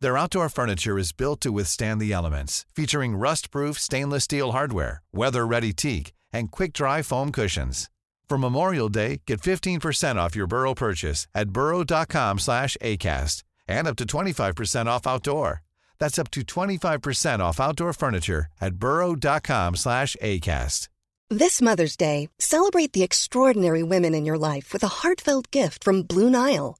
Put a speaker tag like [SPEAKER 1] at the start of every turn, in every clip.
[SPEAKER 1] Their outdoor furniture is built to withstand the elements, featuring rust-proof stainless steel hardware, weather-ready teak, and quick-dry foam cushions. For Memorial Day, get 15% off your Burrow purchase at burrow.com slash ACAST and up to 25% off outdoor. That's up to 25% off outdoor furniture at burrow.com slash ACAST.
[SPEAKER 2] This Mother's Day, celebrate the extraordinary women in your life with a heartfelt gift from Blue Nile.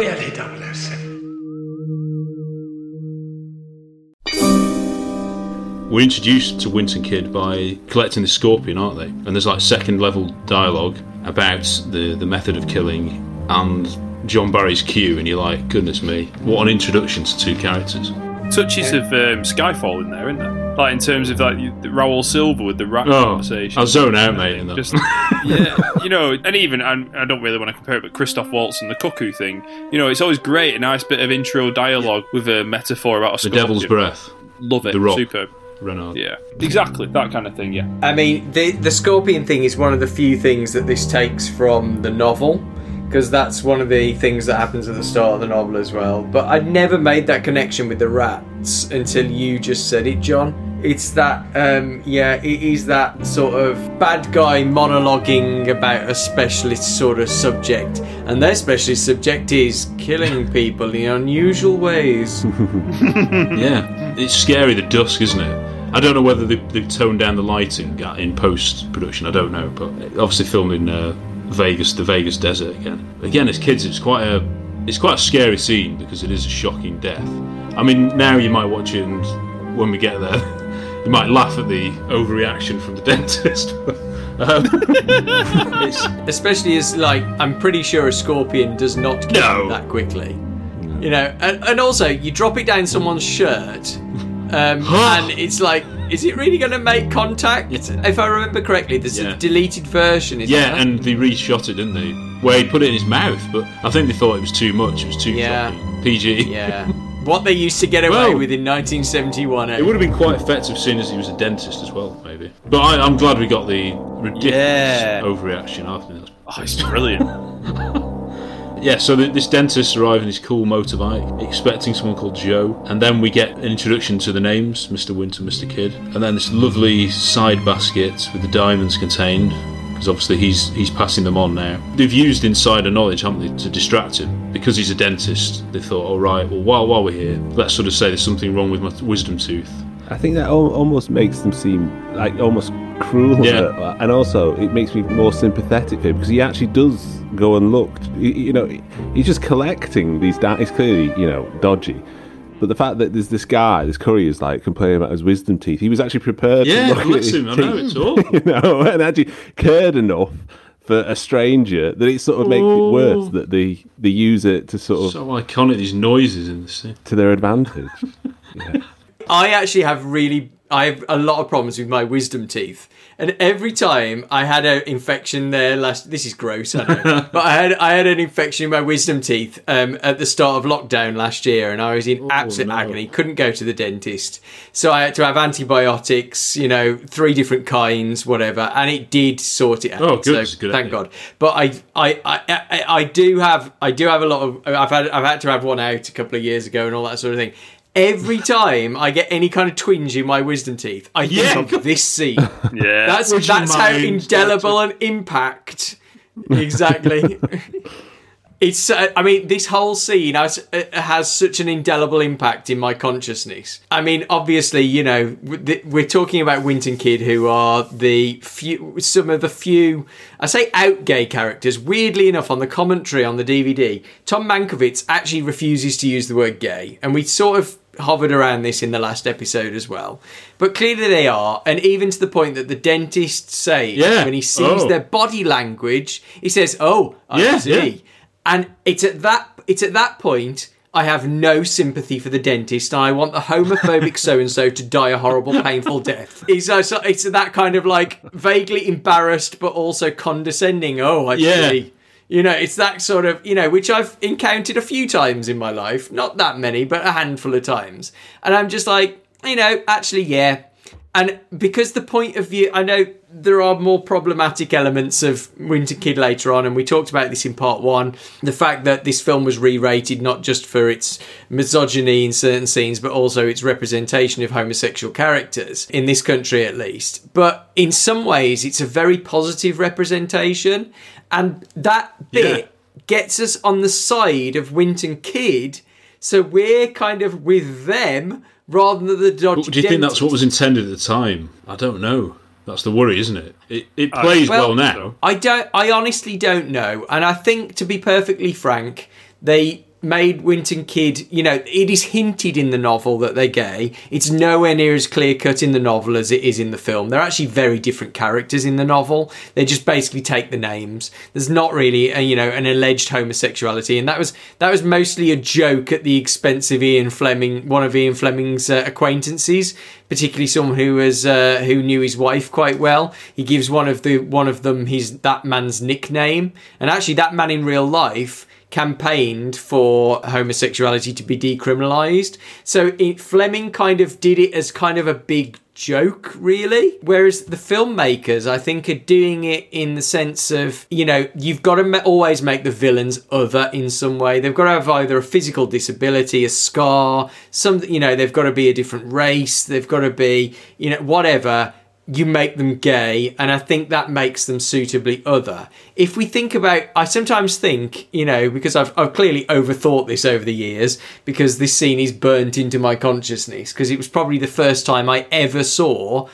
[SPEAKER 3] Really 007.
[SPEAKER 4] We're introduced to Wint and Kidd by collecting the scorpion, aren't they? And there's like second level dialogue about the, the method of killing and John Barry's cue, and you're like, goodness me, what an introduction to two characters.
[SPEAKER 5] Touches of um, Skyfall in there, isn't there? Like in terms of like Raoul Silva with the rat
[SPEAKER 4] Oh,
[SPEAKER 5] conversation.
[SPEAKER 4] I'll zone out, mate, in that.
[SPEAKER 5] Just yeah, you know, and even and I don't really want to compare it, but Christoph Waltz and the cuckoo thing. You know, it's always great, a nice bit of intro dialogue with a metaphor about a
[SPEAKER 4] the Devil's. Breath.
[SPEAKER 5] Love it,
[SPEAKER 4] The Rock.
[SPEAKER 5] superb.
[SPEAKER 4] Renard.
[SPEAKER 5] Yeah, exactly that kind of thing. Yeah.
[SPEAKER 6] I mean, the the scorpion thing is one of the few things that this takes from the novel, because that's one of the things that happens at the start of the novel as well. But I'd never made that connection with the rats until you just said it, John. It's that, um, yeah, it is that sort of bad guy monologuing about a specialist sort of subject, and their specialist subject is killing people in unusual ways.
[SPEAKER 4] Yeah, it's scary. The dusk, isn't it? I don't know whether they've, they've toned down the lighting in post production. I don't know, but obviously filmed in uh, Vegas, the Vegas desert again. Again, as kids, it's quite a it's quite a scary scene because it is a shocking death. I mean, now you might watch it, and when we get there, you might laugh at the overreaction from the dentist. um, it's,
[SPEAKER 6] Especially as like I'm pretty sure a scorpion does not kill
[SPEAKER 4] No.
[SPEAKER 6] that quickly. You know, and, and also you drop it down someone's shirt, um, and it's like, is it really going to make contact? If I remember correctly, there's
[SPEAKER 4] Yeah.
[SPEAKER 6] a deleted version. Is
[SPEAKER 4] yeah, and they reshot it, didn't they? Where he put it in his mouth, but I think they thought it was too much. It was too
[SPEAKER 6] Yeah.
[SPEAKER 4] shocking. PG.
[SPEAKER 6] yeah, what they used to get away
[SPEAKER 4] Well,
[SPEAKER 6] with in 1971. eh?
[SPEAKER 4] It would have been quite effective seeing as he was a dentist as well, maybe. But I, I'm glad we got the ridiculous
[SPEAKER 5] Yeah.
[SPEAKER 4] overreaction. I think that's
[SPEAKER 5] Oh, it's brilliant.
[SPEAKER 4] Yeah, so th this dentist arrives in his cool motorbike, expecting someone called Joe, and then we get an introduction to the names, Mr. Winter, Mr. Kidd, and then this lovely side basket with the diamonds contained, because obviously he's he's passing them on now. They've used insider knowledge, haven't they, to distract him because he's a dentist. They thought, all right, well while while we're here, let's sort of say there's something wrong with my wisdom tooth.
[SPEAKER 7] I think that al- almost makes them seem like almost cruel,
[SPEAKER 4] Yeah.
[SPEAKER 7] and also it makes me more sympathetic for him because he actually does go and look. You, you know, he's just collecting these. Da- he's clearly, you know, dodgy. But the fact that there's this guy, this courier's like complaining about his wisdom teeth, he was actually prepared
[SPEAKER 4] Yeah,
[SPEAKER 7] to look
[SPEAKER 4] bless
[SPEAKER 7] at his
[SPEAKER 4] him, I know,
[SPEAKER 7] teeth,
[SPEAKER 4] it's awful.
[SPEAKER 7] you know, and actually cared enough for a stranger that it sort of makes it worse oh. that they they use it to sort of
[SPEAKER 4] So iconic, these noises in the scene.
[SPEAKER 7] to their advantage.
[SPEAKER 6] I actually have really, I have a lot of problems with my wisdom teeth. And every time I had an infection there last, this is gross, I know, but I had I had an infection in my wisdom teeth um, at the start of lockdown last year, and I was in absolute
[SPEAKER 4] no.
[SPEAKER 6] agony. Couldn't go to the dentist, so I had to have antibiotics, you know, three different kinds, whatever, and it did sort it out.
[SPEAKER 4] Oh, good,
[SPEAKER 6] So
[SPEAKER 4] good
[SPEAKER 6] thank. God. But I, I, I, I, I do have, I do have a lot of. I've had, I've had to have one out a couple of years ago and all that sort of thing. Every time I get any kind of twinge in my wisdom teeth, I
[SPEAKER 4] Yeah.
[SPEAKER 6] think of this scene.
[SPEAKER 5] Yeah.
[SPEAKER 6] That's
[SPEAKER 4] Which
[SPEAKER 6] that's how
[SPEAKER 4] reminds-
[SPEAKER 6] indelible an impact exactly. It's. Uh, I mean, this whole scene has uh, has such an indelible impact in my consciousness. I mean, obviously, you know, we're talking about Wint and Kidd, who are the few, some of the few, I say, out gay characters. Weirdly enough, on the commentary on the DVD, Tom Mankiewicz actually refuses to use the word gay, and we sort of hovered around this in the last episode as well. But clearly they are, and even to the point that the dentist says
[SPEAKER 4] Yeah.
[SPEAKER 6] when he sees
[SPEAKER 4] Oh.
[SPEAKER 6] their body language, he says, "Oh, I
[SPEAKER 4] Yeah,
[SPEAKER 6] see."
[SPEAKER 4] yeah.
[SPEAKER 6] And it's at that it's at that point I have no sympathy for the dentist, and I want the homophobic so and so to die a horrible, painful death. It's uh, so- it's that kind of like vaguely embarrassed but also condescending. Oh, I
[SPEAKER 4] Yeah.
[SPEAKER 6] see. You know, it's that sort of, you know, which I've encountered a few times in my life. Not that many, but a handful of times. And I'm just like, you know, actually, yeah. And because the point of view, I know there are more problematic elements of Wint and Kidd later on, and we talked about this in part one. The fact that this film was re rated not just for its misogyny in certain scenes, but also its representation of homosexual characters, in this country at least. But in some ways, it's a very positive representation. And that bit gets us on the side of Wint and Kidd. So we're kind of with them rather than the dodgy
[SPEAKER 4] do you think that's what was intended at the time? I don't know. That's the worry, isn't it? It, it plays well, now.
[SPEAKER 6] I don't. I honestly don't know, and I think, to be perfectly frank, they made Wint and Kidd. You know, it is hinted in the novel that they're gay. It's nowhere near as clear cut in the novel as it is in the film. They're actually very different characters in the novel. They just basically take the names. There's not really, a, you know, an alleged homosexuality, and that was that was mostly a joke at the expense of Ian Fleming, one of Ian Fleming's uh, acquaintances, particularly someone who was uh, who knew his wife quite well. He gives one of the one of them his that man's nickname, and actually that man in real life campaigned for homosexuality to be decriminalized. So it, Fleming kind of did it as kind of a big joke, really. Whereas the filmmakers, I think, are doing it in the sense of, you know, you've got to always make the villains other in some way. They've got to have either a physical disability, a scar, some, you know, they've got to be a different race, they've got to be, you know, whatever you make them gay, and I think that makes them suitably other. If we think about, I sometimes think, you know, because I've, I've clearly overthought this over the years, because this scene is burnt into my consciousness, because it was probably the first time I ever saw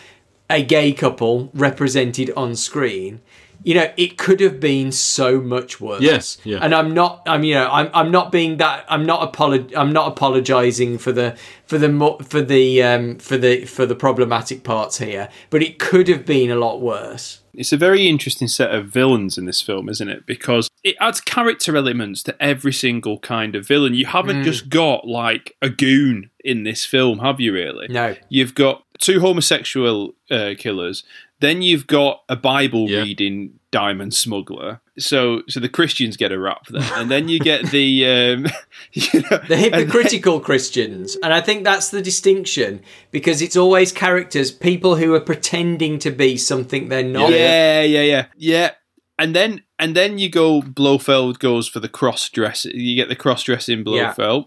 [SPEAKER 6] a gay couple represented on screen. You know, it could have been so much worse.
[SPEAKER 4] Yes, yeah.
[SPEAKER 6] And I'm not. I'm. You know. I'm. I'm not being that. I'm not apolo- I'm not apologizing for the for the mo- for the um for the for the problematic parts here. But it could have been a lot worse.
[SPEAKER 5] It's a very interesting set of villains in this film, isn't it? Because it adds character elements to every single kind of villain. You haven't just got like a goon in this film, have you? Really?
[SPEAKER 6] No.
[SPEAKER 5] You've got two homosexual uh, killers. Then you've got a Bible
[SPEAKER 4] Yeah.
[SPEAKER 5] reading diamond smuggler. So, so the Christians get a rap there, and then you get the um, you know,
[SPEAKER 6] The
[SPEAKER 5] and then-
[SPEAKER 6] hypocritical Christians, and I think that's the distinction because it's always characters, people who are pretending to be something they're not.
[SPEAKER 5] Yeah, yeah, yeah, yeah. And then and then you go. Blofeld goes for the cross dress. You get the cross dressing
[SPEAKER 6] Yeah.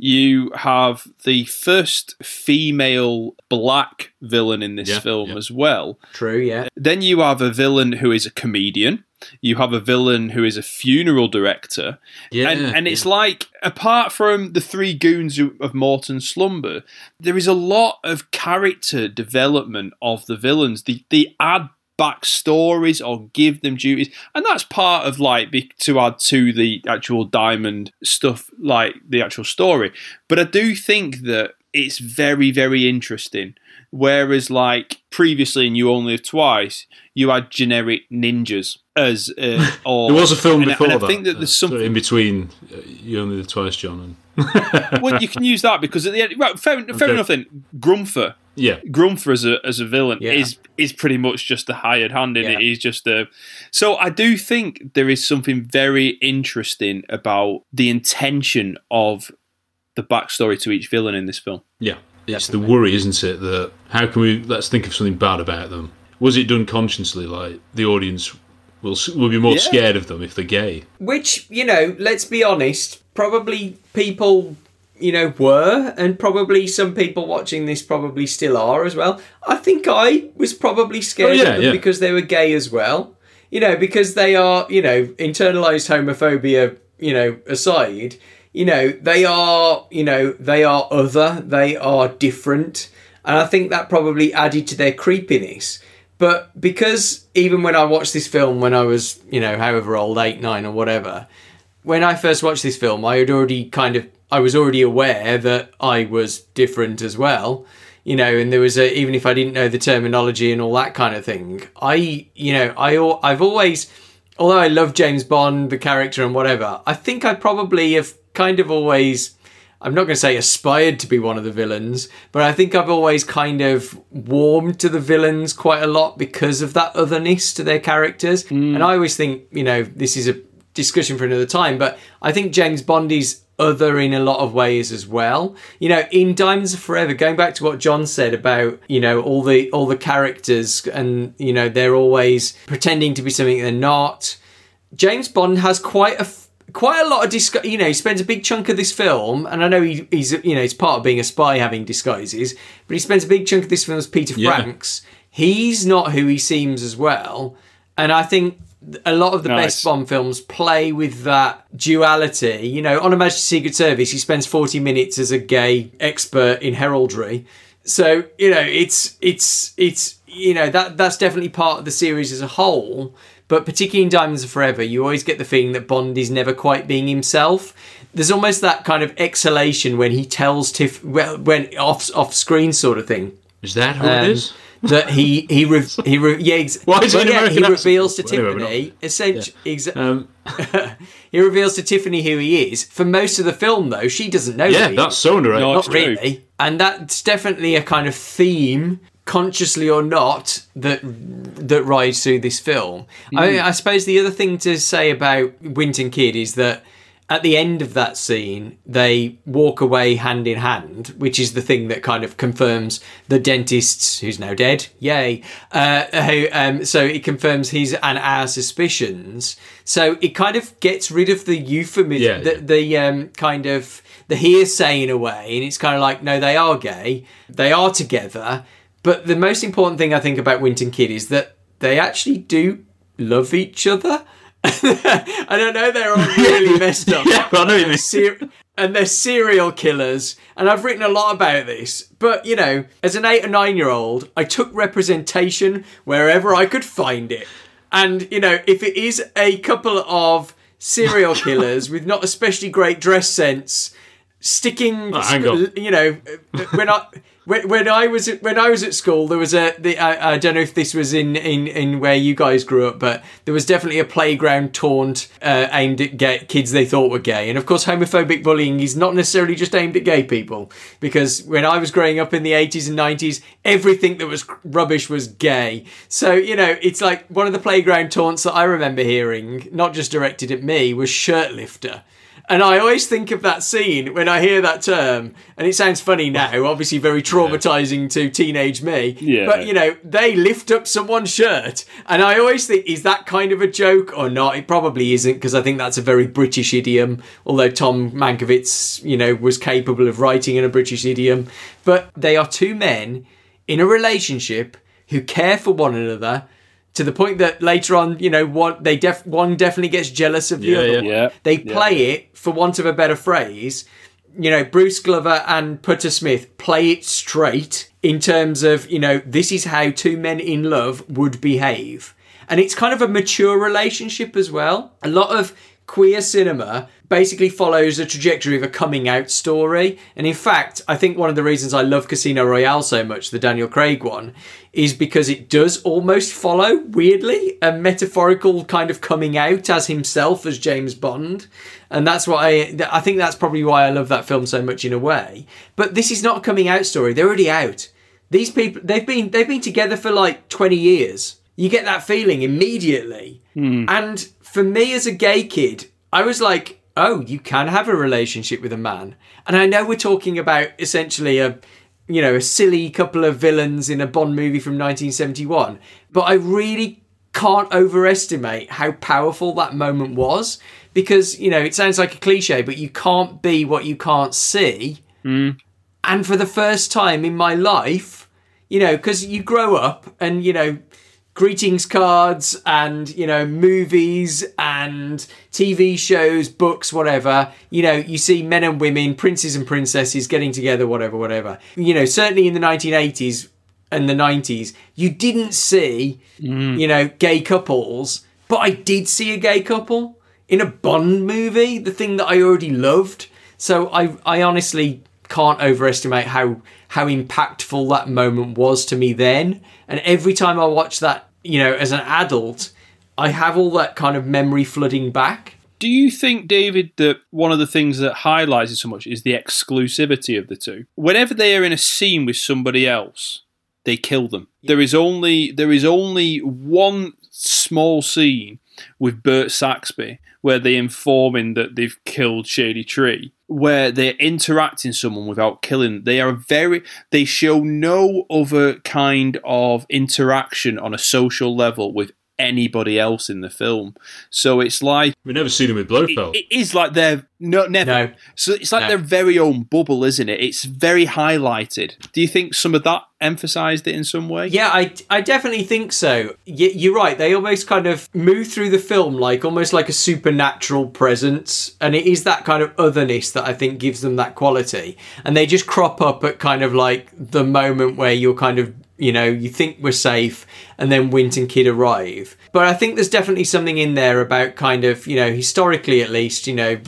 [SPEAKER 5] Blofeld. You have the first female black villain in this
[SPEAKER 4] Yeah,
[SPEAKER 5] film
[SPEAKER 4] yeah.
[SPEAKER 5] as well.
[SPEAKER 6] True. Yeah.
[SPEAKER 5] Then you have a villain who is a comedian. You have a villain who is a funeral director.
[SPEAKER 4] Yeah,
[SPEAKER 5] and, and it's
[SPEAKER 4] yeah.
[SPEAKER 5] like, apart from the three goons of of Morton Slumber, there is a lot of character development of the villains. They, they add backstories or give them duties. And that's part of like be, to add to the actual Diamond stuff, like the actual story. But I do think that it's very, very interesting. Whereas, like previously in You Only Live Twice, you had generic ninjas as uh, or
[SPEAKER 4] There was a film
[SPEAKER 5] and
[SPEAKER 4] before
[SPEAKER 5] and I
[SPEAKER 4] that.
[SPEAKER 5] think that
[SPEAKER 4] uh,
[SPEAKER 5] there's
[SPEAKER 4] sort
[SPEAKER 5] something
[SPEAKER 4] in between. Uh, you only did twice, John. And
[SPEAKER 5] well, you can use that because at the end, right, fair, fair
[SPEAKER 4] Okay.
[SPEAKER 5] enough. Then Grumpher,
[SPEAKER 4] yeah,
[SPEAKER 5] Grumpher as a as a villain
[SPEAKER 6] Yeah.
[SPEAKER 5] is is pretty much just a hired hand in
[SPEAKER 6] Yeah.
[SPEAKER 5] it. He's just a. So I do think there is something very interesting about the intention of the backstory to each villain in this film.
[SPEAKER 4] yeah. It's the worry, isn't it? That how can we? Let's think of something bad about them. Was it done consciously? Like the audience will will be more
[SPEAKER 5] Yeah.
[SPEAKER 4] scared of them if they're gay.
[SPEAKER 6] Which, you know, let's be honest, probably people, you know, were, and probably some people watching this probably still are as well. I think I was probably scared
[SPEAKER 4] Oh, yeah,
[SPEAKER 6] of them
[SPEAKER 4] yeah.
[SPEAKER 6] because they were gay as well. you know, because they are, you know, internalized homophobia, you know, aside, you know, they are, you know, they are other, they are different. And I think that probably added to their creepiness. But because even when I watched this film when I was, you know, however old, eight, nine, or whatever, when I first watched this film, I had already kind of, I was already aware that I was different as well you know, and there was a, even if I didn't know the terminology and all that kind of thing, I, you know, I, I've always, although I love James Bond, the character and whatever, I think I probably have kind of always, I'm not going to say aspired to be one of the villains, but I think I've always kind of warmed to the villains quite a lot because of that otherness to their characters. Mm. And I always think, you know, this is a discussion for another time, but I think James Bond is other in a lot of ways as well. You know, in Diamonds Are Forever, going back to what John said about, you know, all the all the characters and, you know, they're always pretending to be something they're not. James Bond has quite a quite a lot of disguise. You know, he spends a big chunk of this film, and I know he, he's you know it's part of being a spy having disguises, but he spends a big chunk of this film as Peter yeah. Franks. He's not who he seems as well, and I think a lot of the nice. best Bond films play with that duality. You know, on Her Majesty's Secret Service, he spends 40 minutes as a gay expert in heraldry. So, you know, it's, it's, it's, you know, that, that's definitely part of the series as a whole. But particularly in Diamonds Are Forever, you always get the feeling that Bond is never quite being himself. There's almost that kind of exhalation when he tells Tiff, well, when off, off screen sort of thing.
[SPEAKER 4] Is that who um, it is?
[SPEAKER 6] That he he re, he re, yeah, ex- Why is yeah he reveals to Tiffany essentially yeah. exa- um. he reveals to Tiffany who he is. For most of the film, though, she doesn't know.
[SPEAKER 4] Yeah, that's so underrated.
[SPEAKER 6] Not really, and that's definitely a kind of theme consciously or not that that rides through this film. Mm. I, mean, I suppose the other thing to say about Wint and Kidd is that at the end of that scene, they walk away hand in hand, which is the thing that kind of confirms the dentist's, who's now dead, yay. Uh, who, um, so it confirms his and our suspicions. So it kind of gets rid of the euphemism, yeah, the, the um, kind of the hearsay in a way, and it's kind of like, no, they are gay, they are together. But the most important thing I think about Wint and Kidd is that they actually do love each other. I don't know, they're all really messed up.
[SPEAKER 4] yeah, I know you mean. Ser-
[SPEAKER 6] and they're serial killers. And I've written a lot about this. But, you know, as an eight or nine year old, I took representation wherever I could find it. And, you know, if it is a couple of serial killers with not especially great dress sense, sticking, oh, you know, when I when, when I was at, when I was at school, there was a the, I, I, don't know if this was in, in, in where you guys grew up, but there was definitely a playground taunt uh, aimed at gay, kids they thought were gay, and of course, homophobic bullying is not necessarily just aimed at gay people. Because when I was growing up in the eighties and nineties, everything that was rubbish was gay. So you know, it's like one of the playground taunts that I remember hearing, not just directed at me, was shirt lifter. And I always think of that scene when I hear that term, and it sounds funny now, obviously very traumatizing yeah. to teenage me. Yeah. But you know, they lift up someone's shirt, and I always think, is that kind of a joke or not? It probably isn't because I think that's a very British idiom. Although Tom Mankiewicz, you know, was capable of writing in a British idiom, but they are two men in a relationship who care for one another to the point that later on, you know, one they def one definitely gets jealous of the
[SPEAKER 4] yeah,
[SPEAKER 6] other.
[SPEAKER 4] Yeah.
[SPEAKER 6] They play yeah. it, for want of a better phrase. You know, Bruce Glover and Putter Smith play it straight in terms of, you know, this is how two men in love would behave. And it's kind of a mature relationship as well. A lot of queer cinema basically follows a trajectory of a coming out story. And in fact, I think one of the reasons I love Casino Royale so much, the Daniel Craig one, is because it does almost follow, weirdly, a metaphorical kind of coming out as himself as James Bond. And that's why I, I think that's probably why I love that film so much in a way. But this is not a coming out story. They're already out. These people, they've been, they've been together for like 20 years. You get that feeling immediately.
[SPEAKER 5] Hmm.
[SPEAKER 6] And for me as a gay kid, I was like, oh, you can have a relationship with a man. And I know we're talking about essentially a you know, a silly couple of villains in a Bond movie from 1971, but I really can't overestimate how powerful that moment was because, you know, it sounds like a cliche, but you can't be what you can't see.
[SPEAKER 5] Mm.
[SPEAKER 6] And for the first time in my life, you know, because you grow up and, you know, greetings cards and you know movies and TV shows, books, whatever. You know, you see men and women, princes and princesses getting together, whatever, whatever. You know, certainly in the 1980s and the 90s, you didn't see, mm. you know, gay couples, but I did see a gay couple in a Bond movie, the thing that I already loved. So I I honestly can't overestimate how how impactful that moment was to me then. And every time I watch that, you know, as an adult, I have all that kind of memory flooding back.
[SPEAKER 5] Do you think, David, that one of the things that highlights it so much is the exclusivity of the two? Whenever they are in a scene with somebody else, they kill them. There is only there is only one small scene with Bert Saxby where they inform him that they've killed Shady Tree, where they're interacting someone without killing. They are very they show no other kind of interaction on a social level with anybody else in the film. So it's like
[SPEAKER 4] We've never seen him with Blofeld.
[SPEAKER 5] it is like their no never.
[SPEAKER 6] No.
[SPEAKER 5] So it's like
[SPEAKER 6] No.
[SPEAKER 5] their very own bubble, isn't it? It's very highlighted. Do you think some of that emphasized it in some way?
[SPEAKER 6] Yeah, I, I definitely think so. Y- you're right. They almost kind of move through the film like almost like a supernatural presence, and it is that kind of otherness that I think gives them that quality. And they just crop up at kind of like the moment where you're kind of you know you think we're safe, and then Wint and Kidd arrive. But I think there's definitely something in there about kind of you know historically at least you know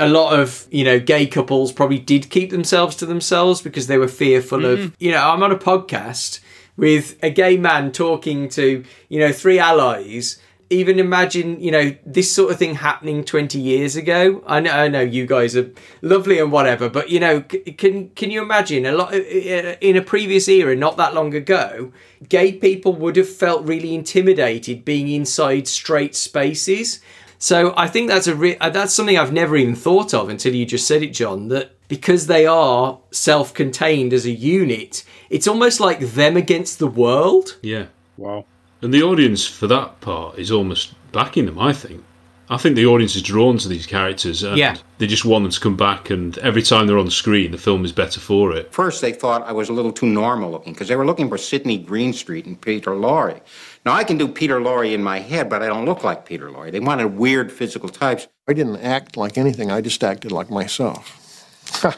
[SPEAKER 6] a lot of you know gay couples probably did keep themselves to themselves because they were fearful of mm-hmm. you know i'm on a podcast with a gay man talking to you know three allies even imagine you know this sort of thing happening 20 years ago i know, I know you guys are lovely and whatever but you know c- can can you imagine a lot in a previous era not that long ago gay people would have felt really intimidated being inside straight spaces so I think that's a re- uh, that's something I've never even thought of until you just said it, John. That because they are self-contained as a unit, it's almost like them against the world.
[SPEAKER 4] yeah.
[SPEAKER 5] Wow.
[SPEAKER 4] And the audience for that part is almost backing them, I think. I think the audience is drawn to these characters and
[SPEAKER 6] Yeah.
[SPEAKER 4] they just want them to come back and every time they're on the screen the film is better for it.
[SPEAKER 3] First, they thought I was a little too normal looking because they were looking for Sidney Greenstreet and Peter Lorre. Now, I can do Peter Lorre in my head, but I don't look like Peter Lorre. They wanted weird physical types.
[SPEAKER 8] I didn't act like anything, I just acted like myself.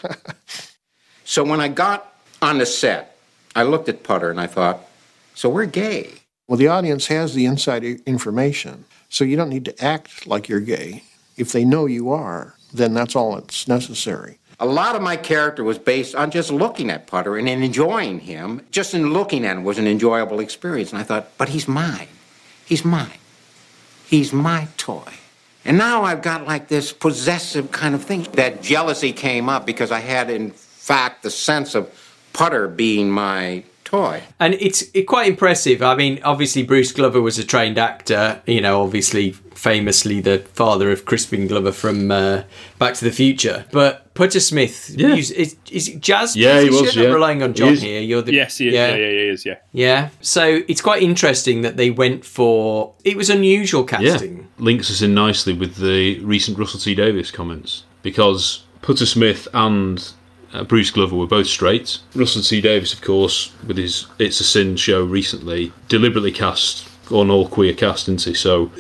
[SPEAKER 3] So when I got on the set, I looked at Putter and I thought, so we're gay.
[SPEAKER 8] Well, the audience has the inside information, so you don't need to act like you're gay. If they know you are, then that's all that's necessary.
[SPEAKER 3] A lot of my character was based on just looking at Putter and enjoying him. Just in looking at him was an enjoyable experience. And I thought, but he's mine. He's mine. He's my toy. And now I've got like this possessive kind of thing. That jealousy came up because I had, in fact, the sense of Putter being my toy.
[SPEAKER 6] And it's it, quite impressive. I mean, obviously Bruce Glover was a trained actor. You know, obviously famously the father of Crispin Glover from uh, Back to the Future. But Putter Smith,
[SPEAKER 4] Yeah.
[SPEAKER 6] is, is, is it jazz?
[SPEAKER 4] Yeah, he
[SPEAKER 6] musician?
[SPEAKER 4] was,
[SPEAKER 6] I'm relying on John
[SPEAKER 4] is.
[SPEAKER 6] here. You're the
[SPEAKER 5] Yes, he is. Yeah, yeah, yeah, he is. Yeah.
[SPEAKER 6] Yeah. So it's quite interesting that they went for. It was unusual
[SPEAKER 4] Yeah.
[SPEAKER 6] casting.
[SPEAKER 4] Links us in nicely with the recent Russell T Davies comments because Putter Smith and uh, Bruce Glover were both straight. Russell T Davies, of course, with his It's a Sin show recently, deliberately cast on all queer cast, didn't he? So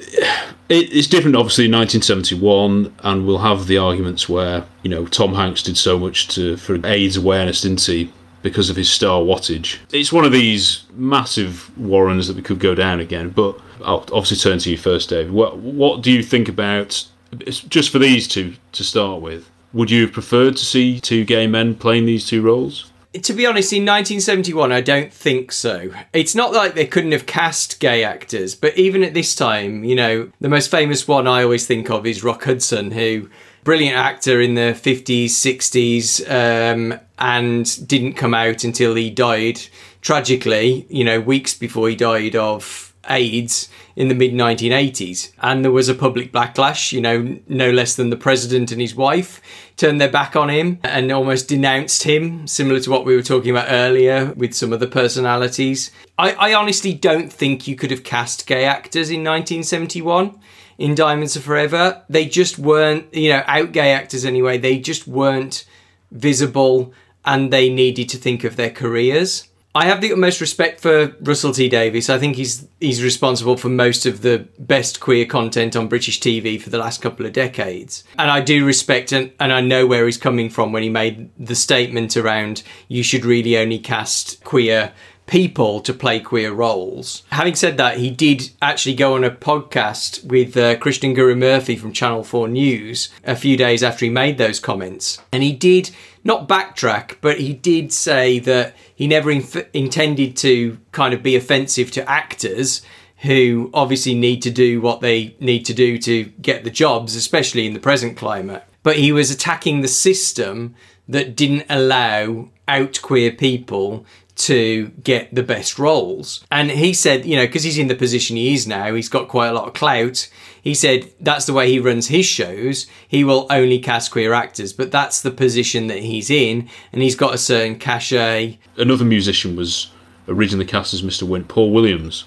[SPEAKER 4] it, it's different, obviously, in 1971, and we'll have the arguments where you know Tom Hanks did so much to for AIDS awareness, didn't he? Because of his star wattage. It's one of these massive warrens that we could go down again. But I'll obviously turn to you first, Dave. What what do you think about just for these two to start with? Would you have preferred to see two gay men playing these two roles?
[SPEAKER 6] To be honest, in 1971, I don't think so. It's not like they couldn't have cast gay actors, but even at this time, you know, the most famous one I always think of is Rock Hudson, who brilliant actor in the 50s, 60s, um, and didn't come out until he died tragically, you know, weeks before he died of AIDS in the mid 1980s. And there was a public backlash, you know, no less than the president and his wife turned their back on him and almost denounced him, similar to what we were talking about earlier with some of the personalities. I, I honestly don't think you could have cast gay actors in 1971 in Diamonds Are Forever. They just weren't, you know, out gay actors anyway, they just weren't visible and they needed to think of their careers. I have the utmost respect for Russell T Davies. I think he's he's responsible for most of the best queer content on British TV for the last couple of decades. And I do respect and, and I know where he's coming from when he made the statement around you should really only cast queer people to play queer roles. Having said that, he did actually go on a podcast with uh, Krishnan Guru-Murthy from Channel 4 News a few days after he made those comments. And he did not backtrack, but he did say that he never inf- intended to kind of be offensive to actors who obviously need to do what they need to do to get the jobs, especially in the present climate. But he was attacking the system that didn't allow out queer people to get the best roles. And he said, you know, because he's in the position he is now, he's got quite a lot of clout. He said that's the way he runs his shows. He will only cast queer actors, but that's the position that he's in, and he's got a certain cachet.
[SPEAKER 4] Another musician was originally cast as Mr. Wint, Paul Williams.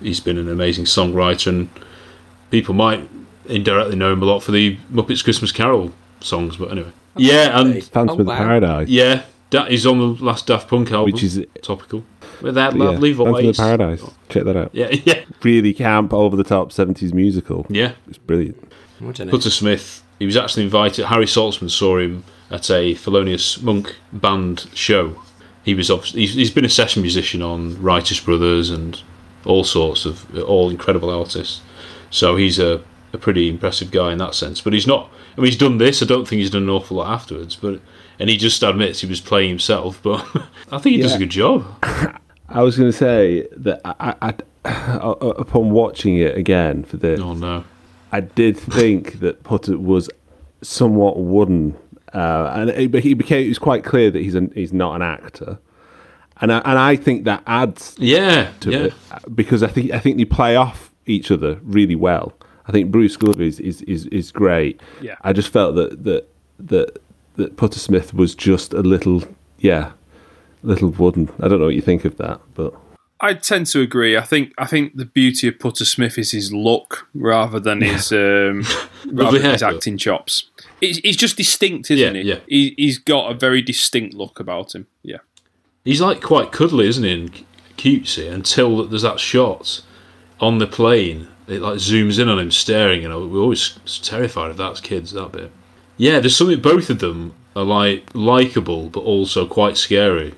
[SPEAKER 4] He's been an amazing songwriter, and people might indirectly know him a lot for the Muppets Christmas Carol songs, but anyway. Yeah, and
[SPEAKER 7] Phantom
[SPEAKER 6] Oh,
[SPEAKER 7] of the
[SPEAKER 6] wow.
[SPEAKER 7] Paradise.
[SPEAKER 4] yeah, that he's on the last Daft Punk album,
[SPEAKER 7] Which is-
[SPEAKER 4] topical. With that
[SPEAKER 7] Yeah,
[SPEAKER 4] lovely
[SPEAKER 7] Phantom of the
[SPEAKER 4] voice.
[SPEAKER 7] Paradise. Check that out.
[SPEAKER 4] Yeah, yeah,
[SPEAKER 7] Really camp, over the top 70s musical.
[SPEAKER 4] yeah.
[SPEAKER 7] It's brilliant.
[SPEAKER 6] I don't know.
[SPEAKER 4] Putter Smith. He was actually invited. Harry Saltzman saw him at a Thelonious Monk band show. He was obviously, he's, he's been a session musician on Righteous Brothers and all sorts of all incredible artists. So he's a, a pretty impressive guy in that sense. But he's not. I mean, he's done this. I don't think he's done an awful lot afterwards. But and he just admits he was playing himself. But I think he does a good job.
[SPEAKER 7] I was going to say that I, I, I, uh, uh, upon watching it again for this,
[SPEAKER 4] Oh no.
[SPEAKER 7] I did think that Putter was somewhat wooden, uh, and it, he became it was quite clear that he's an, he's not an actor, and I, and I think that adds
[SPEAKER 4] Yeah.
[SPEAKER 7] to
[SPEAKER 4] yeah.
[SPEAKER 7] it uh, because I think I think they play off each other really well. I think Bruce Glover is is, is, is great.
[SPEAKER 5] Yeah.
[SPEAKER 7] I just felt that that that that Putter Smith was just a little yeah, little wooden. I don't know what you think of that, but
[SPEAKER 5] I tend to agree. I think I think the beauty of Putter Smith is his look rather than his um, rather than his acting chops. He's, he's just distinct, isn't
[SPEAKER 4] Yeah,
[SPEAKER 5] he?
[SPEAKER 4] yeah.
[SPEAKER 5] he? He's got a very distinct look about him. Yeah.
[SPEAKER 4] He's like quite cuddly, isn't he, and cutesy until there's that shot on the plane. It like zooms in on him staring, and we're always terrified of that as kids. That bit. Yeah, there's something. Both of them are like likable, but also quite scary.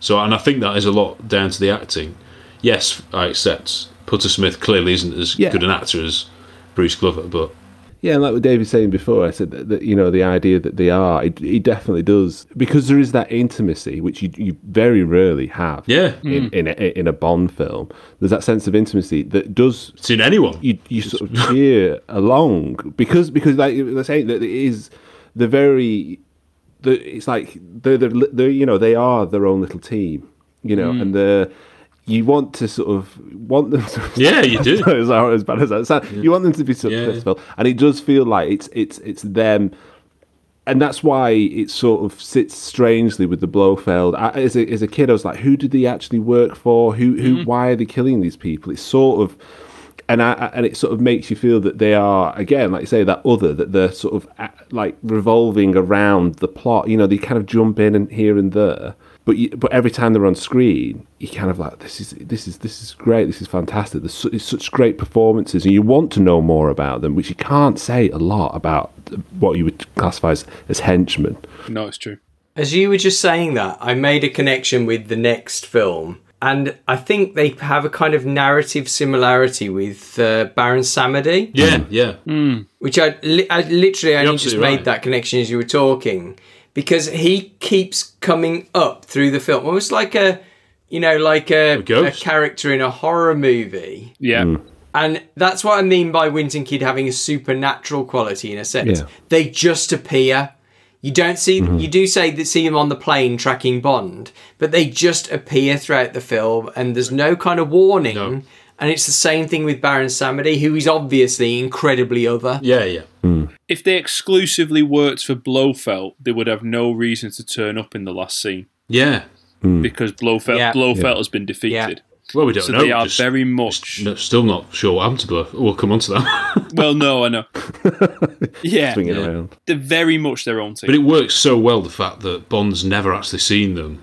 [SPEAKER 4] So, and I think that is a lot down to the acting. Yes, I accept Putter Smith clearly isn't as
[SPEAKER 7] Yeah.
[SPEAKER 4] good an actor as Bruce Glover, but
[SPEAKER 7] Yeah, and like what Dave was saying before, I said that, that you know the idea that they are, it, it definitely does. Because there is that intimacy which you, you very rarely have.
[SPEAKER 4] yeah,
[SPEAKER 7] In, in mm. a, in a Bond film, there's that sense of intimacy that does
[SPEAKER 4] it's in anyone.
[SPEAKER 7] you you sort of cheer along. Because because like they're saying that it is the very the it's like they're, they're, they're you know they are their own little team you know mm. and the you want to sort of want them to
[SPEAKER 4] Yeah, you do.
[SPEAKER 7] as, as bad as that sounds you want them to be successful and it does feel like it's it's it's them and that's why it sort of sits strangely with the Blofeld. I, as, a, as a kid, I was like, who did they actually work for? Who, who, mm-hmm. why are they killing these people? It's sort of, and I, and it sort of makes you feel that they are again, like you say, that other that they're sort of like revolving around the plot. You know, they kind of jump in and here and there. But you, but every time they're on screen, you kind of like this is this is this is great. This is fantastic. There's su- it's such great performances, and you want to know more about them, which you can't say a lot about what you would classify as, as henchmen.
[SPEAKER 5] No, it's true.
[SPEAKER 6] As you were just saying that, I made a connection with the next film, and I think they have a kind of narrative similarity with uh, Baron Samedi,
[SPEAKER 4] Yeah, yeah.
[SPEAKER 6] which I, li- I literally only just made
[SPEAKER 4] right.
[SPEAKER 6] that connection as you were talking, because he keeps coming up through the film, almost like a, you know, like a,
[SPEAKER 4] A
[SPEAKER 6] a character in a horror movie.
[SPEAKER 5] Yeah.
[SPEAKER 6] And that's what I mean by Wint and Kidd having a supernatural quality in a sense.
[SPEAKER 7] Yeah.
[SPEAKER 6] They just appear. You don't see
[SPEAKER 7] Mm-hmm.
[SPEAKER 6] you do say that see him on the plane tracking Bond, but they just appear throughout the film and there's no kind of warning.
[SPEAKER 4] No.
[SPEAKER 6] And it's the same thing with Baron Samedi, who is obviously incredibly other.
[SPEAKER 4] Yeah, yeah. Hmm.
[SPEAKER 5] If they exclusively worked for Blofeld, they would have no reason to turn up in the last scene
[SPEAKER 4] Yeah. Hmm.
[SPEAKER 5] because Blofeld
[SPEAKER 6] Yeah.
[SPEAKER 5] Blofeld has been defeated.
[SPEAKER 4] Well, we don't
[SPEAKER 5] So
[SPEAKER 4] know.
[SPEAKER 5] they are
[SPEAKER 4] just-
[SPEAKER 5] very much.
[SPEAKER 4] No, still not sure what happened to Bluff. We'll come on to that.
[SPEAKER 5] Well, no, I know. yeah,
[SPEAKER 7] Swing it
[SPEAKER 4] Yeah.
[SPEAKER 7] around.
[SPEAKER 5] they're very much their own team.
[SPEAKER 4] but it works so well the fact that Bond's never actually seen them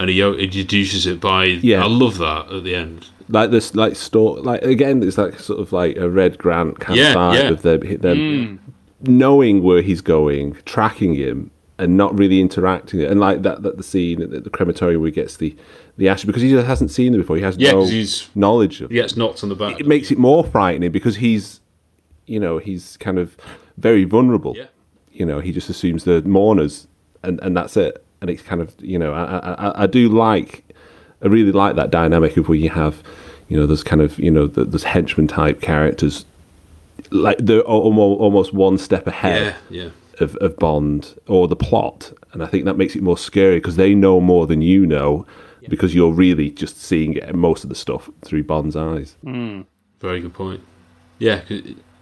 [SPEAKER 4] and he introduces it by.
[SPEAKER 7] Yeah.
[SPEAKER 4] I love that at the end.
[SPEAKER 7] Like this like store like again it's like sort of like a red grant kind
[SPEAKER 4] Yeah,
[SPEAKER 7] of vibe
[SPEAKER 4] yeah.
[SPEAKER 7] of them, them mm. knowing where he's going tracking him and not really interacting and like that, that the scene at the crematorium where he gets the the ash because he just hasn't seen them before he has
[SPEAKER 4] Yeah,
[SPEAKER 7] no
[SPEAKER 4] he's-
[SPEAKER 7] knowledge of
[SPEAKER 4] He gets knocked on the back.
[SPEAKER 7] it makes it more frightening because he's you know he's kind of very vulnerable
[SPEAKER 4] Yeah.
[SPEAKER 7] you know he just assumes the mourners and and that's it and it's kind of you know I I- I do like I really like that dynamic of where you have you know those kind of you know th those henchman type characters like they're almost almost one step ahead
[SPEAKER 4] Yeah, yeah.
[SPEAKER 7] of, of Bond or the plot, and I think that makes it more scary because they know more than you know because you're really just seeing most of the stuff through Bond's eyes. Hmm.
[SPEAKER 4] Very good point. Yeah,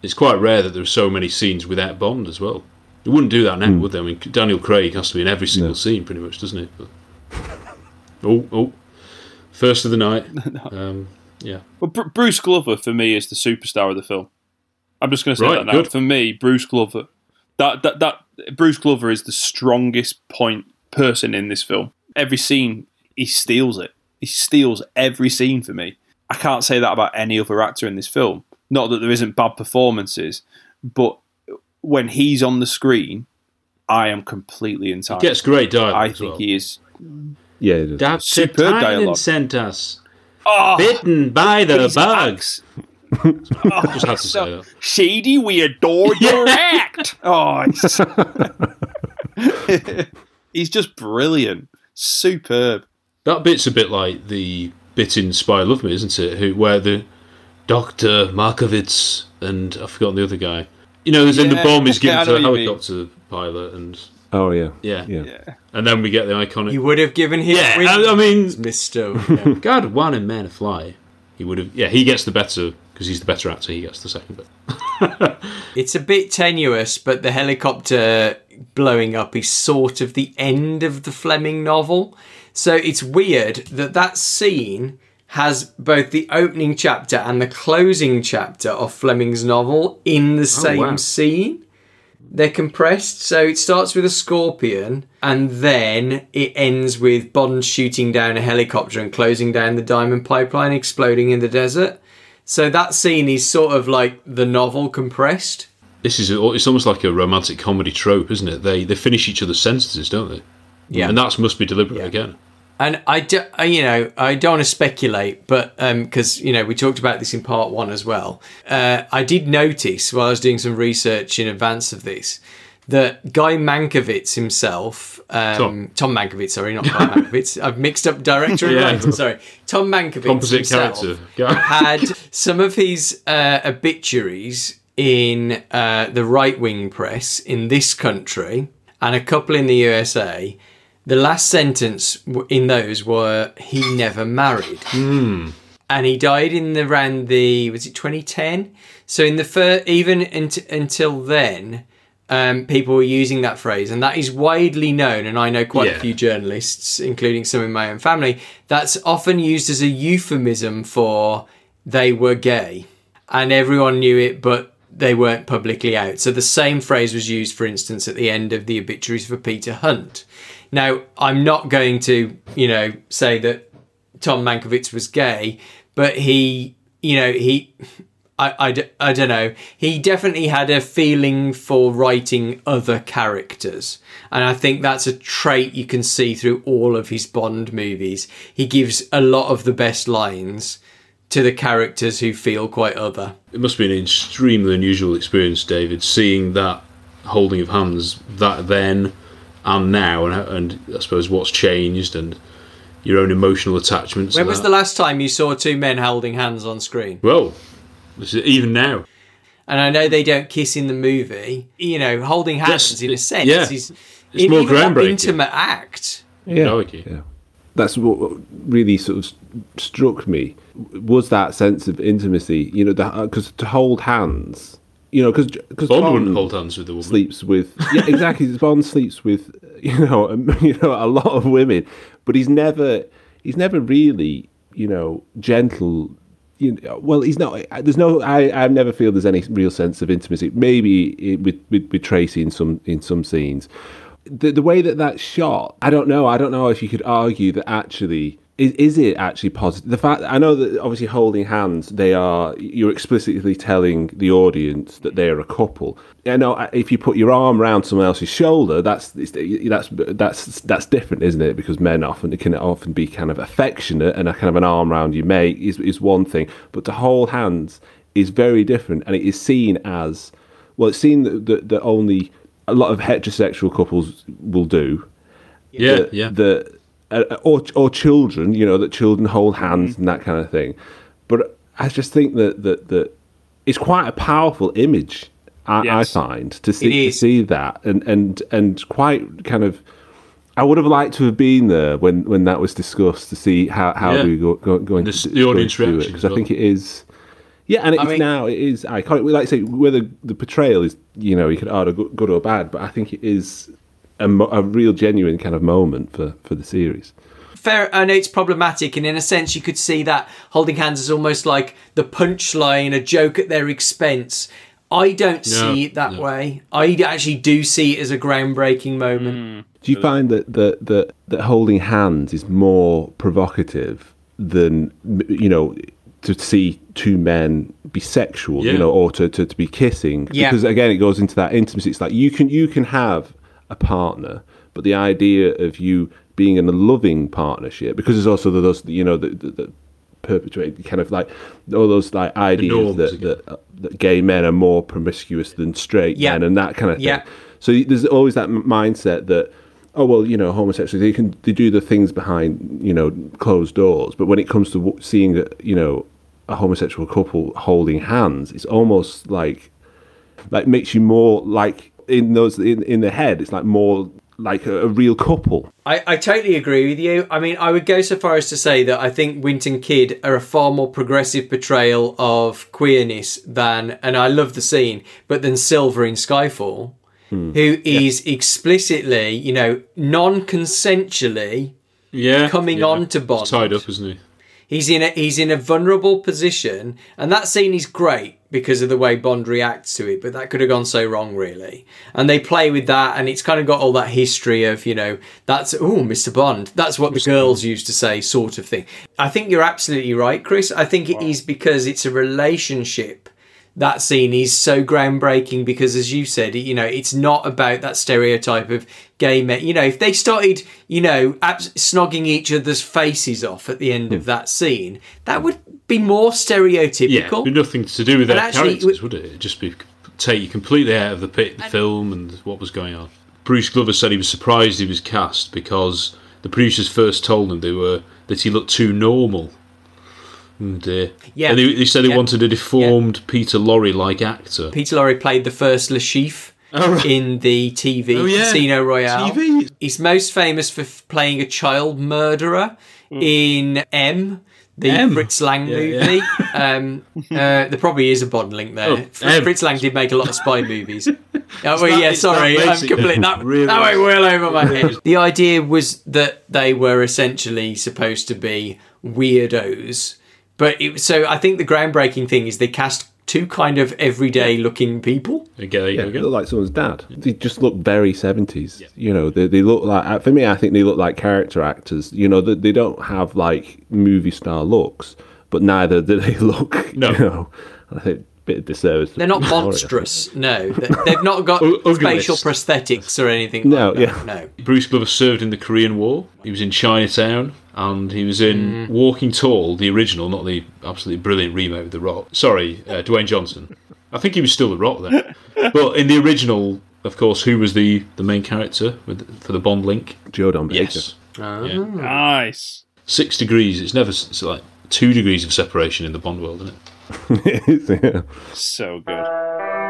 [SPEAKER 4] it's quite rare that there are so many scenes without Bond as well. They wouldn't do that now, hmm. would they? I mean, Daniel Craig has to be in every single scene, pretty much, doesn't he? But... oh, oh, first of the night. Um, yeah,
[SPEAKER 5] Well, Br- Bruce Glover for me is the superstar of the film. I'm just going to say
[SPEAKER 4] Right,
[SPEAKER 5] that now.
[SPEAKER 4] good.
[SPEAKER 5] For me, Bruce Glover, that that that Bruce Glover is the strongest point person in this film. Every scene, he steals it. He steals every scene for me. I can't say that about any other actor in this film. Not that there isn't bad performances, but when he's on the screen, I am completely entirely.
[SPEAKER 4] gets great dialogue.
[SPEAKER 5] I think
[SPEAKER 4] well.
[SPEAKER 5] he is
[SPEAKER 7] Yeah, it is.
[SPEAKER 4] Dr.
[SPEAKER 5] Superb
[SPEAKER 4] Tynan
[SPEAKER 5] dialogue.
[SPEAKER 4] sent us.
[SPEAKER 5] oh,
[SPEAKER 4] Bitten by the bugs.
[SPEAKER 5] acts.
[SPEAKER 4] Just had to oh, say that.
[SPEAKER 5] Shady, we adore your act. Oh, he's, he's just brilliant, superb.
[SPEAKER 4] That bit's a bit like the bit in Spy Love Me, isn't it? Who, where the Doctor Markovitz and I've forgotten the other guy. You know, there's in the bomb is given
[SPEAKER 5] know
[SPEAKER 4] to a
[SPEAKER 5] what you mean.
[SPEAKER 4] helicopter pilot, and
[SPEAKER 7] Oh yeah,
[SPEAKER 4] yeah,
[SPEAKER 7] yeah.
[SPEAKER 4] and then we get the iconic.
[SPEAKER 6] You would have given him
[SPEAKER 4] yeah,
[SPEAKER 6] wings,
[SPEAKER 4] I, I mean,
[SPEAKER 6] Mister. Yeah.
[SPEAKER 4] God, one in Man to Fly. He would have. Yeah, he gets the better because he's the better actor. He gets the second bit.
[SPEAKER 6] It's a bit tenuous, but the helicopter blowing up is sort of the end of the Fleming novel. So it's weird that that scene has both the opening chapter and the closing chapter of Fleming's novel in the oh, same
[SPEAKER 4] wow.
[SPEAKER 6] scene. They're compressed, so it starts with a scorpion and then it ends with Bond shooting down a helicopter and closing down the diamond pipeline exploding in the desert. So that scene is sort of like the novel compressed.
[SPEAKER 4] This is oh, it's almost like a romantic comedy trope, isn't it? They they finish each other's sentences, don't they?
[SPEAKER 6] Yeah.
[SPEAKER 4] and that must be deliberate
[SPEAKER 6] Yeah.
[SPEAKER 4] again.
[SPEAKER 6] And I, do, I- you know, I don't want to speculate, but because you know we talked about this in part one as well. Uh, I did notice while I was doing some research in advance of this that Guy Mankiewicz himself, um,
[SPEAKER 4] Tom.
[SPEAKER 6] Tom. Mankiewicz, sorry, not Guy Mankiewicz. I've mixed up director and
[SPEAKER 4] Yeah.
[SPEAKER 6] writer. Sorry, Tom Mankiewicz
[SPEAKER 4] Composite
[SPEAKER 6] himself
[SPEAKER 4] character.
[SPEAKER 6] Had some of his uh, obituaries in uh, the right wing press in this country and a couple in the USA. The last sentence in those were he never married. And he died in the around the was it 2010? So in the fir- even unt- until then, um, people were using that phrase, and that is widely known. And I know quite a few journalists, including some in my own family, that's often used as a euphemism for they were gay, and everyone knew it, but they weren't publicly out. So the same phrase was used, for instance, at the end of the obituaries for Peter Hunt. Now, I'm not going to, you know, say that Tom Mankiewicz was gay, but he, you know, he, I, I, I don't know, he definitely had a feeling for writing other characters. And I think that's a trait you can see through all of his Bond movies. He gives a lot of the best lines to the characters who feel quite other.
[SPEAKER 4] It must be an extremely unusual experience, David, seeing that holding of hands that then and now, and, and I suppose what's changed and your own emotional attachments.
[SPEAKER 6] When was
[SPEAKER 4] that.
[SPEAKER 6] the last time you saw two men holding hands on screen?
[SPEAKER 4] Well, this is, even now,
[SPEAKER 6] And I know they don't kiss in the movie. You know, holding hands
[SPEAKER 4] Yes,
[SPEAKER 6] in a sense
[SPEAKER 4] yeah.
[SPEAKER 6] is
[SPEAKER 4] It's more groundbreaking.
[SPEAKER 6] intimate act.
[SPEAKER 7] Yeah, yeah. That's what what really sort of struck me was that sense of intimacy. You know, because uh, to hold hands, you know, because because
[SPEAKER 4] Bond wouldn't hold hands with the woman.
[SPEAKER 7] sleeps with yeah exactly. Bond sleeps with you know you know a lot of women, but he's never he's never really you know gentle. You know, well, he's not. There's no. I, I never feel there's any real sense of intimacy. Maybe it, with, with with Tracy in some in some scenes, the the way that that's shot, I don't know. I don't know if you could argue that actually is, is it actually positive? The fact I know that obviously holding hands, they are you're explicitly telling the audience that they are a couple. I know if you put your arm around someone else's shoulder, that's that's that's that's different, isn't it? Because men often it can often be kind of affectionate, and a kind of an arm around your mate is is one thing, but to hold hands is very different, and it is seen as well. It's seen that, that, that only a lot of heterosexual couples will do.
[SPEAKER 4] Yeah, yeah.
[SPEAKER 7] The or or children, you know, that children hold hands mm-hmm. and that kind of thing. But I just think that that that it's quite a powerful image. I, yes. I find to see to see that and and and quite kind of. I would have liked to have been there when, when that was discussed to see how how yeah. do we go, go going
[SPEAKER 4] the,
[SPEAKER 7] to
[SPEAKER 4] the audience reaction
[SPEAKER 7] because well. I think it is. Yeah, and it's I mean, now it is iconic. Like I say, whether the portrayal is you know you could argue good or bad, but I think it is a, a real genuine kind of moment for, for the series
[SPEAKER 6] fair. I know it's problematic, and in a sense, you could see that holding hands is almost like the punchline, a joke at their expense. I don't no, see it that no. way. I actually do see it as a groundbreaking moment. Mm.
[SPEAKER 7] Do you find that, that that that holding hands is more provocative than you know to see two men be sexual, yeah. you know, or to, to, to be kissing? Yeah. Because again, it goes into that intimacy. It's like you can you can have a partner, but the idea of you being in a loving partnership, because there's also those, you know, that, that, that perpetuate kind of like all those like ideas that, that, uh, that gay men are more promiscuous than straight yeah. men and that kind of thing. Yeah. So there's always that mindset that oh well, you know, homosexuals they can they do the things behind you know closed doors, but when it comes to seeing you know a homosexual couple holding hands, it's almost like like makes you more like in those in, in the head it's like more like a, a, real couple
[SPEAKER 6] I, I totally agree with you i mean i would go so far as to say that i think Wint Kidd are a far more progressive portrayal of queerness than and i love the scene but than Silva in skyfall hmm. who is yeah. explicitly you know non-consensually
[SPEAKER 4] yeah
[SPEAKER 6] coming
[SPEAKER 4] yeah.
[SPEAKER 6] on to bond
[SPEAKER 4] tied up isn't he
[SPEAKER 6] He's in a he's in a vulnerable position, and that scene is great because of the way Bond reacts to it. But that could have gone so wrong, really. And they play with that, and it's kind of got all that history of you know that's oh Mr. Bond. That's what the girls used to say, sort of thing. I think you're absolutely right, Chris. I think it wow. is because it's a relationship that scene is so groundbreaking because as you said you know it's not about that stereotype of gay men. You know if they started you know abs- snogging each other's faces off at the end of hmm. that scene that would be more stereotypical.
[SPEAKER 4] Yeah, nothing to do with their actually, characters would it? It'd just be take you completely out of the, pit, the film and what was going on. Bruce glover said he was surprised he was cast because the producers first told him they were that he looked too normal Oh dear. Yeah. And they, they said they yeah. wanted a deformed yeah. Peter Lorre like actor.
[SPEAKER 6] Peter Lorre played the first Chiffre oh, right. in the TV oh, yeah. Casino Royale. TV. He's most famous for f- playing a child murderer mm. in M. The M. Fritz Lang movie. um, uh, there probably is a Bond link there. Oh, Fritz Lang did make a lot of spy movies. oh, well, that, yeah, sorry, I'm completely that, really that went well over my head. the idea was that they were essentially supposed to be weirdos but it, so I think the groundbreaking thing is they cast two kind of everyday looking people.
[SPEAKER 4] Okay,
[SPEAKER 7] yeah, they look like someone's dad. They just look very 70s. Yeah. You know, they, they look like, uh, for me, I think they look like character actors. You know, they, they don't have like movie star looks, but neither do they look, no. you know, I think bit of disservice.
[SPEAKER 6] They're not monstrous. no, they've not got facial prosthetics or anything.
[SPEAKER 7] No,
[SPEAKER 6] like
[SPEAKER 7] yeah,
[SPEAKER 6] no.
[SPEAKER 4] Bruce Glover served in the Korean War. He was in Chinatown, and he was in mm. Walking Tall, the original, not the absolutely brilliant remake with The Rock. Sorry, uh, Dwayne Johnson. I think he was still The Rock then. but in the original, of course, who was the, the main character with, for the Bond link?
[SPEAKER 7] Joe Don Baker.
[SPEAKER 4] Yes.
[SPEAKER 5] Oh. Yeah. Nice.
[SPEAKER 4] Six degrees. It's never it's like two degrees of separation in the Bond world, isn't it?
[SPEAKER 5] yeah. So good.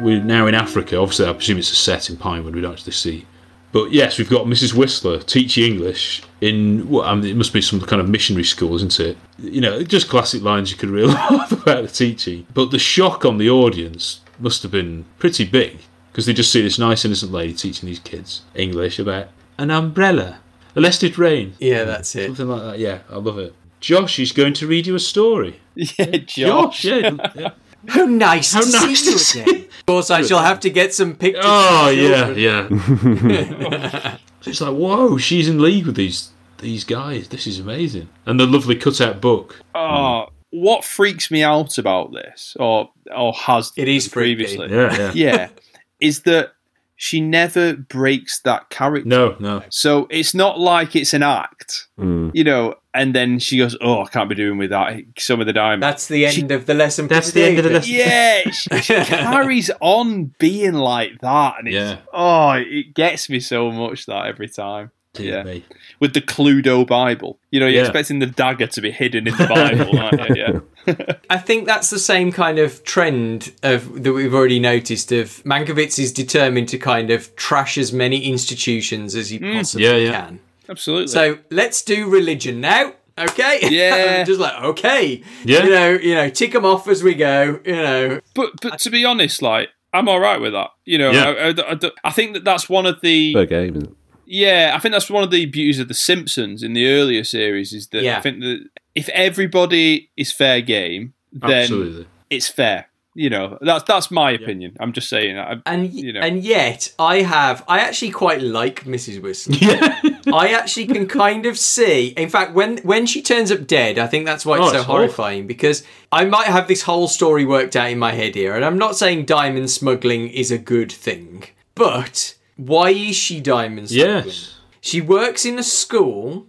[SPEAKER 4] We're now in Africa. Obviously, I presume it's a set in Pinewood. We don't actually see. But yes, we've got Mrs. Whistler teaching English in what I mean, it must be some kind of missionary school, isn't it? You know, just classic lines you could reel off about the teaching. But the shock on the audience must have been pretty big because they just see this nice innocent lady teaching these kids English about an umbrella. lest it rain.
[SPEAKER 6] Yeah, that's it.
[SPEAKER 4] Something like that. Yeah, I love it. Josh is going to read you a story.
[SPEAKER 5] Yeah, Josh.
[SPEAKER 4] yeah. yeah.
[SPEAKER 6] How nice
[SPEAKER 4] How
[SPEAKER 6] to
[SPEAKER 4] nice
[SPEAKER 6] see
[SPEAKER 4] to
[SPEAKER 6] you again. Of course, I shall have to get some pictures.
[SPEAKER 4] Oh yeah, yeah. it's like, whoa, she's in league with these these guys. This is amazing. And the lovely cutout book.
[SPEAKER 5] Oh, what freaks me out about this, or or has
[SPEAKER 6] It is freaky.
[SPEAKER 5] previously,
[SPEAKER 4] Yeah, yeah.
[SPEAKER 5] yeah, is that she never breaks that character.
[SPEAKER 4] No, no.
[SPEAKER 5] So it's not like it's an act,
[SPEAKER 7] Mm.
[SPEAKER 5] you know, and then she goes, "Oh, I can't be doing with that. Some of the diamond."
[SPEAKER 6] That's the end of the lesson. for
[SPEAKER 4] That's the end of the lesson.
[SPEAKER 5] yeah, she, she carries on being like that, and it's
[SPEAKER 4] Yeah.
[SPEAKER 5] oh, it gets me so much that every time.
[SPEAKER 4] Dear
[SPEAKER 5] Yeah.
[SPEAKER 4] me.
[SPEAKER 5] With the Cluedo Bible, you know, you're
[SPEAKER 4] Yeah.
[SPEAKER 5] expecting the dagger to be hidden in the Bible, aren't you? Yeah.
[SPEAKER 6] I think that's the same kind of trend of that we've already noticed. Of Mankiewicz is determined to kind of trash as many institutions as he hmm. possibly
[SPEAKER 4] Yeah, yeah.
[SPEAKER 6] can.
[SPEAKER 5] Absolutely.
[SPEAKER 6] So let's do religion now. Okay.
[SPEAKER 5] Yeah.
[SPEAKER 6] Just like okay.
[SPEAKER 4] Yeah.
[SPEAKER 6] You know. You know. Tick them off as we go. You know.
[SPEAKER 5] But but to be honest, like I'm all right with that. You know,
[SPEAKER 4] Yeah.
[SPEAKER 5] I, I- I- I think that that's one of the
[SPEAKER 7] Fair game, isn't it?
[SPEAKER 5] Yeah. I think that's one of the beauties of the Simpsons in the earlier series is that
[SPEAKER 6] Yeah.
[SPEAKER 5] I think that if everybody is fair game, then
[SPEAKER 4] Absolutely.
[SPEAKER 5] it's fair. You know, that's that's my opinion. I'm just saying that. I-
[SPEAKER 6] And
[SPEAKER 5] you know,
[SPEAKER 6] and yet I have I actually quite like Mrs. Whistler.
[SPEAKER 4] Yeah.
[SPEAKER 6] I actually can kind of see. In fact, when when she turns up dead, I think that's why it's
[SPEAKER 4] Oh,
[SPEAKER 6] so
[SPEAKER 4] it's awful.
[SPEAKER 6] horrifying. Because I might have this whole story worked out in my head here, and I'm not saying diamond smuggling is a good thing, but why is she diamond smuggling?
[SPEAKER 4] yes.
[SPEAKER 6] She works in a school.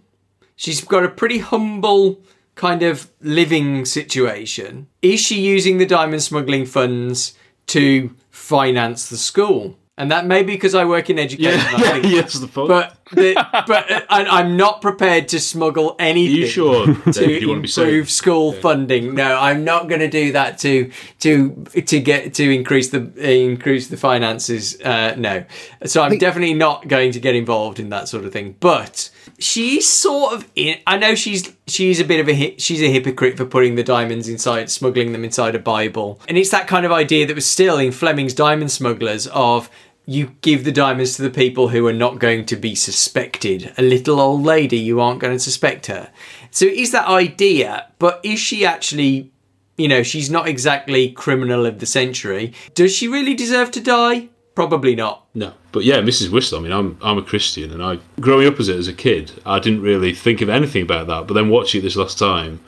[SPEAKER 6] She's got a pretty humble kind of living situation. Is she using the diamond smuggling funds to finance the school? And that may be because I work in education.
[SPEAKER 4] Yeah.
[SPEAKER 6] Think
[SPEAKER 4] yes, the point.
[SPEAKER 6] but the, but uh, I'm not prepared to smuggle anything.
[SPEAKER 4] you sure?
[SPEAKER 6] To
[SPEAKER 4] Dave, you want to be safe?
[SPEAKER 6] improve school funding? No, I'm not going to do that to to to get to increase the increase the finances. Uh, no, so I'm definitely not going to get involved in that sort of thing. But she's sort of in. I know she's she's a bit of a hi- she's a hypocrite for putting the diamonds inside, smuggling them inside a Bible, and it's that kind of idea that was still in Fleming's Diamond Smugglers of you give the diamonds to the people who are not going to be suspected. A little old lady, you aren't going to suspect her. So it is that idea, but is she actually, you know, she's not exactly criminal of the century. Does she really deserve to die? Probably not.
[SPEAKER 4] No, but yeah, Mrs. Whistler. I mean, I'm I'm a Christian, and I growing up as it as a kid, I didn't really think of anything about that. But then watching it this last time,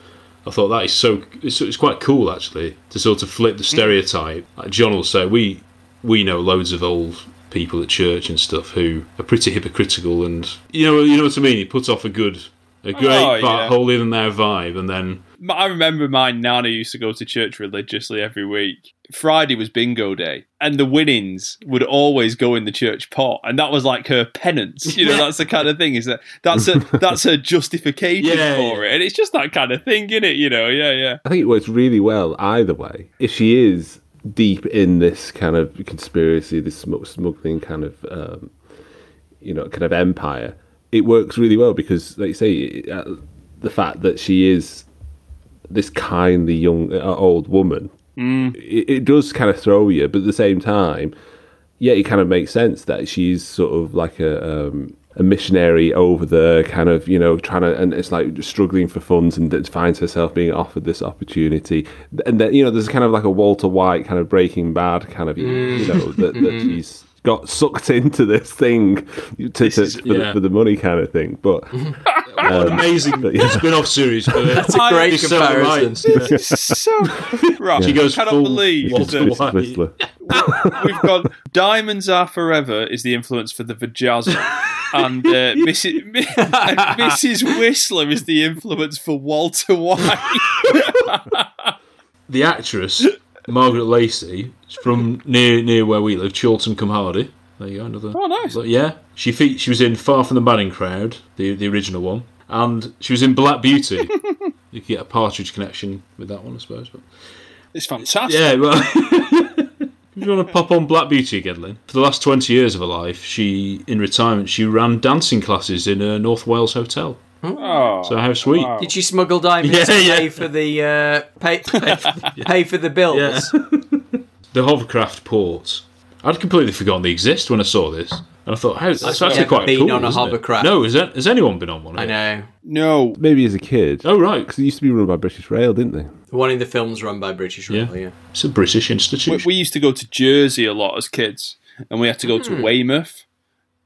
[SPEAKER 4] I thought that is so it's, it's quite cool actually to sort of flip the stereotype. Like John will say, we we know loads of old people at church and stuff who are pretty hypocritical, and you know you know what I mean. He puts off a good. A oh, great
[SPEAKER 5] Oh,
[SPEAKER 4] part,
[SPEAKER 5] yeah.
[SPEAKER 4] holier than their vibe, and then
[SPEAKER 5] I remember my nana used to go to church religiously every week. Friday was bingo day, and the winnings would always go in the church pot, and that was like her penance. You know, that's the kind of thing. Is that that's a that's her justification
[SPEAKER 4] Yeah,
[SPEAKER 5] for
[SPEAKER 4] yeah.
[SPEAKER 5] it, and it's just that kind of thing, is it? You know, yeah, yeah.
[SPEAKER 7] I think it works really well either way. If she is deep in this kind of conspiracy, this smuggling kind of, um, you know, kind of empire, it works really well because, like you say, uh, the fact that she is this kindly young uh, old woman, it, it does kind of throw you, but at the same time, yeah, it kind of makes sense that she's sort of like a um, a missionary over there, kind of you know trying to, and it's like struggling for funds, and that finds herself being offered this opportunity, and then you know there's kind of like a Walter White kind of Breaking Bad kind of you mm. know that, that mm-hmm. she's got sucked into this thing to, to,
[SPEAKER 4] is-
[SPEAKER 7] for, the, for the money kind of thing, but.
[SPEAKER 4] what an amazing
[SPEAKER 7] but yeah.
[SPEAKER 4] spin-off series. That's
[SPEAKER 6] a great comparison.
[SPEAKER 5] so right,
[SPEAKER 4] She goes I
[SPEAKER 5] cannot
[SPEAKER 4] full
[SPEAKER 5] believe
[SPEAKER 4] Walter
[SPEAKER 5] that we've got "Diamonds Are Forever" is the influence for the Vajazzle, and uh, Mrs. and Mrs. Whistler is the influence for Walter White.
[SPEAKER 4] the actress Margaret Lacey from near near where we live, Chorlton cum Hardy. There you go, another.
[SPEAKER 5] Oh, nice.
[SPEAKER 4] Yeah, she fe- she was in Far from the Madding Crowd, the the original one, and she was in Black Beauty. you could get a Partridge connection with that one, I suppose. But
[SPEAKER 5] It's fantastic.
[SPEAKER 4] yeah, well. If you want to pop on Black Beauty again, Lynn? For the last 20 years of her life, she, in retirement, she ran dancing classes in a North Wales hotel.
[SPEAKER 5] Oh,
[SPEAKER 4] So how sweet.
[SPEAKER 6] Did she smuggle diamonds
[SPEAKER 4] Yeah,
[SPEAKER 6] to
[SPEAKER 4] yeah.
[SPEAKER 6] pay for the uh, pay, pay, pay for the bills?
[SPEAKER 4] Yeah. the hovercraft port. I'd completely forgotten they exist when I saw this. And I thought, how, that's
[SPEAKER 6] I've
[SPEAKER 4] actually
[SPEAKER 6] never
[SPEAKER 4] quite
[SPEAKER 6] been
[SPEAKER 4] cool.
[SPEAKER 6] on a
[SPEAKER 4] isn't it?
[SPEAKER 6] hovercraft.
[SPEAKER 4] No, is that, has anyone been on one?
[SPEAKER 6] I know.
[SPEAKER 5] No.
[SPEAKER 7] Maybe as a kid.
[SPEAKER 4] Oh, right.
[SPEAKER 7] Because it used to be run by British Rail, didn't they?
[SPEAKER 6] The one in the film's run by British Rail, yeah. yeah.
[SPEAKER 4] It's a British institution.
[SPEAKER 5] we used to go to Jersey a lot as kids, and we had to go to Weymouth.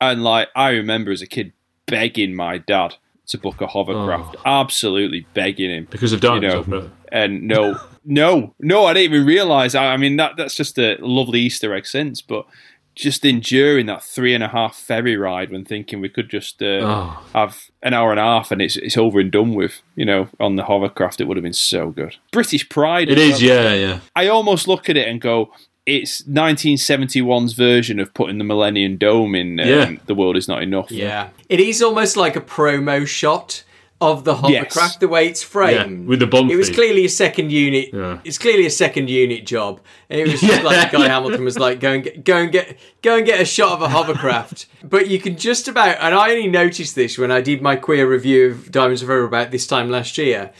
[SPEAKER 5] And like, I remember as a kid begging my dad to book a hovercraft, absolutely begging him.
[SPEAKER 4] because of diamonds.
[SPEAKER 5] know,
[SPEAKER 4] I've heard.
[SPEAKER 5] And no, no, no, I didn't even realize. I, I mean, that that's just a lovely Easter egg since, but just enduring that three and a half ferry ride when thinking we could just uh,
[SPEAKER 4] Oh.
[SPEAKER 5] have an hour and a half and it's it's over and done with. You know, on the hovercraft, it would have been so good. British pride.
[SPEAKER 4] It is,
[SPEAKER 5] well.
[SPEAKER 4] yeah, yeah.
[SPEAKER 5] I almost look at it and go, it's 1971's version of putting the Millennium Dome in. Um,
[SPEAKER 4] Yeah.
[SPEAKER 5] The world is not enough.
[SPEAKER 6] Yeah. It is almost like a promo shot of the
[SPEAKER 5] Yes.
[SPEAKER 6] hovercraft, the way it's framed.
[SPEAKER 4] Yeah, with the Bond
[SPEAKER 6] It was
[SPEAKER 4] theme.
[SPEAKER 6] clearly a second unit.
[SPEAKER 4] Yeah.
[SPEAKER 6] It's clearly a second unit job. And it was just like Guy Hamilton was like, go and get, go and get, go and get a shot of a hovercraft. but you can just about, and I only noticed this when I did my queer review of Diamonds Are Forever about this time last year.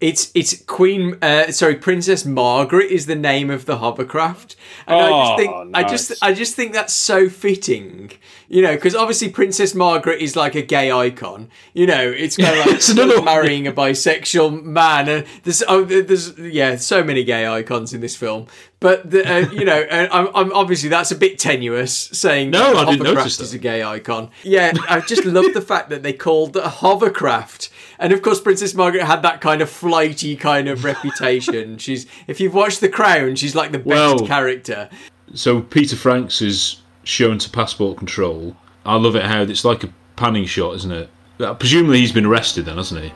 [SPEAKER 6] It's it's Queen, uh, sorry, Princess Margaret is the name of the hovercraft, and I just
[SPEAKER 5] Oh,
[SPEAKER 6] think I just. I just think that's so fitting, you know, because obviously Princess Margaret is like a gay icon, you know, it's kind of like
[SPEAKER 4] It's
[SPEAKER 6] marrying a bisexual man, and there's oh, there's yeah, so many gay icons in this film, but the, uh, you know, and I'm, I'm obviously that's a bit tenuous saying
[SPEAKER 4] No,
[SPEAKER 6] that
[SPEAKER 4] I didn't
[SPEAKER 6] hovercraft
[SPEAKER 4] notice
[SPEAKER 6] is a gay icon. Yeah, I just love the fact that they called a hovercraft. And of course, Princess Margaret had that kind of flighty kind of reputation. She's, if you've watched The Crown, she's like the best
[SPEAKER 4] Well-
[SPEAKER 6] character.
[SPEAKER 4] So Peter Franks is shown to passport control. I love it how it's like a panning shot, isn't it? Uh, Presumably he's been arrested then, hasn't he?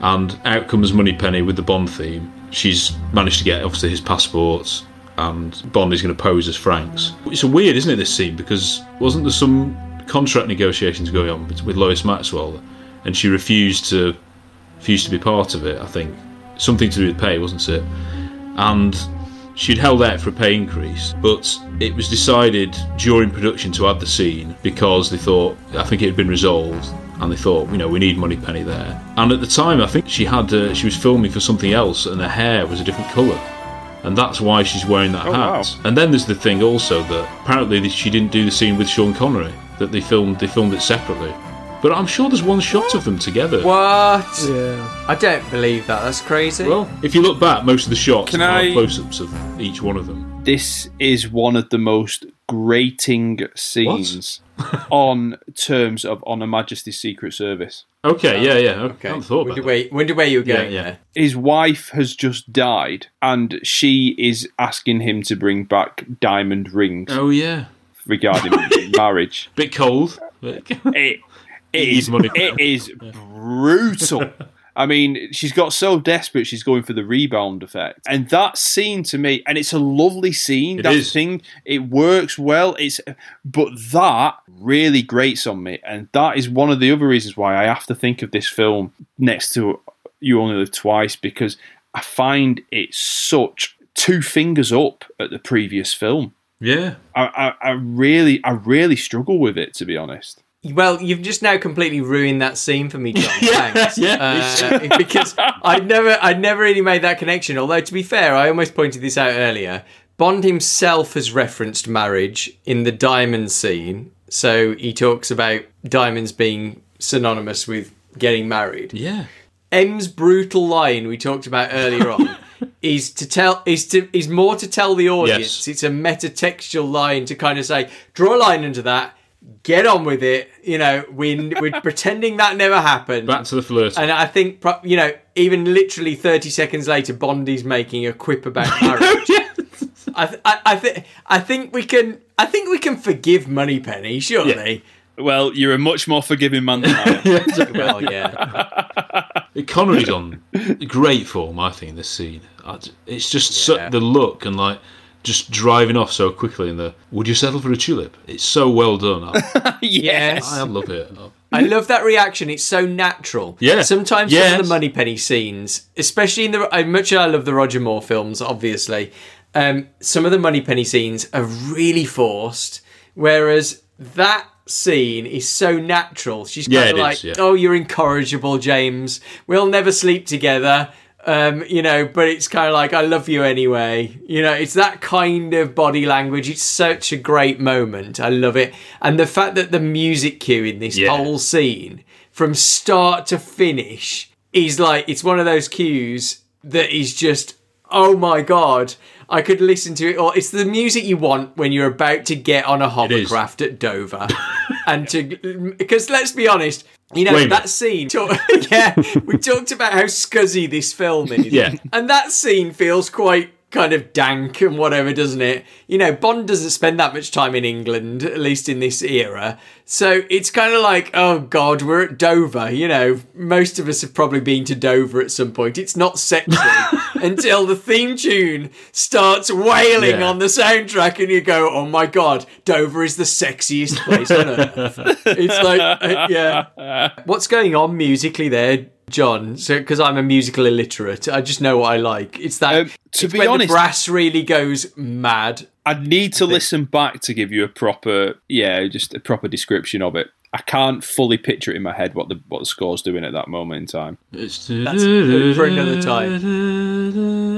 [SPEAKER 4] And out comes Moneypenny with the Bond theme. She's managed to get obviously his passports, and Bond is going to pose as Franks. It's a weird, isn't it? This scene because wasn't there some contract negotiations going on with Lois Maxwell, and she refused to refused to be part of it. I think something to do with pay, wasn't it? and she'd held out for a pay increase, but it was decided during production to add the scene because they thought I think it had been resolved, and they thought you know we need Moneypenny there. And at the time, I think she had uh, she was filming for something else, and her hair was a different colour. And that's why she's wearing that
[SPEAKER 5] Oh,
[SPEAKER 4] hat.
[SPEAKER 5] wow.
[SPEAKER 4] And then there's the thing also that apparently she didn't do the scene with Sean Connery. That they filmed they filmed it separately. But I'm sure there's one shot of them together.
[SPEAKER 6] What? Yeah. I don't believe that. That's crazy.
[SPEAKER 4] Well, if you look back, most of the shots
[SPEAKER 5] Can
[SPEAKER 4] are
[SPEAKER 5] I-
[SPEAKER 4] close-ups of each one of them.
[SPEAKER 5] This is one of the most grating scenes on terms of On Her Majesty's Secret Service.
[SPEAKER 4] Okay, yeah, yeah.
[SPEAKER 6] okay.
[SPEAKER 4] I hadn't thought
[SPEAKER 6] wonder
[SPEAKER 4] about
[SPEAKER 6] where, wonder where you were
[SPEAKER 4] Yeah,
[SPEAKER 6] going
[SPEAKER 4] yeah.
[SPEAKER 6] there.
[SPEAKER 5] His wife has just died, and she is asking him to bring back diamond rings.
[SPEAKER 4] Oh yeah,
[SPEAKER 5] regarding marriage.
[SPEAKER 4] bit cold.
[SPEAKER 5] It, it is
[SPEAKER 4] money.
[SPEAKER 5] it is brutal. I mean, she's got so desperate she's going for the rebound effect. And that scene to me, and it's a lovely scene.
[SPEAKER 4] It
[SPEAKER 5] that
[SPEAKER 4] is.
[SPEAKER 5] thing, it works well. It's but that really grates on me. And that is one of the other reasons why I have to think of this film next to You Only Live Twice, because I find it such two fingers up at the previous film.
[SPEAKER 4] yeah,
[SPEAKER 5] I, I, I really I really struggle with it to be honest.
[SPEAKER 6] Well, you've just now completely ruined that scene for me, John. Thanks.
[SPEAKER 4] yeah.
[SPEAKER 6] Uh, because I'd never, I'd never really made that connection. Although, to be fair, I almost pointed this out earlier. Bond himself has referenced marriage in the diamond scene, so he talks about diamonds being synonymous with getting married.
[SPEAKER 4] yeah.
[SPEAKER 6] M's brutal line we talked about earlier on is to tell is to is more to tell the audience.
[SPEAKER 4] Yes.
[SPEAKER 6] It's a metatextual line to kind of say, draw a line into that, get on with it. You know, we we're pretending that never happened.
[SPEAKER 4] Back to the flirt.
[SPEAKER 6] and I think, you know, even literally 30 seconds later, Bondi's making a quip about marriage. I, th- I, I, th- I think we can. I think we can forgive Moneypenny, surely.
[SPEAKER 5] Well, you're a much more forgiving man than I am.
[SPEAKER 6] Well, yeah.
[SPEAKER 4] Connery's on great form, I think, in this scene. It's just so, the look and like just driving off so quickly in the "Would you settle for a tulip?" It's so well done. I,
[SPEAKER 6] yes.
[SPEAKER 4] I love it.
[SPEAKER 6] I love that reaction. It's so natural.
[SPEAKER 4] Yeah.
[SPEAKER 6] Sometimes some
[SPEAKER 4] Yes.
[SPEAKER 6] of the Moneypenny scenes, especially in the as much as I love the Roger Moore films, obviously, um, some of the Moneypenny scenes are really forced, whereas that scene is so natural. She's
[SPEAKER 4] Yeah,
[SPEAKER 6] of like,
[SPEAKER 4] is, yeah.
[SPEAKER 6] "Oh, you're incorrigible, James. We'll never sleep together." Um, you know, but it's kind of like I love you anyway. You know, it's that kind of body language. It's such a great moment. I love it, and the fact that the music cue in this
[SPEAKER 4] Yeah.
[SPEAKER 6] whole scene, from start to finish, is like it's one of those cues that is just oh my god. I could listen to it, or it's the music you want when you're about to get on a hovercraft at Dover, and to because let's be honest, you know that scene. talk- yeah, we talked about how scuzzy this film is.
[SPEAKER 4] Yeah.
[SPEAKER 6] and that scene feels quite kind of dank and whatever, doesn't it? You know, Bond doesn't spend that much time in England, at least in this era. So it's kind of like, oh God, we're at Dover. You know, most of us have probably been to Dover at some point. It's not sexy until the theme tune starts wailing
[SPEAKER 4] Yeah.
[SPEAKER 6] on the soundtrack, and you go, oh my God, Dover is the sexiest place on earth. it's like, uh, yeah. What's going on musically there? John, so because I'm a musical illiterate, I just know what I like. It's that
[SPEAKER 5] Um, to
[SPEAKER 6] it's
[SPEAKER 5] be
[SPEAKER 6] when
[SPEAKER 5] honest-
[SPEAKER 6] the brass really goes mad.
[SPEAKER 5] I'd need to listen back to give you a proper, yeah, just a proper description of it. I can't fully picture it in my head what the what the score's doing at that moment in time.
[SPEAKER 4] It's
[SPEAKER 6] That's for another time.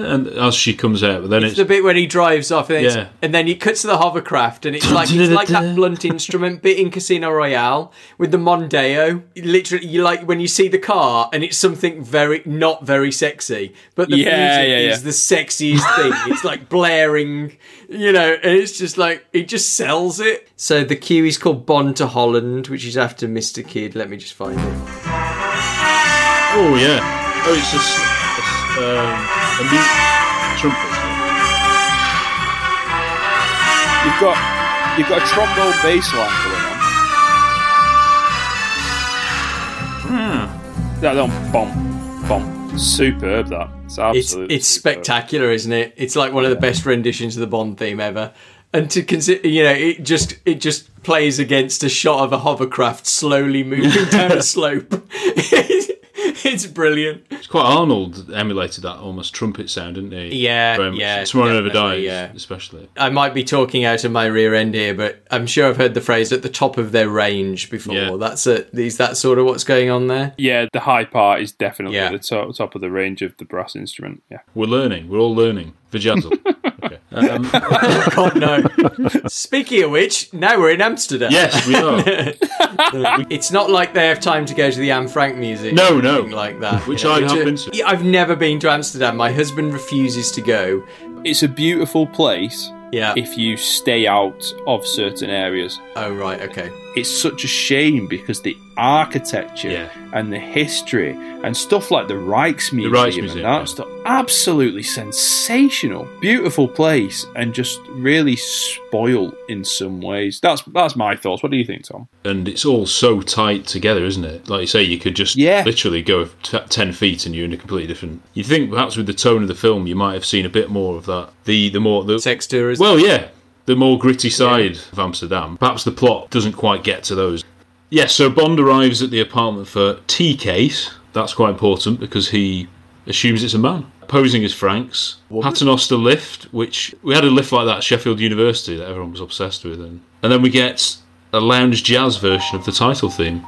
[SPEAKER 4] And as she comes out, but then
[SPEAKER 6] It's
[SPEAKER 4] it's,
[SPEAKER 6] the bit when he drives off, and,
[SPEAKER 4] Yeah.
[SPEAKER 6] and then he cuts to the hovercraft, and it's like it's like that blunt instrument bit in Casino Royale with the Mondeo. Literally, you like when you see the car, and it's something very not very sexy, but the
[SPEAKER 5] Yeah,
[SPEAKER 6] music
[SPEAKER 5] yeah, yeah.
[SPEAKER 6] is the sexiest thing. It's like blaring, you know, and it's just like it just sells it. So the cue is called Bond to Holland, which is after Mr. Kidd. Let me just find it.
[SPEAKER 4] oh yeah, oh it's just it's, um, a mute trumpet.
[SPEAKER 5] You've got you've got a trombone bass line going on. Hmm. That one, bomb, bomb, superb. That it's
[SPEAKER 6] It's
[SPEAKER 5] absolutely.
[SPEAKER 6] it's
[SPEAKER 5] superb.
[SPEAKER 6] spectacular, isn't it? It's like one of the best renditions of the Bond theme ever. And to consider, you know, it just it just plays against a shot of a hovercraft slowly moving down a slope. it's brilliant.
[SPEAKER 4] It's quite Arnold emulated that almost trumpet sound, didn't he?
[SPEAKER 6] Yeah,
[SPEAKER 4] Very much.
[SPEAKER 6] yeah,
[SPEAKER 4] Tomorrow Never
[SPEAKER 6] definitely,
[SPEAKER 4] Dies,
[SPEAKER 6] yeah.
[SPEAKER 4] especially.
[SPEAKER 6] I might be talking out of my rear end here, but I'm sure I've heard the phrase "at the top of their range" before.
[SPEAKER 4] Yeah.
[SPEAKER 6] That's a is that sort of what's going on there?
[SPEAKER 5] Yeah, the high part is definitely
[SPEAKER 6] Yeah.
[SPEAKER 5] at the top, top of the range of the brass instrument. Yeah.
[SPEAKER 4] We're learning. We're all learning. Vajazzle. okay. Um,
[SPEAKER 6] God no. Speaking of which, now we're in Amsterdam.
[SPEAKER 4] yes, we are.
[SPEAKER 6] It's not like they have time to go to the Anne Frank Museum.
[SPEAKER 4] No, no.
[SPEAKER 6] like that.
[SPEAKER 4] Which
[SPEAKER 6] you know,
[SPEAKER 4] I have been to.
[SPEAKER 6] I've never been to Amsterdam. My husband refuses to go.
[SPEAKER 5] It's a beautiful place
[SPEAKER 6] Yeah.
[SPEAKER 5] if you stay out of certain areas.
[SPEAKER 6] oh right. Okay.
[SPEAKER 5] It's such a shame because the architecture
[SPEAKER 4] Yeah.
[SPEAKER 5] and the history and stuff like the Rijksmuseum,
[SPEAKER 4] Rijksmuseum,
[SPEAKER 5] and that
[SPEAKER 4] yeah.
[SPEAKER 5] stuff, absolutely sensational, beautiful place, and just really spoiled in some ways. That's that's my thoughts. What do you think, Tom?
[SPEAKER 4] and it's all so tight together, isn't it? Like you say, you could just
[SPEAKER 5] Yeah.
[SPEAKER 4] literally go t- ten feet and you're in a completely different. You think perhaps with the tone of the film, you might have seen a bit more of that. The the more the
[SPEAKER 6] Sex tourism.
[SPEAKER 4] well, yeah, the more gritty side of Amsterdam. Perhaps the plot doesn't quite get to those. Yes, so Bond arrives at the apartment for T Case. That's quite important because he assumes it's a man. Posing as Frank's. Paternoster lift, which we had a lift like that at Sheffield University that everyone was obsessed with. And, and then we get a lounge jazz version of the title theme.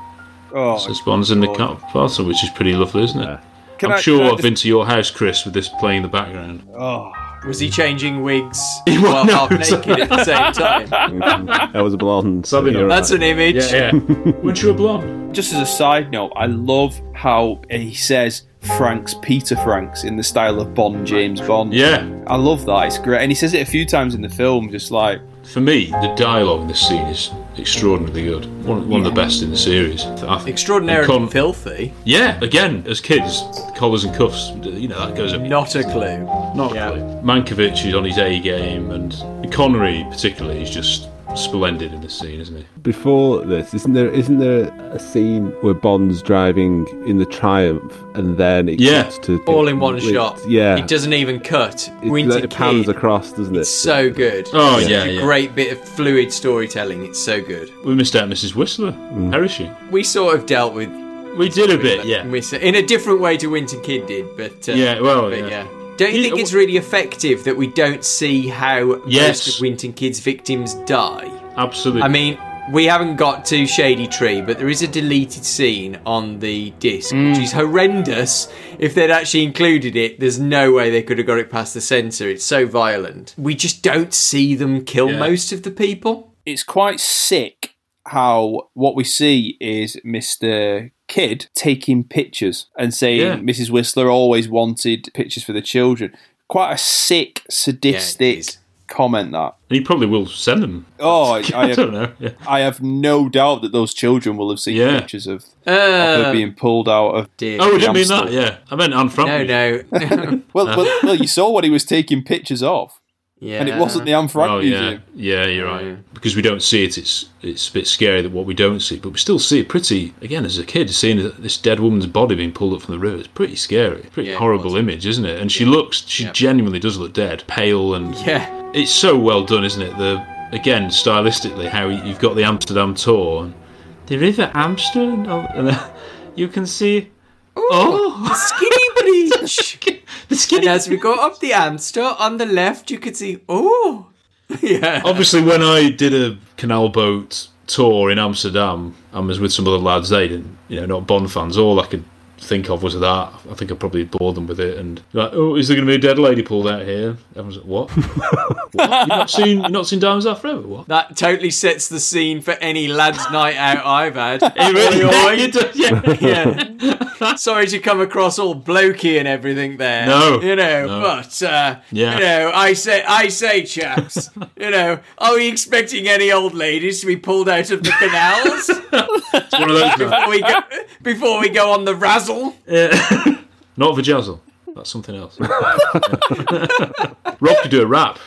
[SPEAKER 5] Oh,
[SPEAKER 4] So Bond's in the party, which is pretty lovely, isn't it?
[SPEAKER 5] Can
[SPEAKER 4] I'm
[SPEAKER 5] I-
[SPEAKER 4] sure
[SPEAKER 5] I
[SPEAKER 4] I've
[SPEAKER 5] just-
[SPEAKER 4] been to your house, Chris, with this playing in the background. Oh.
[SPEAKER 6] Was he changing wigs while half naked at the same time?
[SPEAKER 7] That was a blonde.
[SPEAKER 4] Probably not.
[SPEAKER 6] That's
[SPEAKER 7] right.
[SPEAKER 6] an image.
[SPEAKER 4] Yeah, yeah. Weren't you a blonde?
[SPEAKER 5] just as a side note, I love how he says Franks, Peter Franks, in the style of Bond, James Bond.
[SPEAKER 4] Yeah.
[SPEAKER 5] I love that. It's great, and he says it a few times in the film, just like
[SPEAKER 4] For me, the dialogue in this scene is extraordinarily good. One, one of the best in the series.
[SPEAKER 6] Extraordinarily
[SPEAKER 4] And Con-
[SPEAKER 6] filthy.
[SPEAKER 4] Yeah, again, as kids, collars and cuffs, you know, that goes up.
[SPEAKER 6] Not a clue.
[SPEAKER 4] Not
[SPEAKER 6] yeah.
[SPEAKER 4] clue. Mankiewicz is on his A game, and Connery, particularly, is just splendid in this scene, isn't he?
[SPEAKER 7] Before this, isn't there isn't there a scene where Bond's driving in the Triumph and then it
[SPEAKER 4] Yeah.
[SPEAKER 7] cuts to
[SPEAKER 6] All in one
[SPEAKER 7] it-
[SPEAKER 6] shot.
[SPEAKER 7] Yeah,
[SPEAKER 6] It doesn't even cut.
[SPEAKER 7] it,
[SPEAKER 6] Winter
[SPEAKER 7] it pans across, doesn't it?
[SPEAKER 6] It's so good.
[SPEAKER 4] Oh,
[SPEAKER 6] It's
[SPEAKER 4] yeah,
[SPEAKER 6] a
[SPEAKER 4] yeah.
[SPEAKER 6] great bit of fluid storytelling. It's so good.
[SPEAKER 4] We missed out Mrs. Whistler, Where is she?
[SPEAKER 6] We sort of dealt with
[SPEAKER 4] We did a bit, yeah.
[SPEAKER 6] in a different way to Wint and Kidd did, but uh,
[SPEAKER 4] Yeah, well,
[SPEAKER 6] but
[SPEAKER 4] yeah.
[SPEAKER 6] yeah. Don't you think it's really effective that we don't see how
[SPEAKER 4] Yes.
[SPEAKER 6] most of Wint and Kidd's victims die?
[SPEAKER 4] Absolutely.
[SPEAKER 6] I mean, we haven't got to Shady Tree, but there is a deleted scene on the disc, which mm. is horrendous. If they'd actually included it, there's no way they could have got it past the censor. It's so violent. We just don't see them kill
[SPEAKER 4] Yeah.
[SPEAKER 6] most of the people.
[SPEAKER 5] it's quite sick how what we see is Mr. Kidd taking pictures and saying
[SPEAKER 4] Yeah.
[SPEAKER 5] Mrs. Whistler always wanted pictures for the children. Quite a sick, sadistic
[SPEAKER 6] is.
[SPEAKER 5] comment that.
[SPEAKER 4] And he probably will send them.
[SPEAKER 5] Oh, I, I,
[SPEAKER 4] I
[SPEAKER 5] have,
[SPEAKER 4] don't know. Yeah.
[SPEAKER 5] I have no doubt that those children will have seen
[SPEAKER 4] Yeah.
[SPEAKER 5] pictures of, of
[SPEAKER 6] Uh,
[SPEAKER 5] her being pulled out of.
[SPEAKER 6] dear.
[SPEAKER 4] Oh, I didn't mean that. Yeah, I meant Anne Frank.
[SPEAKER 6] no, no.
[SPEAKER 5] Well, well, well, you saw what he was taking pictures of,
[SPEAKER 6] yeah.
[SPEAKER 5] and it wasn't the Anne Frank
[SPEAKER 4] Oh yeah,
[SPEAKER 5] Museum.
[SPEAKER 4] yeah, you're right. Because we don't see it, it's it's a bit scary that what we don't see, but we still see it pretty. Again, as a kid, seeing this dead woman's body being pulled up from the river, it's pretty scary, pretty
[SPEAKER 6] Yeah,
[SPEAKER 4] horrible image, isn't it? And she looks, she
[SPEAKER 6] Yeah.
[SPEAKER 4] genuinely does look dead, pale, and
[SPEAKER 6] Yeah.
[SPEAKER 4] it's so well done, isn't it? The again stylistically, how you've got the Amsterdam tour, and the River Amsterdam, oh, and then you can see. Oh,
[SPEAKER 6] Skinny bridge.
[SPEAKER 4] the skinny.
[SPEAKER 6] and as we go up the Amstel, on the left, you could see, oh. yeah.
[SPEAKER 4] Obviously, when I did a canal boat tour in Amsterdam and was with some other lads, they didn't, you know, not Bond fans. All I could think of was that. I think I probably bored them with it. And like, oh, is there going to be a dead lady pulled out here? Everyone's like, what? what? You've not seen, you've not seen Diamonds Are Forever? What?
[SPEAKER 6] That totally sets the scene for any lads' night out I've had.
[SPEAKER 4] It really,
[SPEAKER 6] Oi, oi.
[SPEAKER 4] it does, yeah.
[SPEAKER 6] yeah. Sorry to come across all blokey and everything there.
[SPEAKER 4] No,
[SPEAKER 6] You know,
[SPEAKER 4] no.
[SPEAKER 6] but uh,
[SPEAKER 4] Yeah.
[SPEAKER 6] you know, I say I say chaps, you know, are we expecting any old ladies to be pulled out of the canals
[SPEAKER 4] It's one of those.
[SPEAKER 6] before we go before we go on the razzle?
[SPEAKER 4] Not the Vajazzle. That's something else. Rob could do a rap.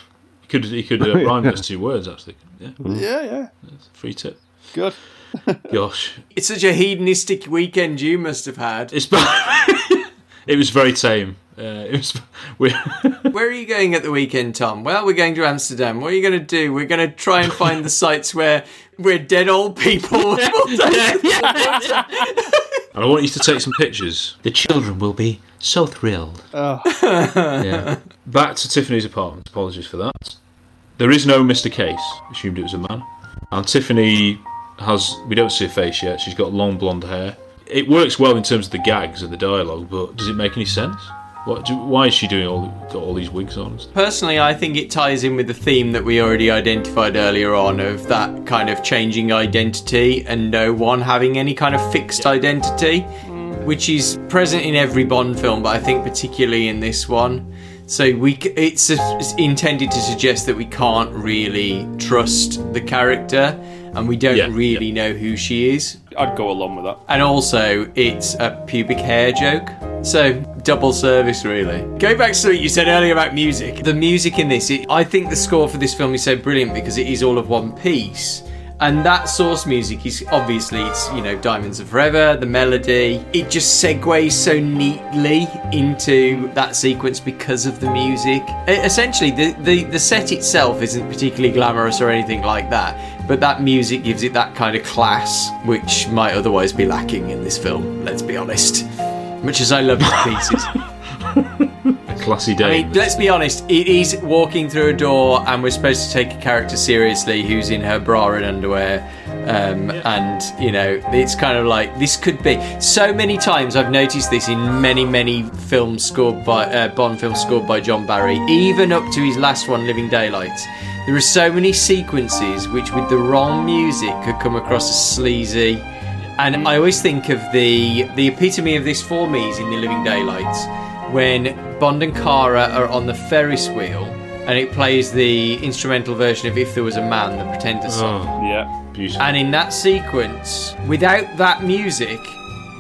[SPEAKER 4] He could, he could uh, rhyme those two words, actually. Yeah,
[SPEAKER 5] Yeah, yeah,
[SPEAKER 4] free tip.
[SPEAKER 5] good.
[SPEAKER 4] Gosh.
[SPEAKER 6] It's such a hedonistic weekend you must have had.
[SPEAKER 4] It's it was very tame. Uh, it was we
[SPEAKER 6] Where are you going at the weekend, Tom? Well, we're going to Amsterdam. What are you going to do? We're going to try and find the sites where where dead old people.
[SPEAKER 4] and I want you to take some pictures. The children will be so thrilled. yeah. Back to Tiffany's apartment. Apologies for that. There is no Mr. Case. Assumed it was a man. And Tiffany has. We don't see her face yet. She's got long blonde hair. It works well in terms of the gags and the dialogue, but does it make any sense? What? Do, why is she doing all got all these wigs on?
[SPEAKER 6] Personally, I think it ties in with the theme that we already identified earlier on of that kind of changing identity and no one having any kind of fixed identity, which is present in every Bond film, but I think particularly in this one. So we, it's, it's intended to suggest that we can't really trust the character, and we don't
[SPEAKER 4] Yeah,
[SPEAKER 6] really know who she is.
[SPEAKER 5] I'd go along with that.
[SPEAKER 6] And also, it's a pubic hair joke. So, double service, really. Going back to what you said earlier about music, the music in this, it, I think the score for this film is so brilliant because it is all of one piece. And that source music is obviously, it's, you know, Diamonds Are Forever, the melody. It just segues so neatly into that sequence because of the music. E- essentially, the, the, the set itself isn't particularly glamorous or anything like that, but that music gives it that kind of class, which might otherwise be lacking in this film, let's be honest. Much as I love the pieces.
[SPEAKER 4] A classy
[SPEAKER 6] I
[SPEAKER 4] day.
[SPEAKER 6] mean, let's be honest, it is walking through a door, and we're supposed to take a character seriously who's in her bra and underwear. Um, and, you know, it's kind of like this could be. So many times I've noticed this in many, many films scored by uh, Bond films scored by John Barry, even up to his last one, Living Daylights. There are so many sequences which, with the wrong music, could come across as sleazy. And I always think of the the epitome of this for me is in the Living Daylights when Bond and Kara are on the Ferris wheel and it plays the instrumental version of If There Was a Man, the Pretender song.
[SPEAKER 4] oh,
[SPEAKER 5] Yeah.
[SPEAKER 4] beautiful.
[SPEAKER 6] And in that sequence, without that music,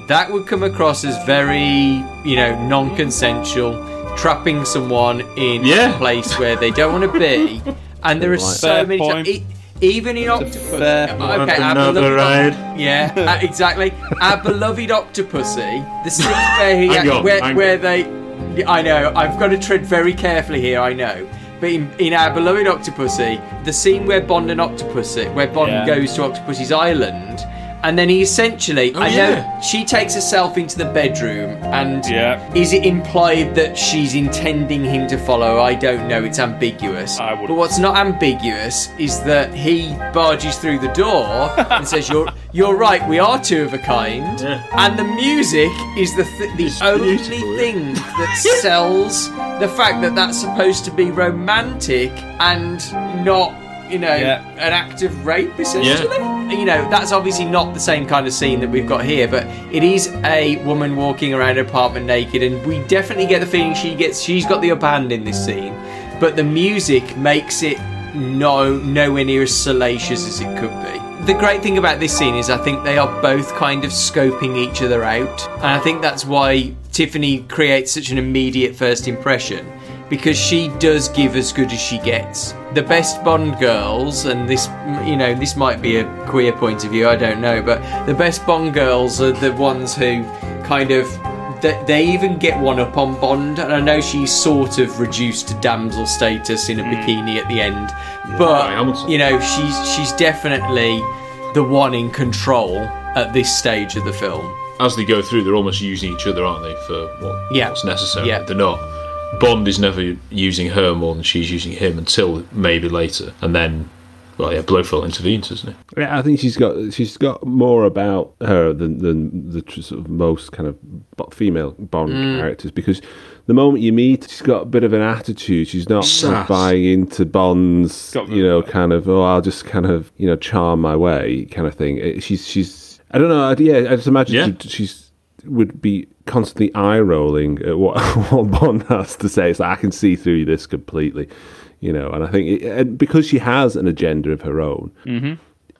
[SPEAKER 6] that would come across as very, you know, non consensual, trapping someone in
[SPEAKER 4] Yeah.
[SPEAKER 6] a place where they don't want to be. And there are so
[SPEAKER 5] Fair
[SPEAKER 6] many
[SPEAKER 5] point.
[SPEAKER 6] times. Even in Octopus.
[SPEAKER 5] fair
[SPEAKER 6] Okay,
[SPEAKER 4] another
[SPEAKER 6] beloved-
[SPEAKER 4] ride?
[SPEAKER 6] Yeah, uh, exactly. Our beloved Octopussy, the scene where, he,
[SPEAKER 4] Hang on,
[SPEAKER 6] where,
[SPEAKER 4] hang
[SPEAKER 6] where
[SPEAKER 4] on.
[SPEAKER 6] they. I know, I've got to tread very carefully here, I know. But in, in our beloved Octopussy, the scene where Bond and Octopussy, where Bond
[SPEAKER 5] Yeah.
[SPEAKER 6] goes to Octopussy's island, And then he essentially,
[SPEAKER 4] Oh,
[SPEAKER 6] I
[SPEAKER 4] yeah.
[SPEAKER 6] know she takes herself into the bedroom, and
[SPEAKER 5] Yeah.
[SPEAKER 6] is it implied that she's intending him to follow? I don't know. It's ambiguous. But what's not ambiguous is that he barges through the door and says, "You're you're right. We are two of a kind."
[SPEAKER 4] Yeah.
[SPEAKER 6] And the music is the th- the
[SPEAKER 4] It's
[SPEAKER 6] only
[SPEAKER 4] beautiful,
[SPEAKER 6] thing that sells the fact that that's supposed to be romantic and not. You know,
[SPEAKER 5] Yeah.
[SPEAKER 6] an act of rape, essentially. You know, that's obviously not the same kind of scene that we've got here, but it is a woman walking around her apartment naked, and we definitely get the feeling she gets she's got the upper hand in this scene. But the music makes it no nowhere near as salacious as it could be. The great thing about this scene is I think they are both kind of scoping each other out, and I think that's why Tiffany creates such an immediate first impression because she does give as good as she gets. The best Bond girls, and this, you know, this might be a queer point of view, I don't know, but the best Bond girls are the ones who kind of. They, they even get one up on Bond, and I know she's sort of reduced to damsel status in a hmm. bikini at the end, but you know she's she's definitely the one in control at this stage of the film.
[SPEAKER 4] As they go through, they're almost using each other, aren't they, for what,
[SPEAKER 6] Yeah.
[SPEAKER 4] what's necessary?
[SPEAKER 6] Yeah.
[SPEAKER 4] They're not. Bond is never using her more than she's using him until maybe later, and then, well, yeah, Blofeld intervenes, doesn't he?
[SPEAKER 7] Yeah, I think she's got she's got more about her than than the sort of most kind of female Bond mm. characters because the moment you meet, she's got a bit of an attitude. She's not
[SPEAKER 4] Sass.
[SPEAKER 7] buying into Bond's, you know, kind of oh, I'll just kind of you know charm my way kind of thing. She's she's I don't know. I- Yeah, I just imagine
[SPEAKER 4] Yeah.
[SPEAKER 7] she, she's would be constantly eye rolling at what what Bond has to say. It's like I can see through this completely. You know, and I think it, and because she has an agenda of her own, mm-hmm.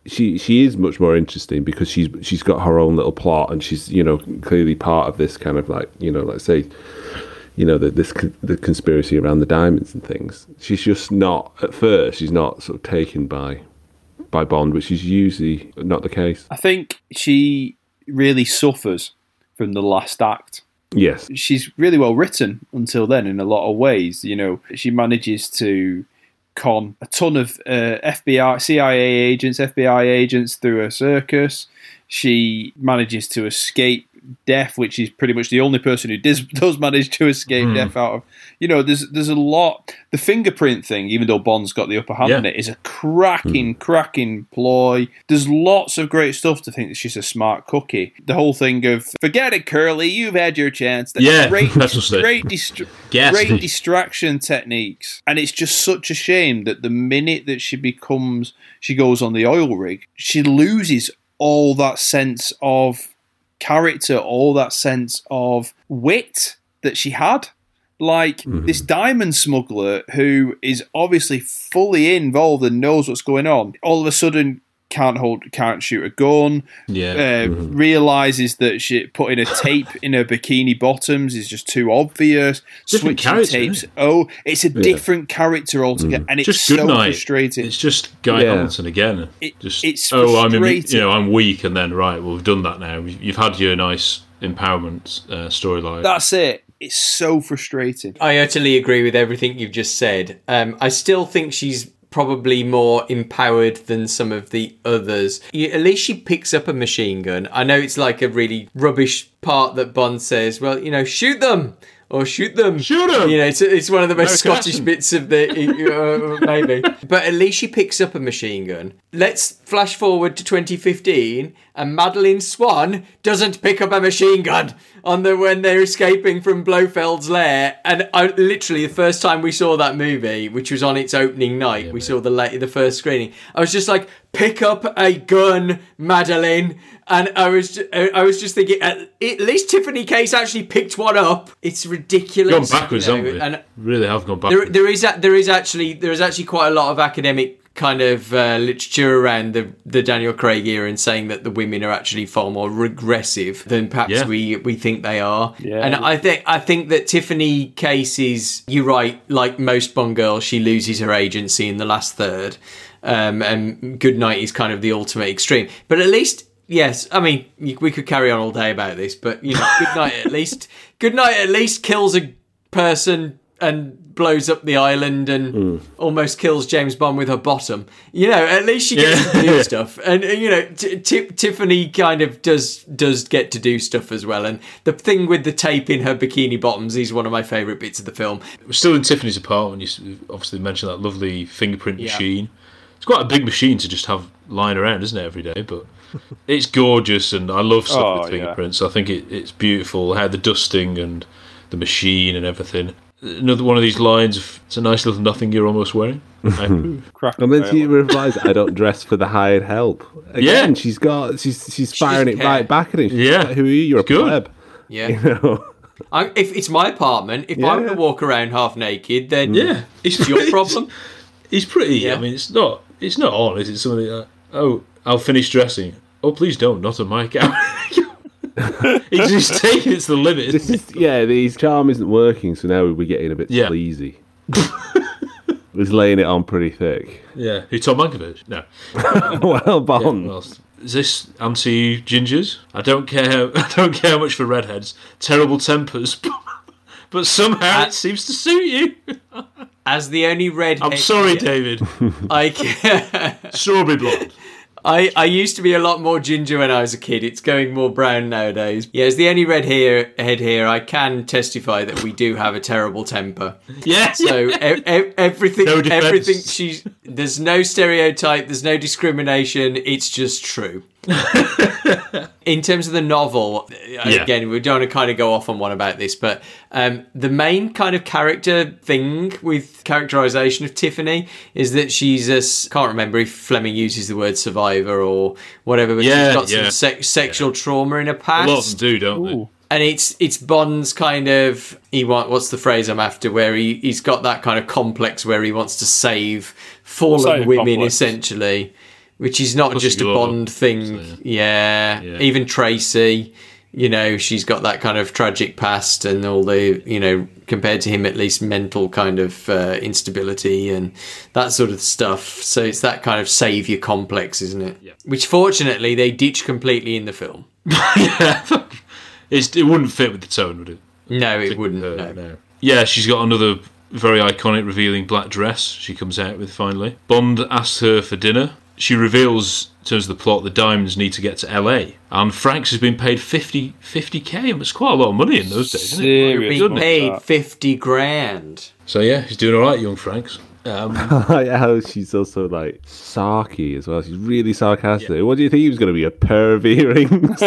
[SPEAKER 7] she she is much more interesting because she's she's got her own little plot and she's you know clearly part of this kind of like you know let's say you know the this the conspiracy around the diamonds and things. She's just not at first. She's not sort of taken by by Bond, which is usually not the case.
[SPEAKER 5] I think she really suffers from the last act.
[SPEAKER 7] Yes,
[SPEAKER 5] She's really well written until then in a lot of ways. You know, she manages to con a ton of uh, FBI, CIA agents, FBI agents through her circus. She manages to escape death, which is pretty much the only person who does, does manage to escape death out of. You know, there's there's a lot. The fingerprint thing, even though Bond's got the upper hand
[SPEAKER 4] Yeah.
[SPEAKER 5] on it, is a cracking, cracking ploy. There's lots of great stuff to think that she's a smart cookie. The whole thing of forget it, Curly, you've had your chance. That's
[SPEAKER 4] Yeah,
[SPEAKER 5] great,
[SPEAKER 4] that's
[SPEAKER 5] great, distra- great distraction techniques. And it's just such a shame that the minute that she becomes, she goes on the oil rig, she loses all that sense of character, all that sense of wit that she had. Like this diamond smuggler who is obviously fully involved and knows what's going on, all of a sudden can't hold, can't shoot a gun.
[SPEAKER 4] Yeah.
[SPEAKER 5] Uh, Realizes that she putting a tape in her bikini bottoms is just too obvious.
[SPEAKER 4] Different
[SPEAKER 5] Switching tapes.
[SPEAKER 4] isn't
[SPEAKER 5] Oh, it's a different character altogether, and it's
[SPEAKER 4] just
[SPEAKER 5] so
[SPEAKER 4] good
[SPEAKER 5] frustrating.
[SPEAKER 4] It's just Guy
[SPEAKER 7] Yeah.
[SPEAKER 4] Hamilton again.
[SPEAKER 5] It-
[SPEAKER 4] just
[SPEAKER 5] it's
[SPEAKER 4] oh, I'm you know I'm weak, and then right, well we've done that now. You've had your nice empowerment uh, storyline.
[SPEAKER 5] That's it. It's so frustrating.
[SPEAKER 6] I utterly agree with everything you've just said. Um, I still think she's probably more empowered than some of the others. At least she picks up a machine gun. I know it's like a really rubbish part that Bond says, well, you know, shoot them! Or shoot them.
[SPEAKER 4] Shoot them.
[SPEAKER 6] You know, it's, it's one of the most
[SPEAKER 4] No
[SPEAKER 6] Scottish bits of the. Uh, maybe. But at least she picks up a machine gun. Let's flash forward to 2015, and Madeleine Swann doesn't pick up a machine gun on the when they're escaping from Blofeld's lair. And I, literally, the first time we saw that movie, which was on its opening night, we saw the late, the first screening. I was just like, pick up a gun, Madeline. And I was, ju- uh, I was just thinking, at, least Tiffany Case actually picked one up. It's ridiculous.
[SPEAKER 4] gone backwards,
[SPEAKER 6] you know,
[SPEAKER 4] haven't we?
[SPEAKER 6] And
[SPEAKER 4] really have gone
[SPEAKER 6] there,
[SPEAKER 4] backwards.
[SPEAKER 6] there is a, there is actually there is actually quite a lot of academic kind of uh, literature around the the Daniel Craig era and saying that the women are actually far more regressive than perhaps
[SPEAKER 4] Yeah.
[SPEAKER 6] we we think they are.
[SPEAKER 5] Yeah.
[SPEAKER 6] And I think I think that Tiffany Case is you're right. Like most Bond girls, she loses her agency in the last third. Um, and Goodnight is kind of the ultimate extreme. But at least Yes, I mean we could carry on all day about this, but you know, Goodnight at least Goodnight at least kills a person and blows up the island and almost kills James Bond with her bottom. You know, at least she gets
[SPEAKER 4] Yeah.
[SPEAKER 6] to do stuff. And uh, you know, T- Ti- Tiffany kind of does does get to do stuff as well. And the thing with the tape in her bikini bottoms is one of my favourite bits of the film.
[SPEAKER 4] We're still in Tiffany's apartment. You obviously mentioned that lovely fingerprint
[SPEAKER 6] Yeah.
[SPEAKER 4] machine. It's quite a big machine to just have lying around, isn't it, every day? But it's gorgeous, and I love stuff
[SPEAKER 5] Oh,
[SPEAKER 4] with
[SPEAKER 5] yeah.
[SPEAKER 4] fingerprints. I think it, it's beautiful how the dusting and the machine and everything. Another one of these lines. Of, it's a nice little nothing you're almost wearing. I approve.
[SPEAKER 5] Cracker
[SPEAKER 7] And then she replies, "I don't dress for the hired help." Again,
[SPEAKER 4] Yeah.
[SPEAKER 7] she's got she's she's firing it
[SPEAKER 6] care.
[SPEAKER 7] right back at him. She's
[SPEAKER 4] Yeah.
[SPEAKER 7] like, who are you? You're a
[SPEAKER 4] It's good.
[SPEAKER 7] pleb.
[SPEAKER 6] Yeah.
[SPEAKER 7] You know.
[SPEAKER 6] I, if it's my apartment, if I'm
[SPEAKER 7] Yeah.
[SPEAKER 6] to walk around half naked, then
[SPEAKER 4] yeah, it's
[SPEAKER 6] it's your problem.
[SPEAKER 4] It's pretty.
[SPEAKER 6] Yeah.
[SPEAKER 4] I mean, it's not. It's not on. Is it something like, oh, I'll finish dressing. Oh, please don't. Not on my account. he's just taking it to the limit. Isn't
[SPEAKER 7] is yeah. His charm isn't working, so now we're getting a bit
[SPEAKER 4] Yeah.
[SPEAKER 7] sleazy. He's laying it on pretty thick.
[SPEAKER 4] Yeah. Who? Tom Mankiewicz? No.
[SPEAKER 7] well, Bond.
[SPEAKER 4] What else? Is this anti gingers? I don't care. I don't care much for redheads. Terrible tempers, but somehow it seems to suit you.
[SPEAKER 6] As the only red,
[SPEAKER 4] I'm sorry, David.
[SPEAKER 6] I, ca-
[SPEAKER 4] Strawberry blonde.
[SPEAKER 6] I I used to be a lot more ginger when I was a kid. It's going more brown nowadays. Yeah, as the only red here head here, I can testify that we do have a terrible temper.
[SPEAKER 4] Yeah.
[SPEAKER 6] So e- e- everything,
[SPEAKER 4] No
[SPEAKER 6] everything she's there's no stereotype, there's no discrimination. It's just true. In terms of the novel, uh,
[SPEAKER 4] Yeah.
[SPEAKER 6] again, we don't want to kind of go off on one about this, but um, the main kind of character thing with characterization of Tiffany is that she's a s- can't remember if Fleming uses the word survivor or whatever, but
[SPEAKER 4] Yeah,
[SPEAKER 6] she's got
[SPEAKER 4] yeah.
[SPEAKER 6] some sex sexual trauma in her
[SPEAKER 4] A
[SPEAKER 6] past
[SPEAKER 4] lot of them do, don't they?
[SPEAKER 6] and it's it's Bond's kind of he want what's the phrase I'm after where he he's got that kind of complex where he wants to save fallen
[SPEAKER 5] Save
[SPEAKER 6] women
[SPEAKER 5] complex.
[SPEAKER 6] essentially, which is not
[SPEAKER 4] Pussy
[SPEAKER 6] just a. Bond thing.
[SPEAKER 4] So,
[SPEAKER 6] yeah.
[SPEAKER 4] Yeah.
[SPEAKER 6] even Tracy, you know, she's got that kind of tragic past and all the you know compared to him at least mental kind of uh, instability and that sort of stuff. So it's that kind of savior complex, isn't it?
[SPEAKER 4] Yeah.
[SPEAKER 6] Which fortunately they ditch completely in the film.
[SPEAKER 4] yeah. It's, it wouldn't fit with the tone, would it?
[SPEAKER 6] No, it wouldn't.
[SPEAKER 4] Uh,
[SPEAKER 6] no.
[SPEAKER 4] no. Yeah, she's got another very iconic revealing black dress she comes out with finally. Bond asks her for dinner. She reveals, in terms of the plot, the diamonds need to get to LA. And Franks has been paid 50, 50k. It's quite a lot of money in those days, isn't it?
[SPEAKER 5] Serious
[SPEAKER 6] paid
[SPEAKER 5] that.
[SPEAKER 6] fifty grand.
[SPEAKER 4] So yeah, he's doing all right, young Franks. Um,
[SPEAKER 7] I how she's also like sarky as well. She's really sarcastic. What do you think he was going to be a pervering?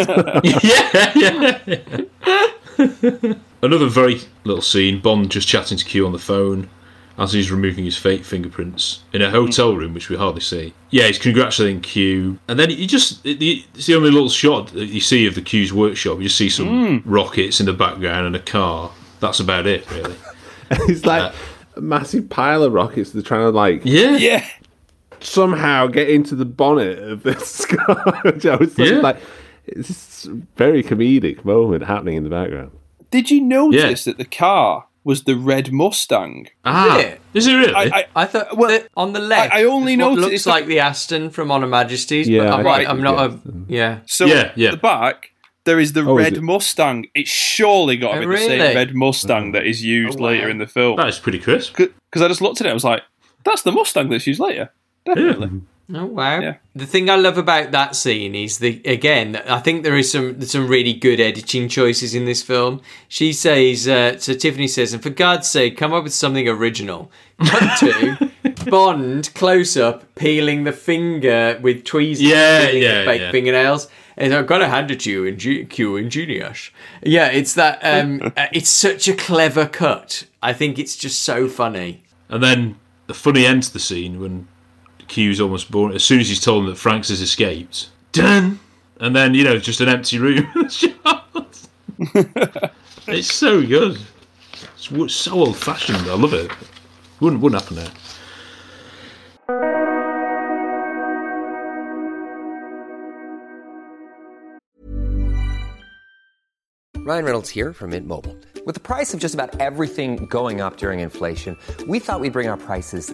[SPEAKER 4] yeah, yeah. Another very little scene. Bond just chatting to Q on the phone as he's removing his fake fingerprints in a hotel hmm. room, which we hardly see. Yeah, he's congratulating Q, and then you just it's the only little shot that you see of the Q's workshop. You just see some hmm. rockets in the background and a car. That's about it, really.
[SPEAKER 7] it's like uh, a massive pile of rockets. They're trying to like
[SPEAKER 4] Yeah,
[SPEAKER 5] Yeah.
[SPEAKER 7] somehow get into the bonnet of this car. Joe, it's
[SPEAKER 4] Yeah.
[SPEAKER 7] like it's this very comedic moment happening in the background.
[SPEAKER 5] Did you notice that the car was the red Mustang?
[SPEAKER 4] Ah,
[SPEAKER 6] Yeah.
[SPEAKER 4] is it really?
[SPEAKER 5] I, I,
[SPEAKER 6] I thought
[SPEAKER 5] Well,
[SPEAKER 6] that on the left.
[SPEAKER 5] I- I only
[SPEAKER 6] is what
[SPEAKER 5] noticed-
[SPEAKER 6] looks
[SPEAKER 5] it's
[SPEAKER 6] like the Aston from On Her Majesty's.
[SPEAKER 7] Yeah,
[SPEAKER 6] but I'm, right, I'm not
[SPEAKER 7] it's-
[SPEAKER 6] a yeah.
[SPEAKER 5] so
[SPEAKER 4] Yeah, yeah.
[SPEAKER 5] at the back there is the
[SPEAKER 7] Oh, is
[SPEAKER 5] red
[SPEAKER 7] it?
[SPEAKER 5] Mustang. It's surely got to
[SPEAKER 6] Oh,
[SPEAKER 5] be the
[SPEAKER 6] really?
[SPEAKER 5] same red Mustang that is used
[SPEAKER 6] Oh, wow.
[SPEAKER 5] later in the film.
[SPEAKER 4] that is pretty crisp.
[SPEAKER 5] Because I just looked at it, I was like, "That's the Mustang that's used later." Definitely.
[SPEAKER 6] Oh wow!
[SPEAKER 5] Yeah.
[SPEAKER 6] The thing I love about that scene is the again. I think there is some some really good editing choices in this film. She says, uh, so Tiffany says, and for God's sake, come up with something original. Cut to Bond close up peeling the finger with tweezers,
[SPEAKER 4] Yeah, yeah,
[SPEAKER 6] fake
[SPEAKER 4] yeah.
[SPEAKER 6] fingernails. And I've got to hand it to you, Ing- Q ingenious. Yeah, it's that. Um, uh, it's such a clever cut. I think it's just so funny.
[SPEAKER 4] And then the funny end to the scene when Q's almost born. As soon as he's told him that Franks has escaped, done. And then you know, just an empty room. it's so good. It's so old fashioned. I love it. Wouldn't wouldn't happen now.
[SPEAKER 9] Ryan Reynolds here from Mint Mobile. With the price of just about everything going up during inflation, we thought we'd bring our prices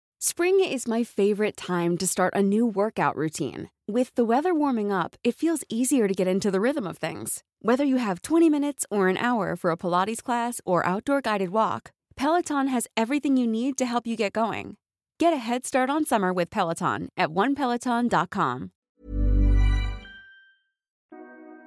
[SPEAKER 10] Spring is my favorite time to start a new workout routine. With the weather warming up, it feels easier to get into the rhythm of things. Whether you have 20 minutes or an hour for a Pilates class or outdoor guided walk, Peloton has everything you need to help you get going. Get a head start on summer with Peloton at onepeloton.com.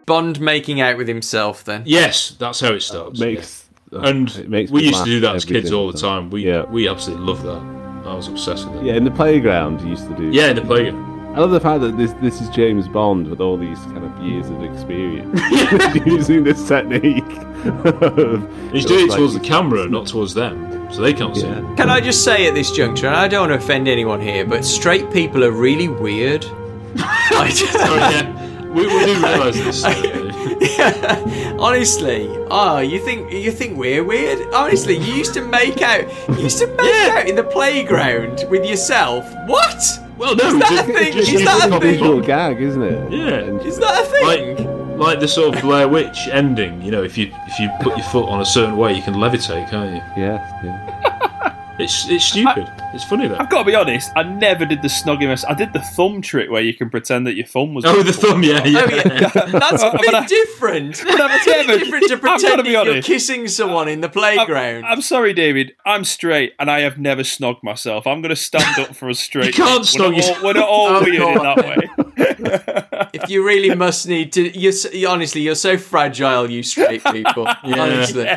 [SPEAKER 6] Bond making out with himself then.
[SPEAKER 4] Yes, that's how it starts.
[SPEAKER 7] makes
[SPEAKER 4] yeah. and
[SPEAKER 7] it makes
[SPEAKER 4] we used to do that as kids all the time. We
[SPEAKER 7] Yeah.
[SPEAKER 4] we absolutely love that. I was obsessed with it.
[SPEAKER 7] Yeah, in the playground, you used to do.
[SPEAKER 4] Yeah, in the playground.
[SPEAKER 7] I love the fact that this this is James Bond with all these kind of years of experience using this technique.
[SPEAKER 4] He's doing it towards the camera, not towards them, so they can't see it.
[SPEAKER 6] Can I just say at this juncture, and I don't want to offend anyone here, but straight people are really weird. I just-
[SPEAKER 4] Oh, yeah. We, we do realise this.
[SPEAKER 6] Honestly, oh, you think you think we're weird? Honestly, you used to make out, you used to make out in the playground with yourself. What?
[SPEAKER 4] Well, no,
[SPEAKER 6] is that
[SPEAKER 4] just-
[SPEAKER 6] a thing?
[SPEAKER 4] just-
[SPEAKER 6] Is
[SPEAKER 4] just
[SPEAKER 6] that a
[SPEAKER 4] a
[SPEAKER 6] thing?
[SPEAKER 7] visual gag, isn't it?
[SPEAKER 4] Yeah.
[SPEAKER 6] Is that a thing?
[SPEAKER 4] like, like the sort of Blair Witch ending. You know, if you if you put your foot on a certain way, you can levitate, can't you?
[SPEAKER 7] Yeah, yeah.
[SPEAKER 4] It's it's stupid. it's funny though.
[SPEAKER 5] I've got to be honest. I never did the snogginess. I did the thumb trick where you can pretend that your thumb was.
[SPEAKER 4] Oh, the thumb, yeah, yeah.
[SPEAKER 6] Oh, yeah. That's a bit
[SPEAKER 5] I-
[SPEAKER 6] different.
[SPEAKER 5] But I've
[SPEAKER 6] That's a bit
[SPEAKER 5] never-
[SPEAKER 6] different to pretending
[SPEAKER 5] be
[SPEAKER 6] you're kissing someone in the playground.
[SPEAKER 5] I'm sorry, David. I'm straight, and I have never snogged myself. I'm going to stand up for a straight.
[SPEAKER 4] You can't
[SPEAKER 5] We're
[SPEAKER 4] snog
[SPEAKER 5] not
[SPEAKER 4] yourself.
[SPEAKER 5] all, We're not all
[SPEAKER 6] Oh,
[SPEAKER 5] weird in that way.
[SPEAKER 6] if you really must need to, you're you- honestly, you're so fragile, you straight people. Honestly,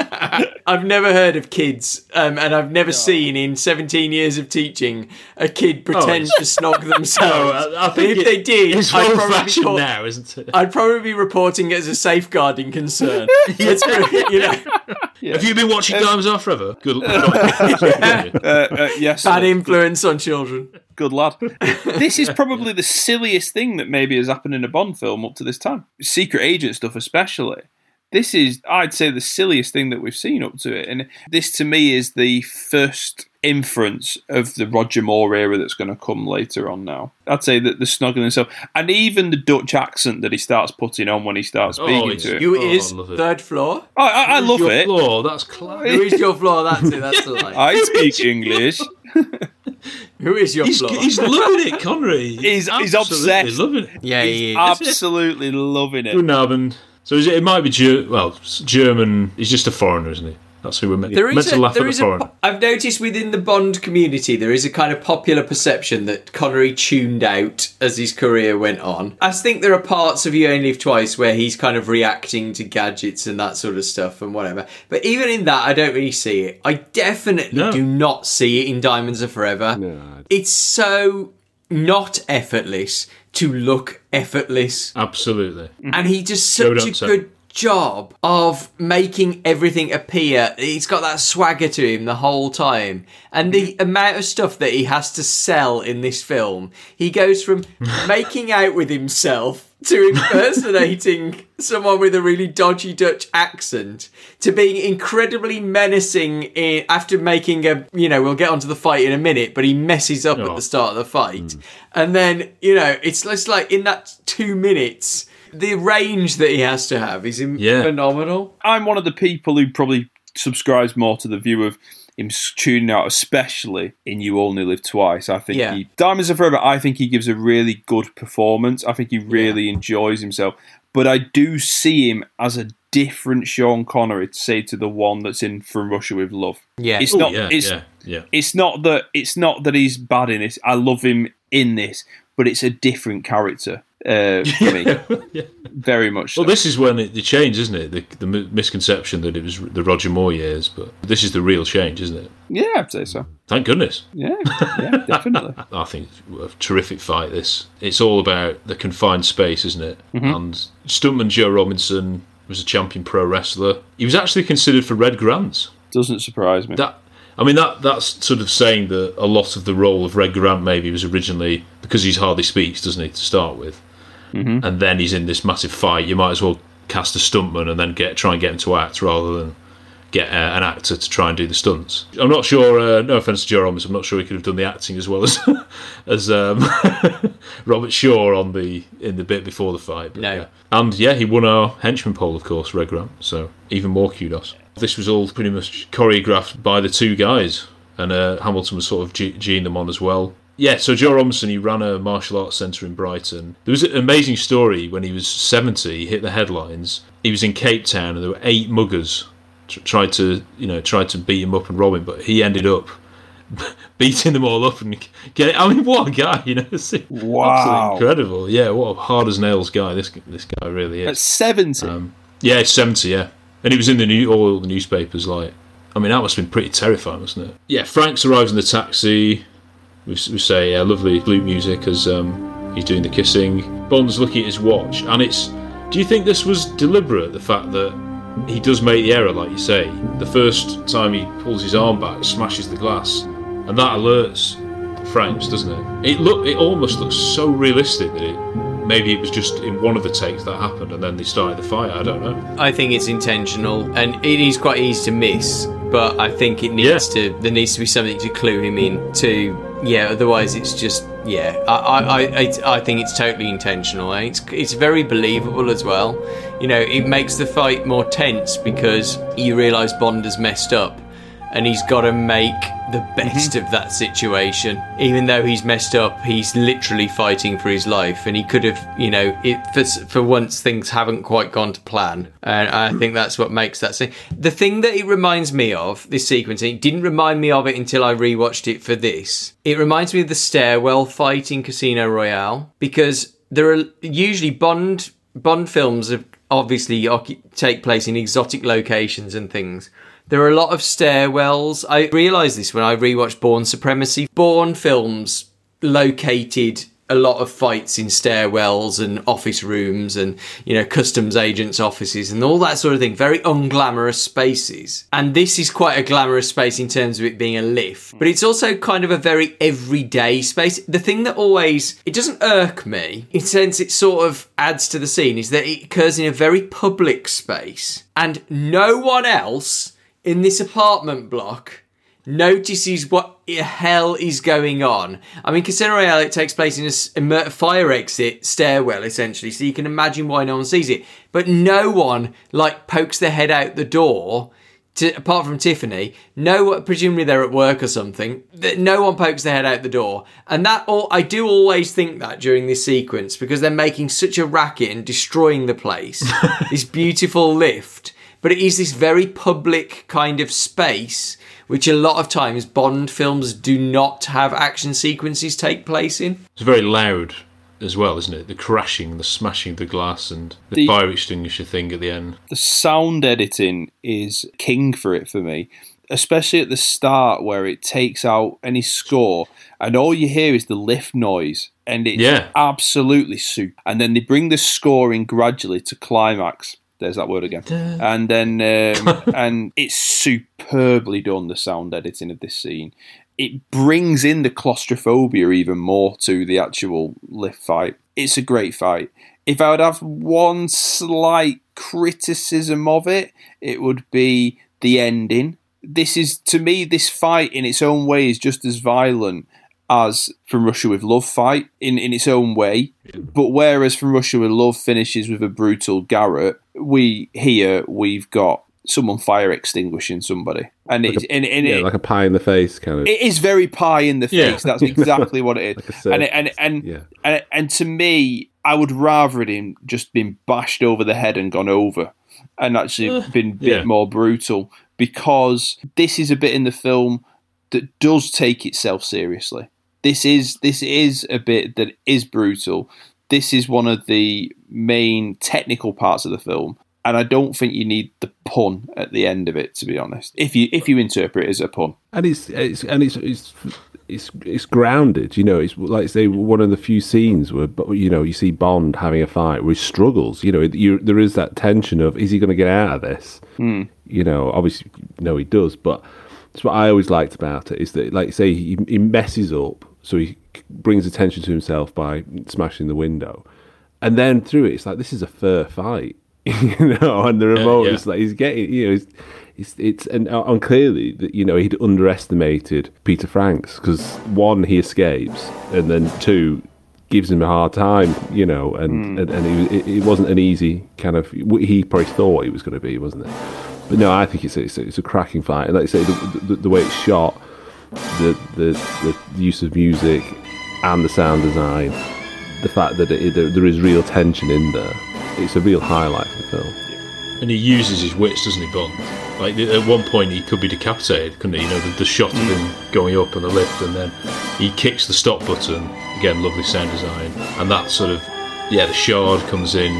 [SPEAKER 6] I've never heard of kids, um, and I've never seen in 17 years of teaching a kid pretend
[SPEAKER 4] it's-
[SPEAKER 6] to snog themselves.
[SPEAKER 4] No, I, I think
[SPEAKER 6] if
[SPEAKER 4] it,
[SPEAKER 6] they did,
[SPEAKER 4] it's
[SPEAKER 6] I'd,
[SPEAKER 4] old
[SPEAKER 6] probably,
[SPEAKER 4] fashioned
[SPEAKER 6] report-
[SPEAKER 4] now, isn't it?
[SPEAKER 6] I'd probably be reporting it as a safeguarding concern. It's pretty- you know,
[SPEAKER 4] Have you been watching Diamonds Are Forever? Good.
[SPEAKER 5] Uh, uh, yes.
[SPEAKER 6] bad
[SPEAKER 5] sir.
[SPEAKER 6] influence on children.
[SPEAKER 5] Good lad. this is probably the silliest thing that maybe has happened in a Bond film up to this time. Secret agent stuff, especially. This is, I'd say, the silliest thing that we've seen up to it. And this, to me, is the first inference of the Roger Moore era that's going to come later on now. I'd say that the snogging himself, and even the Dutch accent that he starts putting on when he starts
[SPEAKER 4] Oh,
[SPEAKER 5] speaking
[SPEAKER 4] it's-
[SPEAKER 5] to it.
[SPEAKER 6] You
[SPEAKER 4] Oh,
[SPEAKER 6] is
[SPEAKER 4] it.
[SPEAKER 6] third floor.
[SPEAKER 5] I, I, I love
[SPEAKER 4] Your
[SPEAKER 5] it.
[SPEAKER 4] Floor, that's class.
[SPEAKER 6] Who is your floor? That's it. That's the line.
[SPEAKER 5] I speak English.
[SPEAKER 6] Who is your
[SPEAKER 4] He's,
[SPEAKER 6] floor?
[SPEAKER 4] he's loving it, Connery.
[SPEAKER 5] He's- he's
[SPEAKER 4] absolutely
[SPEAKER 5] obsessed.
[SPEAKER 4] loving it.
[SPEAKER 6] yeah, he
[SPEAKER 5] He's
[SPEAKER 6] is.
[SPEAKER 5] absolutely loving it.
[SPEAKER 4] Guten Abend. So is it, it might be Ger- well German. He's just a foreigner, isn't he? That's who we're meant,
[SPEAKER 6] There
[SPEAKER 4] meant
[SPEAKER 6] is,
[SPEAKER 4] to laugh
[SPEAKER 6] there
[SPEAKER 4] at the
[SPEAKER 6] is a,
[SPEAKER 4] foreigner.
[SPEAKER 6] po- I've noticed within the Bond community there is a kind of popular perception that Connery tuned out as his career went on. I think there are parts of You Only Live Twice where he's kind of reacting to gadgets and that sort of stuff and whatever. But even in that, I don't really see it. I definitely
[SPEAKER 4] No.
[SPEAKER 6] do not see it in Diamonds Are Forever.
[SPEAKER 7] No,
[SPEAKER 6] It's so not effortless to look effortless
[SPEAKER 4] Absolutely. Mm-hmm.
[SPEAKER 6] and he
[SPEAKER 4] just
[SPEAKER 6] such
[SPEAKER 4] down,
[SPEAKER 6] a
[SPEAKER 4] sir.
[SPEAKER 6] good job of making everything appear. He's got that swagger to him the whole time, and the mm-hmm. amount of stuff that he has to sell in this film, he goes from making out with himself to impersonating someone with a really dodgy Dutch accent to being incredibly menacing in, after making a you know we'll get onto the fight in a minute but he messes up at
[SPEAKER 4] Oh.
[SPEAKER 6] the start of the fight hmm. and then you know it's just like in that two minutes the range that he has to have is
[SPEAKER 4] Yeah.
[SPEAKER 6] phenomenal
[SPEAKER 5] I'm one of the people who probably subscribes more to the view of him tuning out, especially in You Only Live Twice. I think
[SPEAKER 6] Yeah.
[SPEAKER 5] he Diamonds Are Forever. I think he gives a really good performance. I think he really enjoys himself. But I do see him as a different Sean Connery, say to the one that's in From Russia with Love.
[SPEAKER 6] Yeah.
[SPEAKER 5] it's
[SPEAKER 4] Oh,
[SPEAKER 5] not.
[SPEAKER 4] yeah,
[SPEAKER 5] it's
[SPEAKER 4] yeah, yeah.
[SPEAKER 5] it's not that it's not that he's bad in this. I love him in this, but it's a different character uh, for me. Very much. So.
[SPEAKER 4] Well, this is when it, the change, isn't it? The, the misconception that it was the Roger Moore years, but this is the real change, isn't it?
[SPEAKER 5] yeah, I'd say so.
[SPEAKER 4] Thank goodness.
[SPEAKER 5] Yeah, yeah, definitely.
[SPEAKER 4] I think a terrific fight. This it's all about the confined space, isn't it?
[SPEAKER 5] Mm-hmm.
[SPEAKER 4] And stuntman Joe Robinson was a champion pro wrestler. He was actually considered for Red Grants.
[SPEAKER 5] Doesn't surprise me.
[SPEAKER 4] That I mean that that's sort of saying that a lot of the role of Red Grant maybe was originally because he's hardly speaks, doesn't he, to start with.
[SPEAKER 5] Mhm.
[SPEAKER 4] and then he's in this massive fight. You might as well cast a stuntman and then get try and get him to act rather than get uh, an actor to try and do the stunts. I'm not sure. Uh, no offense to Joe Robbins, I'm not sure he could have done the acting as well as as um, Robert Shaw on the in the bit before the fight. But,
[SPEAKER 6] No.
[SPEAKER 4] yeah. and yeah, he won our henchman poll, of course, Red Grant. So even more kudos. This was all pretty much choreographed by the two guys, and uh, Hamilton was sort of G- G'ing them on as well. Yeah, so Joe Robinson, he ran a martial arts centre in Brighton. There was an amazing story when he was 70, he hit the headlines. He was in Cape Town and there were eight muggers tr- tried to, you know, tried to beat him up and rob him, but he ended up beating them all up and getting. I mean, what a guy, you know!
[SPEAKER 5] Wow.
[SPEAKER 4] incredible. Yeah, what a hard as nails guy this this guy really is.
[SPEAKER 5] At 70?
[SPEAKER 4] Um, yeah, seventy. Yeah, and he was in the new all the newspapers. Like, I mean, that must have been pretty terrifying, wasn't it? Yeah, Franks arrives in the taxi. We, we say yeah, lovely flute music as um, he's doing the kissing. Bond's looking at his watch, and it's. Do you think this was deliberate? The fact that he does make the error, like you say. The first time he pulls his arm back, smashes the glass, and that alerts Franks, doesn't it? It look. It almost looks so realistic that it. Maybe it was just in one of the takes that happened, and then they started the fire. I don't know.
[SPEAKER 6] I think it's intentional, and it is quite easy to miss. But I think it needs to. There needs to be something to clue him in. To yeah, otherwise it's just yeah. I I, I, I- think it's totally intentional. It's it's very believable as well. You know, it makes the fight more tense because you realise Bond has messed up, and he's got to make the best mm-hmm. of that situation. Even though he's messed up, he's literally fighting for his life, and he could have, you know, it, for for once things haven't quite gone to plan, and I mm. think that's what makes that scene. The thing that it reminds me of this sequence, and it didn't remind me of it until I rewatched it for this. It reminds me of the stairwell fight in Casino Royale because there are usually Bond Bond films have obviously take place in exotic locations and things. There are a lot of stairwells. I realised this when I rewatched Bourne Supremacy. Bourne films located a lot of fights in stairwells and office rooms and you know customs agents offices and all that sort of thing. Very unglamorous spaces. And this is quite a glamorous space in terms of it being a lift. But it's also kind of a very everyday space. The thing that always it doesn't irk me in sense it sort of adds to the scene is that it occurs in a very public space. And no one else in this apartment block notices what the hell is going on. I mean, Casino Royale, it takes place in a fire exit stairwell, essentially, so you can imagine why no one sees it. But no one, like, pokes their head out the door, to, apart from Tiffany. No, presumably they're at work or something. No one pokes their head out the door. And that, all, I do always think that during this sequence, because they're making such a racket and destroying the place. this beautiful lift. But it is this very public kind of space which a lot of times Bond films do not have action sequences take place in.
[SPEAKER 4] It's very loud as well, isn't it? The crashing, the smashing of the glass, and the,
[SPEAKER 5] The-
[SPEAKER 4] fire extinguisher thing at the end.
[SPEAKER 5] the sound editing is king for it for me, especially at the start where it takes out any score and all you hear is the lift noise and it's
[SPEAKER 4] Yeah.
[SPEAKER 5] absolutely super. And then they bring the score in gradually to climax. There's that word again. And then um, and it's superbly done the sound editing of this scene. It brings in the claustrophobia even more to the actual lift fight. It's a great fight. If I would have one slight criticism of it, it would be the ending. This is, to me, this fight in its own way is just as violent as From Russia with Love fight in, in its own way. But whereas From Russia with Love finishes with a brutal garrotte, we here we've got someone fire extinguishing somebody. And
[SPEAKER 7] Like
[SPEAKER 5] it's
[SPEAKER 7] a,
[SPEAKER 5] and, and
[SPEAKER 7] yeah,
[SPEAKER 5] it,
[SPEAKER 7] like a pie in the face kind of.
[SPEAKER 5] it is very pie in the
[SPEAKER 7] Yeah.
[SPEAKER 5] face. That's exactly what it is.
[SPEAKER 7] Like.
[SPEAKER 5] And and and,
[SPEAKER 7] yeah.
[SPEAKER 5] and and to me, I would rather it him just been bashed over the head and gone over, and actually been a bit
[SPEAKER 4] yeah.
[SPEAKER 5] more brutal because this is a bit in the film that does take itself seriously. This is this is a bit that is brutal. This is one of the main technical parts of the film, and I don't think you need the pun at the end of it. To be honest, if you if you interpret it as a pun,
[SPEAKER 7] and it's it's and it's it's it's it's grounded. You know, it's like say one of the few scenes where you know you see Bond having a fight where he struggles. You know, you, there is that tension of is he going to get out of this?
[SPEAKER 5] Hmm.
[SPEAKER 7] You know, obviously, no, he does, but that's what I always liked about it is that, like, say he, he messes up, so he brings attention to himself by smashing the window. and then through it, it's like this is a fair fight, you know. And the remote
[SPEAKER 4] yeah.
[SPEAKER 7] is like he's getting, you know, it's it's, it's and uh, on clearly that you know he'd underestimated Peter Franks because one he escapes, and then two gives him a hard time, you know, and hmm. and, and it, it, it wasn't an easy kind of. He probably thought it was going to be, wasn't it? But no, I think it's a, it's a, it's a cracking fight, and like I say, the, the, the way it's shot, the, the the use of music, and the sound design, the fact that it, there, there is real tension in there, it's a real highlight for the film.
[SPEAKER 4] And he uses his wits, doesn't he, Bond? Like at one point, he could be decapitated, couldn't he? You know, the, the shot of him going up on the lift, and then he kicks the stop button. Again, lovely sound design, and that sort of yeah, the shard comes in.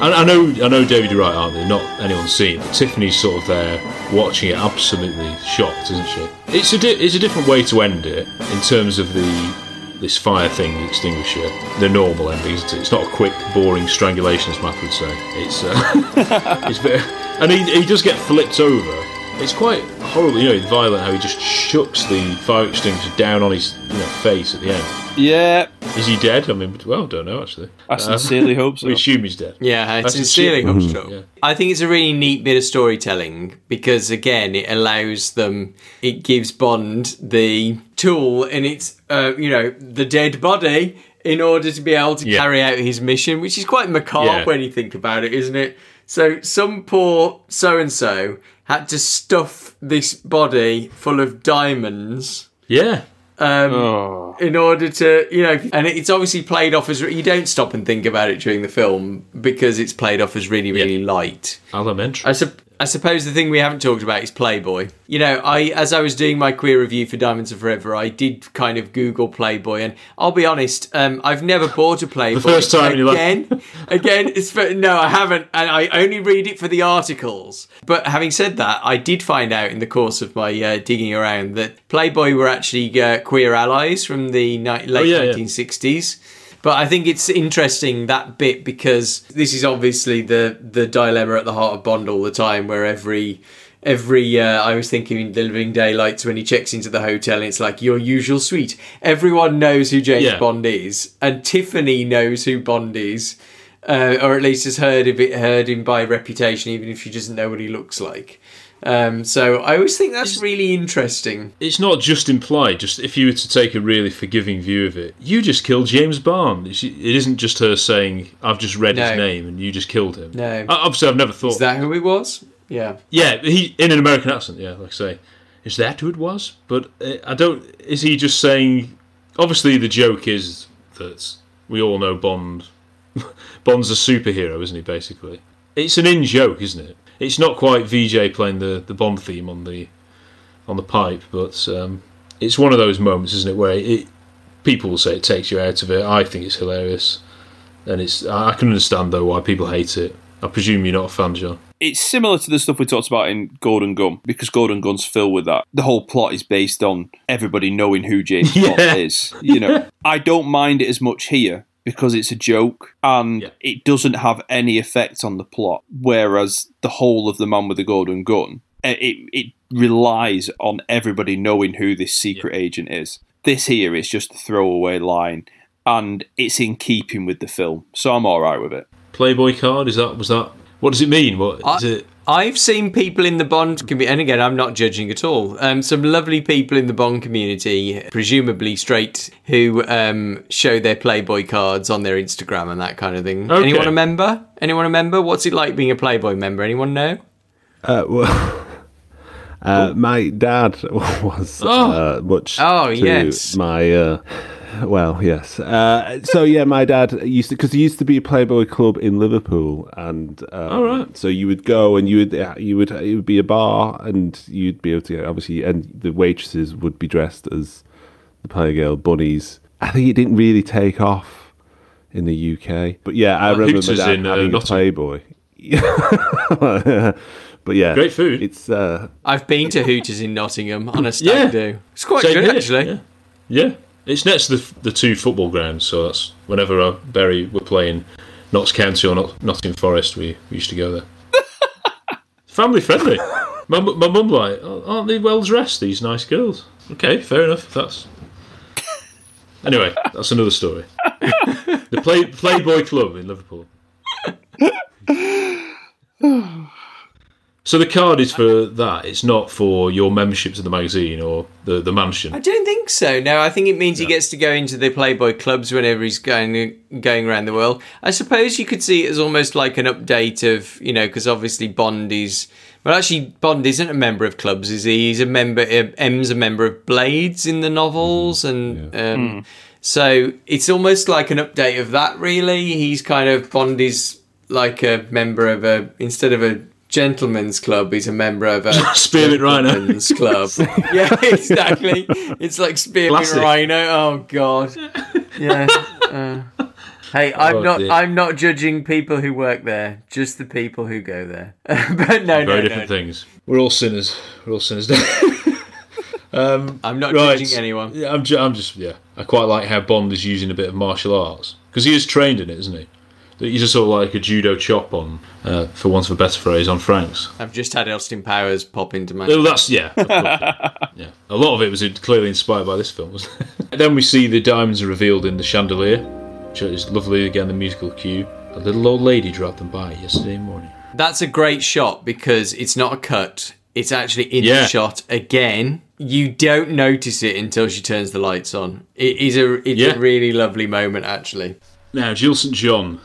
[SPEAKER 4] And I know, I know, David, you're right, aren't they? Not anyone's seen it, but Tiffany's sort of there watching it, absolutely shocked, isn't she? It's a di- it's a different way to end it in terms of the this fire thing, the extinguisher, the normal ending, it? It's not a quick, boring strangulation, as Matt would say. It's uh, it's very, and he, he does get flipped over. It's quite horrible, you know, violent how he just shucks the fire extinguisher down on his you know face at the end.
[SPEAKER 5] Yeah.
[SPEAKER 4] Is he dead? I mean, well, don't know actually.
[SPEAKER 5] I sincerely hope so.
[SPEAKER 4] We assume he's dead.
[SPEAKER 6] Yeah, I
[SPEAKER 4] That's
[SPEAKER 6] sincerely hope so.
[SPEAKER 4] Yeah.
[SPEAKER 6] I think it's a really neat bit of storytelling because, again, it allows them, it gives Bond the tool and it's, uh, you know, the dead body in order to be able to
[SPEAKER 4] Yeah.
[SPEAKER 6] carry out his mission, which is quite macabre
[SPEAKER 4] Yeah.
[SPEAKER 6] when you think about it, isn't it? So, some poor so and so had to stuff this body full of diamonds
[SPEAKER 4] Yeah.
[SPEAKER 6] um,
[SPEAKER 5] Oh.
[SPEAKER 6] in order to, you know, and it's obviously played off as you don't stop and think about it during the film because it's played off as really, really light.
[SPEAKER 4] Elementary.
[SPEAKER 6] I, sup- I suppose the thing we haven't talked about is Playboy. You know, I as I was doing my queer review for Diamonds Are Forever, I did kind of Google Playboy, and I'll be honest, um, I've never bought a Playboy.
[SPEAKER 4] the first time in your life.
[SPEAKER 6] again, again, it's for, no, I haven't, and I only read it for the articles. But having said that, I did find out in the course of my uh, digging around that Playboy were actually uh, queer allies from the ni- late
[SPEAKER 4] Oh, yeah, yeah.
[SPEAKER 6] 1960s. But I think it's interesting that bit because this is obviously the the dilemma at the heart of Bond all the time, where every every uh, I was thinking in The Living Daylights when he checks into the hotel and it's like your usual suite. Everyone knows who James
[SPEAKER 4] Yeah.
[SPEAKER 6] Bond is, and Tiffany knows who Bond is, uh, or at least has heard of it, heard him by reputation, even if she doesn't know what he looks like. Um, so I always think that's really interesting.
[SPEAKER 4] It's not just implied. Just if you were to take a really forgiving view of it, you just killed James Bond. It's- It isn't just her saying, "I've just read
[SPEAKER 6] No.
[SPEAKER 4] his name and you just killed him."
[SPEAKER 6] No.
[SPEAKER 4] Uh, Obviously, I've never thought.
[SPEAKER 6] Is that who it was? Yeah.
[SPEAKER 4] Yeah, he in an American accent. Yeah, like I say, is that who it was? But uh, I don't. Is he just saying? Obviously, the joke is that we all know Bond. Bond's a superhero, isn't he? Basically, it's an in joke, isn't it? It's not quite Vijay playing the, the Bond theme on the on the pipe, but um, it's one of those moments, isn't it, where it people will say it takes you out of it. I think it's hilarious, and it's I can understand though why people hate it. I presume you're not a fan, John.
[SPEAKER 5] It's similar to the stuff we talked about in Golden Gun because Golden Gun's filled with that. The whole plot is based on everybody knowing who James
[SPEAKER 4] Yeah.
[SPEAKER 5] Bond is. You know, I don't mind it as much here because it's a joke and it doesn't have any effect on the plot. Whereas the whole of the Man with the Golden Gun, eh, it it relies on everybody knowing who this secret agent is. This here is just a throwaway line, and it's in keeping with the film, so I'm all right with it.
[SPEAKER 4] Playboy card is that was that? What does it mean? What is it?
[SPEAKER 6] I've seen people in the Bond community, and again, I'm not judging at all. Um, some lovely people in the Bond community, presumably straight, who um, show their Playboy cards on their Instagram and that kind of thing.
[SPEAKER 4] Okay.
[SPEAKER 6] Anyone a member? Anyone a member? What's it like being a Playboy member? Anyone know?
[SPEAKER 7] Uh, well, uh, my dad was uh, much
[SPEAKER 6] Oh,
[SPEAKER 7] to
[SPEAKER 6] yes.
[SPEAKER 7] my uh, well, yes. Uh, so yeah, my dad used to because there used to be a Playboy club in Liverpool, and um,
[SPEAKER 4] All right.
[SPEAKER 7] so you would go and you would uh, you would it would be a bar, and you'd be able to obviously, and the waitresses would be dressed as the Playgirl bunnies. I think it didn't really take off in the UK, but yeah, I
[SPEAKER 4] Like
[SPEAKER 7] remember my
[SPEAKER 4] Hooters
[SPEAKER 7] dad
[SPEAKER 4] in, uh,
[SPEAKER 7] a
[SPEAKER 4] Nottingham.
[SPEAKER 7] Playboy. but yeah,
[SPEAKER 4] Great food.
[SPEAKER 7] It's uh,
[SPEAKER 6] I've been to Hooters in Nottingham on a stag
[SPEAKER 4] Yeah.
[SPEAKER 6] do. It's quite
[SPEAKER 4] Same
[SPEAKER 6] good,
[SPEAKER 4] here,
[SPEAKER 6] actually.
[SPEAKER 4] Yeah. yeah, it's next to the, the two football grounds, so that's whenever uh, Bury were playing Notts County or Not, Nottingham Forest, we, we used to go there. Family friendly. My, mu- my mum like, "Oh, aren't they well dressed? These nice girls. Okay, fair enough. That's anyway, that's another story. the Play, Playboy Club in Liverpool. So the card is for that. It's not for your membership to the magazine or the, the mansion.
[SPEAKER 6] I don't think so. No, I think it means he gets to go into the Playboy clubs whenever he's going going around the world. I suppose you could see it as almost like an update of you know because obviously Bond is well actually Bond isn't a member of clubs, is he? He's a member. uh, M's a member of Blades in the novels, and um, so it's almost like an update of that. Really, he's kind of Bond is like a member of a instead of a gentleman's club he's a member of a
[SPEAKER 4] Spearmint Rhino.
[SPEAKER 6] gentleman's club yeah exactly it's like spearmint
[SPEAKER 4] Classic.
[SPEAKER 6] rhino oh god yeah uh, hey i'm
[SPEAKER 4] Oh,
[SPEAKER 6] not
[SPEAKER 4] dear.
[SPEAKER 6] i'm not judging people who work there just the people who go there but no
[SPEAKER 4] Very
[SPEAKER 6] no
[SPEAKER 4] different
[SPEAKER 6] no
[SPEAKER 4] things. We're all sinners. We're all sinners. um,
[SPEAKER 6] i'm not
[SPEAKER 4] right.
[SPEAKER 6] judging anyone
[SPEAKER 4] Yeah, I'm, ju- I'm just yeah. I quite like how Bond is using a bit of martial arts because he is trained in it, isn't he? He's just sort of like a judo chop on, uh, for want of a better phrase, on Franks.
[SPEAKER 6] i've just had austin powers pop into my
[SPEAKER 4] Well, that's yeah, yeah. A lot of it was clearly inspired by this film. wasn't it? then we see the diamonds are revealed in the chandelier, which is lovely. Again, the musical cue. A little old lady dropped them by yesterday morning.
[SPEAKER 6] That's a great shot because it's not a cut. It's actually in
[SPEAKER 4] Yeah.
[SPEAKER 6] the shot again. You don't notice it until she turns the lights on. It is a it's
[SPEAKER 4] Yeah.
[SPEAKER 6] a really lovely moment actually.
[SPEAKER 4] Now, Jill St. John,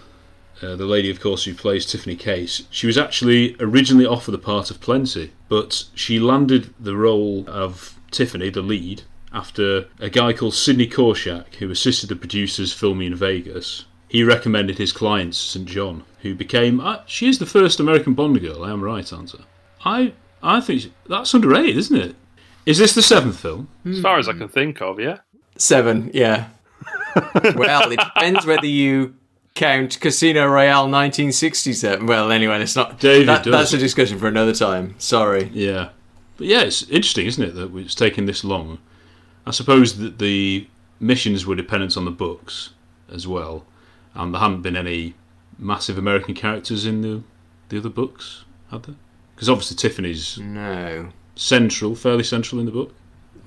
[SPEAKER 4] uh, the lady, of course, who plays Tiffany Case, she was actually originally offered the part of Plenty, but she landed the role of Tiffany, the lead, after a guy called Sidney Korshak, who assisted the producers filming in Vegas. He recommended his client, St. John, who became. Uh, she is the first American Bond girl, I am right, aren't I? I, I think she- that's underrated, isn't it? Is this the seventh film?
[SPEAKER 5] As far as I can think of, yeah.
[SPEAKER 6] Seven, yeah. well, it depends whether you count Casino Royale 1967. Well, anyway, it's not.
[SPEAKER 4] David
[SPEAKER 6] that-
[SPEAKER 4] does.
[SPEAKER 6] that's a discussion for another time. Sorry.
[SPEAKER 4] Yeah. But yeah, it's interesting, isn't it, that it's taken this long? I suppose that the missions were dependent on the books as well, and there hadn't been any massive American characters in the the other books, had there? Because obviously Tiffany's
[SPEAKER 6] No.
[SPEAKER 4] central, fairly central in the book.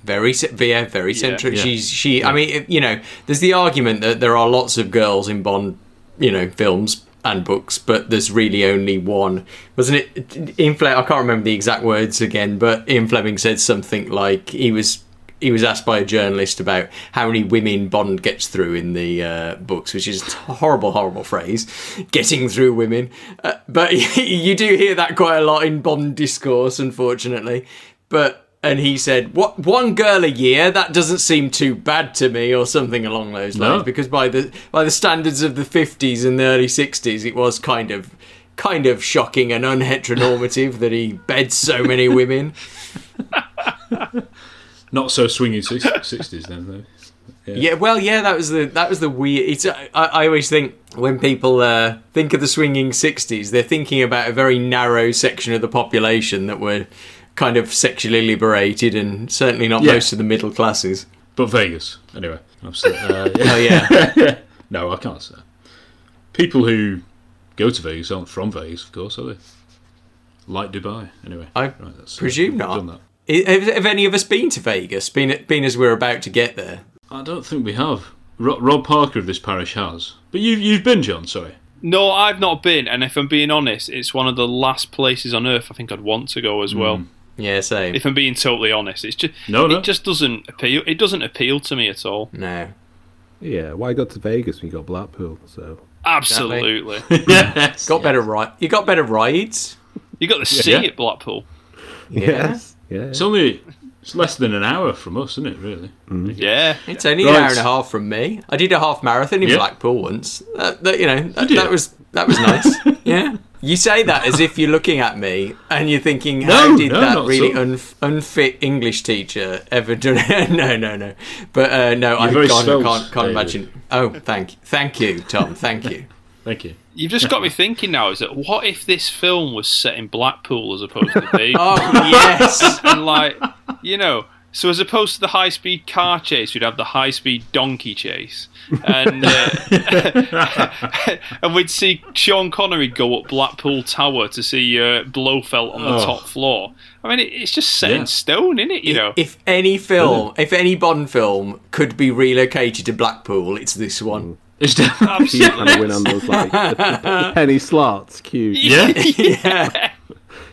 [SPEAKER 6] Very, yeah, very central.
[SPEAKER 4] Yeah.
[SPEAKER 6] She's she. I mean, you know, there's the argument that there are lots of girls in Bond, you know, films and books, but there's really only one. Wasn't it? Ian Fleming, I can't remember the exact words again, but Ian Fleming said something like he was he was asked by a journalist about how many women Bond gets through in the uh, books, which is a horrible, horrible phrase, getting through women. Uh, but you do hear that quite a lot in Bond discourse, unfortunately. But and he said, "What one girl a year? That doesn't seem too bad to me," or something along those
[SPEAKER 4] No.
[SPEAKER 6] lines. Because by the by the standards of the fifties and the early sixties, it was kind of kind of shocking and unheteronormative that he bed so many women.
[SPEAKER 4] Not so swinging 60s then, though.
[SPEAKER 6] Yeah. well, yeah, that was the that was the weird. It's I, I always think when people uh, think of the swinging '60s, they're thinking about a very narrow section of the population that were kind of sexually liberated, and certainly not
[SPEAKER 4] Yeah.
[SPEAKER 6] most of the middle classes.
[SPEAKER 4] But Vegas, anyway. I've said, uh,
[SPEAKER 6] Oh yeah,
[SPEAKER 4] no, I can't say. People who go to Vegas aren't from Vegas, of course, are they? Like Dubai, anyway.
[SPEAKER 6] I
[SPEAKER 4] Right, that's, uh,
[SPEAKER 6] presume
[SPEAKER 4] we've
[SPEAKER 6] not.
[SPEAKER 4] done that.
[SPEAKER 6] Have, have any of us been to Vegas? Been been as we're about to get there?
[SPEAKER 4] I don't think we have. Ro- Rob Parker of this parish has. But you, you've been, John, sorry.
[SPEAKER 5] No, I've not been, and if I'm being honest, it's one of the last places on earth I think I'd want to go as well.
[SPEAKER 6] Yeah, same.
[SPEAKER 5] If I'm being totally honest, it's just
[SPEAKER 4] No, no.
[SPEAKER 5] it just doesn't appeal. It doesn't appeal to me at all.
[SPEAKER 6] No.
[SPEAKER 7] Yeah, why go to Vegas when you got Blackpool? So
[SPEAKER 5] Absolutely,
[SPEAKER 4] yes.
[SPEAKER 6] Got better right. You got better rides.
[SPEAKER 5] you got the sea
[SPEAKER 4] Yeah.
[SPEAKER 5] at Blackpool.
[SPEAKER 7] yes, yeah.
[SPEAKER 4] It's only it's less than an hour from us, isn't it, really? Mm-hmm.
[SPEAKER 5] Yeah,
[SPEAKER 6] It's only
[SPEAKER 4] Right.
[SPEAKER 6] an hour and a half from me. I did a half marathon in
[SPEAKER 4] Yeah.
[SPEAKER 6] Blackpool once. That, that, you know, that,
[SPEAKER 4] you?
[SPEAKER 6] that was that was nice. yeah. You say that as if you're looking at me and you're thinking,
[SPEAKER 4] No,
[SPEAKER 6] how did
[SPEAKER 4] no,
[SPEAKER 6] that really
[SPEAKER 4] all.
[SPEAKER 6] unf- unfit English teacher ever do? no, no, no. But uh, no, I,
[SPEAKER 4] very
[SPEAKER 6] can't, I can't, can't imagine. Oh, thank, you. thank you, Tom. Thank you.
[SPEAKER 4] Thank you.
[SPEAKER 5] you've just got me thinking now. Is that what if this film was set in Blackpool as opposed to Vegas?
[SPEAKER 6] Oh yes.
[SPEAKER 5] and like you know so as opposed to the high speed car chase we'd have the high speed donkey chase and uh, and we'd see Sean Connery go up Blackpool Tower to see uh, Blofeld on the
[SPEAKER 4] Oh.
[SPEAKER 5] top floor I mean it, it's just set
[SPEAKER 4] Yeah.
[SPEAKER 5] in stone isn't it you know
[SPEAKER 6] If any film, if any Bond film could be relocated to Blackpool, it's this one.
[SPEAKER 4] It's definitely
[SPEAKER 7] He's trying win on those like the, the penny slots. Cute.
[SPEAKER 4] yeah.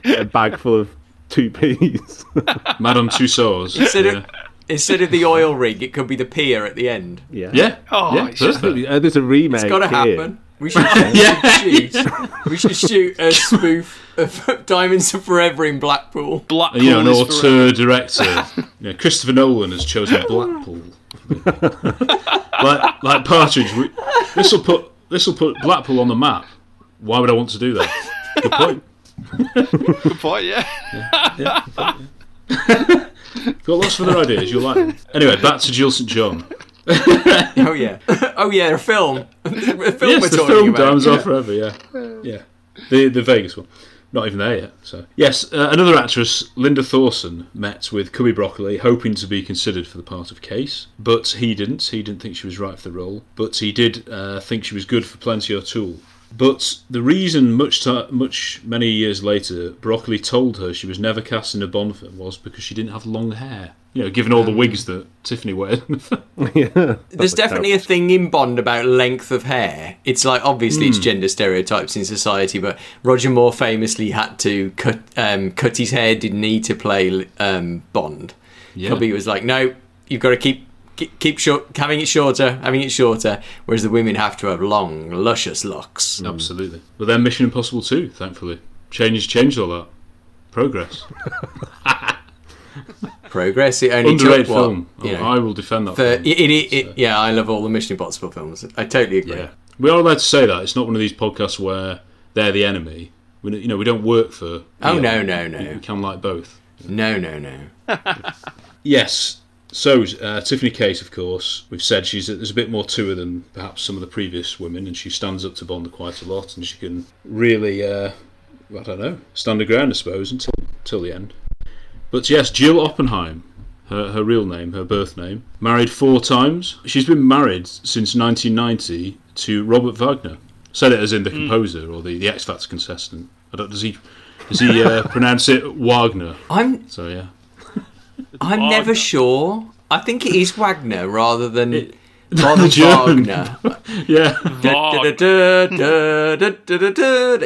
[SPEAKER 6] yeah.
[SPEAKER 7] A bag full of two peas.
[SPEAKER 4] Madame Tussauds.
[SPEAKER 6] Instead
[SPEAKER 4] yeah.
[SPEAKER 6] of instead of the oil rig, it could be the pier at the end.
[SPEAKER 7] yeah.
[SPEAKER 4] yeah.
[SPEAKER 5] Oh,
[SPEAKER 4] yeah,
[SPEAKER 5] it's just.
[SPEAKER 7] Uh, there's a remake.
[SPEAKER 6] It's got to happen. We should, we should shoot. We should shoot a spoof of Diamonds Are Forever in Blackpool.
[SPEAKER 5] Blackpool
[SPEAKER 4] And, you know, an
[SPEAKER 5] is
[SPEAKER 4] auteur director. you know, Christopher Nolan has chosen Blackpool. like, like Partridge. This will put this will put Blackpool on the map. Why would I want to do that? Good point.
[SPEAKER 5] Forever. Good point, yeah.
[SPEAKER 4] Got lots of other ideas. You'll like them. Anyway, back to Jill St John.
[SPEAKER 6] Oh yeah. Oh yeah, a film. A film we're
[SPEAKER 4] yes, the
[SPEAKER 6] talking
[SPEAKER 4] film
[SPEAKER 6] about.
[SPEAKER 4] Diamonds
[SPEAKER 6] Yeah.
[SPEAKER 4] Are Forever. Yeah, yeah. The the Vegas one. Not even there yet. So yes, uh, another actress, Linda Thorson, met with Cubby Broccoli, hoping to be considered for the part of Case, but he didn't. He didn't think she was right for the role, but he did uh, think she was good for Plenty O'Toole. But the reason, much ti much many years later, Broccoli told her she was never cast in a Bond film was because she didn't have long hair. You know, given all the wigs that Tiffany wears.
[SPEAKER 7] yeah.
[SPEAKER 6] There's definitely a thing in Bond about length of hair. It's like obviously
[SPEAKER 4] Hmm.
[SPEAKER 6] it's gender stereotypes in society, but Roger Moore famously had to cut um, cut his hair. Didn't need to play um, Bond.
[SPEAKER 4] Yeah.
[SPEAKER 6] Cubby was like, no, you've got to keep keep, keep short, having it shorter, having it shorter. Whereas the women have to have long, luscious locks. Mm.
[SPEAKER 4] Absolutely. But then Mission Impossible 2, thankfully. Changed, changed all that. Progress.
[SPEAKER 6] Progress. It only
[SPEAKER 4] Underrated
[SPEAKER 6] took what,
[SPEAKER 4] film.
[SPEAKER 6] you
[SPEAKER 4] Oh,
[SPEAKER 6] know,
[SPEAKER 4] I will defend that
[SPEAKER 6] for,
[SPEAKER 4] film.
[SPEAKER 6] it, it, it, yeah, I love all the Mission Impossible films. I totally agree.
[SPEAKER 4] Yeah. We are allowed to say that. It's not one of these podcasts where they're the enemy. We, you know, we don't work for.
[SPEAKER 6] Oh, no, no, no.
[SPEAKER 4] we can like both.
[SPEAKER 6] No, no, no.
[SPEAKER 4] Yes. So, uh, Tiffany Case, of course, we've said she's there's a bit more to her than perhaps some of the previous women, and she stands up to Bond quite a lot, and she can really, uh, I don't know, stand her ground, I suppose, until until the end. But yes, Jill Oppenheim, her, her real name, her birth name, married four times. She's been married since 1990 to Robert Wagner. Said it as in the composer or the, the X Factor contestant. I don't, does he does he uh, pronounce it Wagner?
[SPEAKER 6] I'm
[SPEAKER 4] So yeah.
[SPEAKER 6] I'm Wagner. never sure. I think it is Wagner rather than.
[SPEAKER 4] It,
[SPEAKER 6] rather Wagner.
[SPEAKER 4] yeah.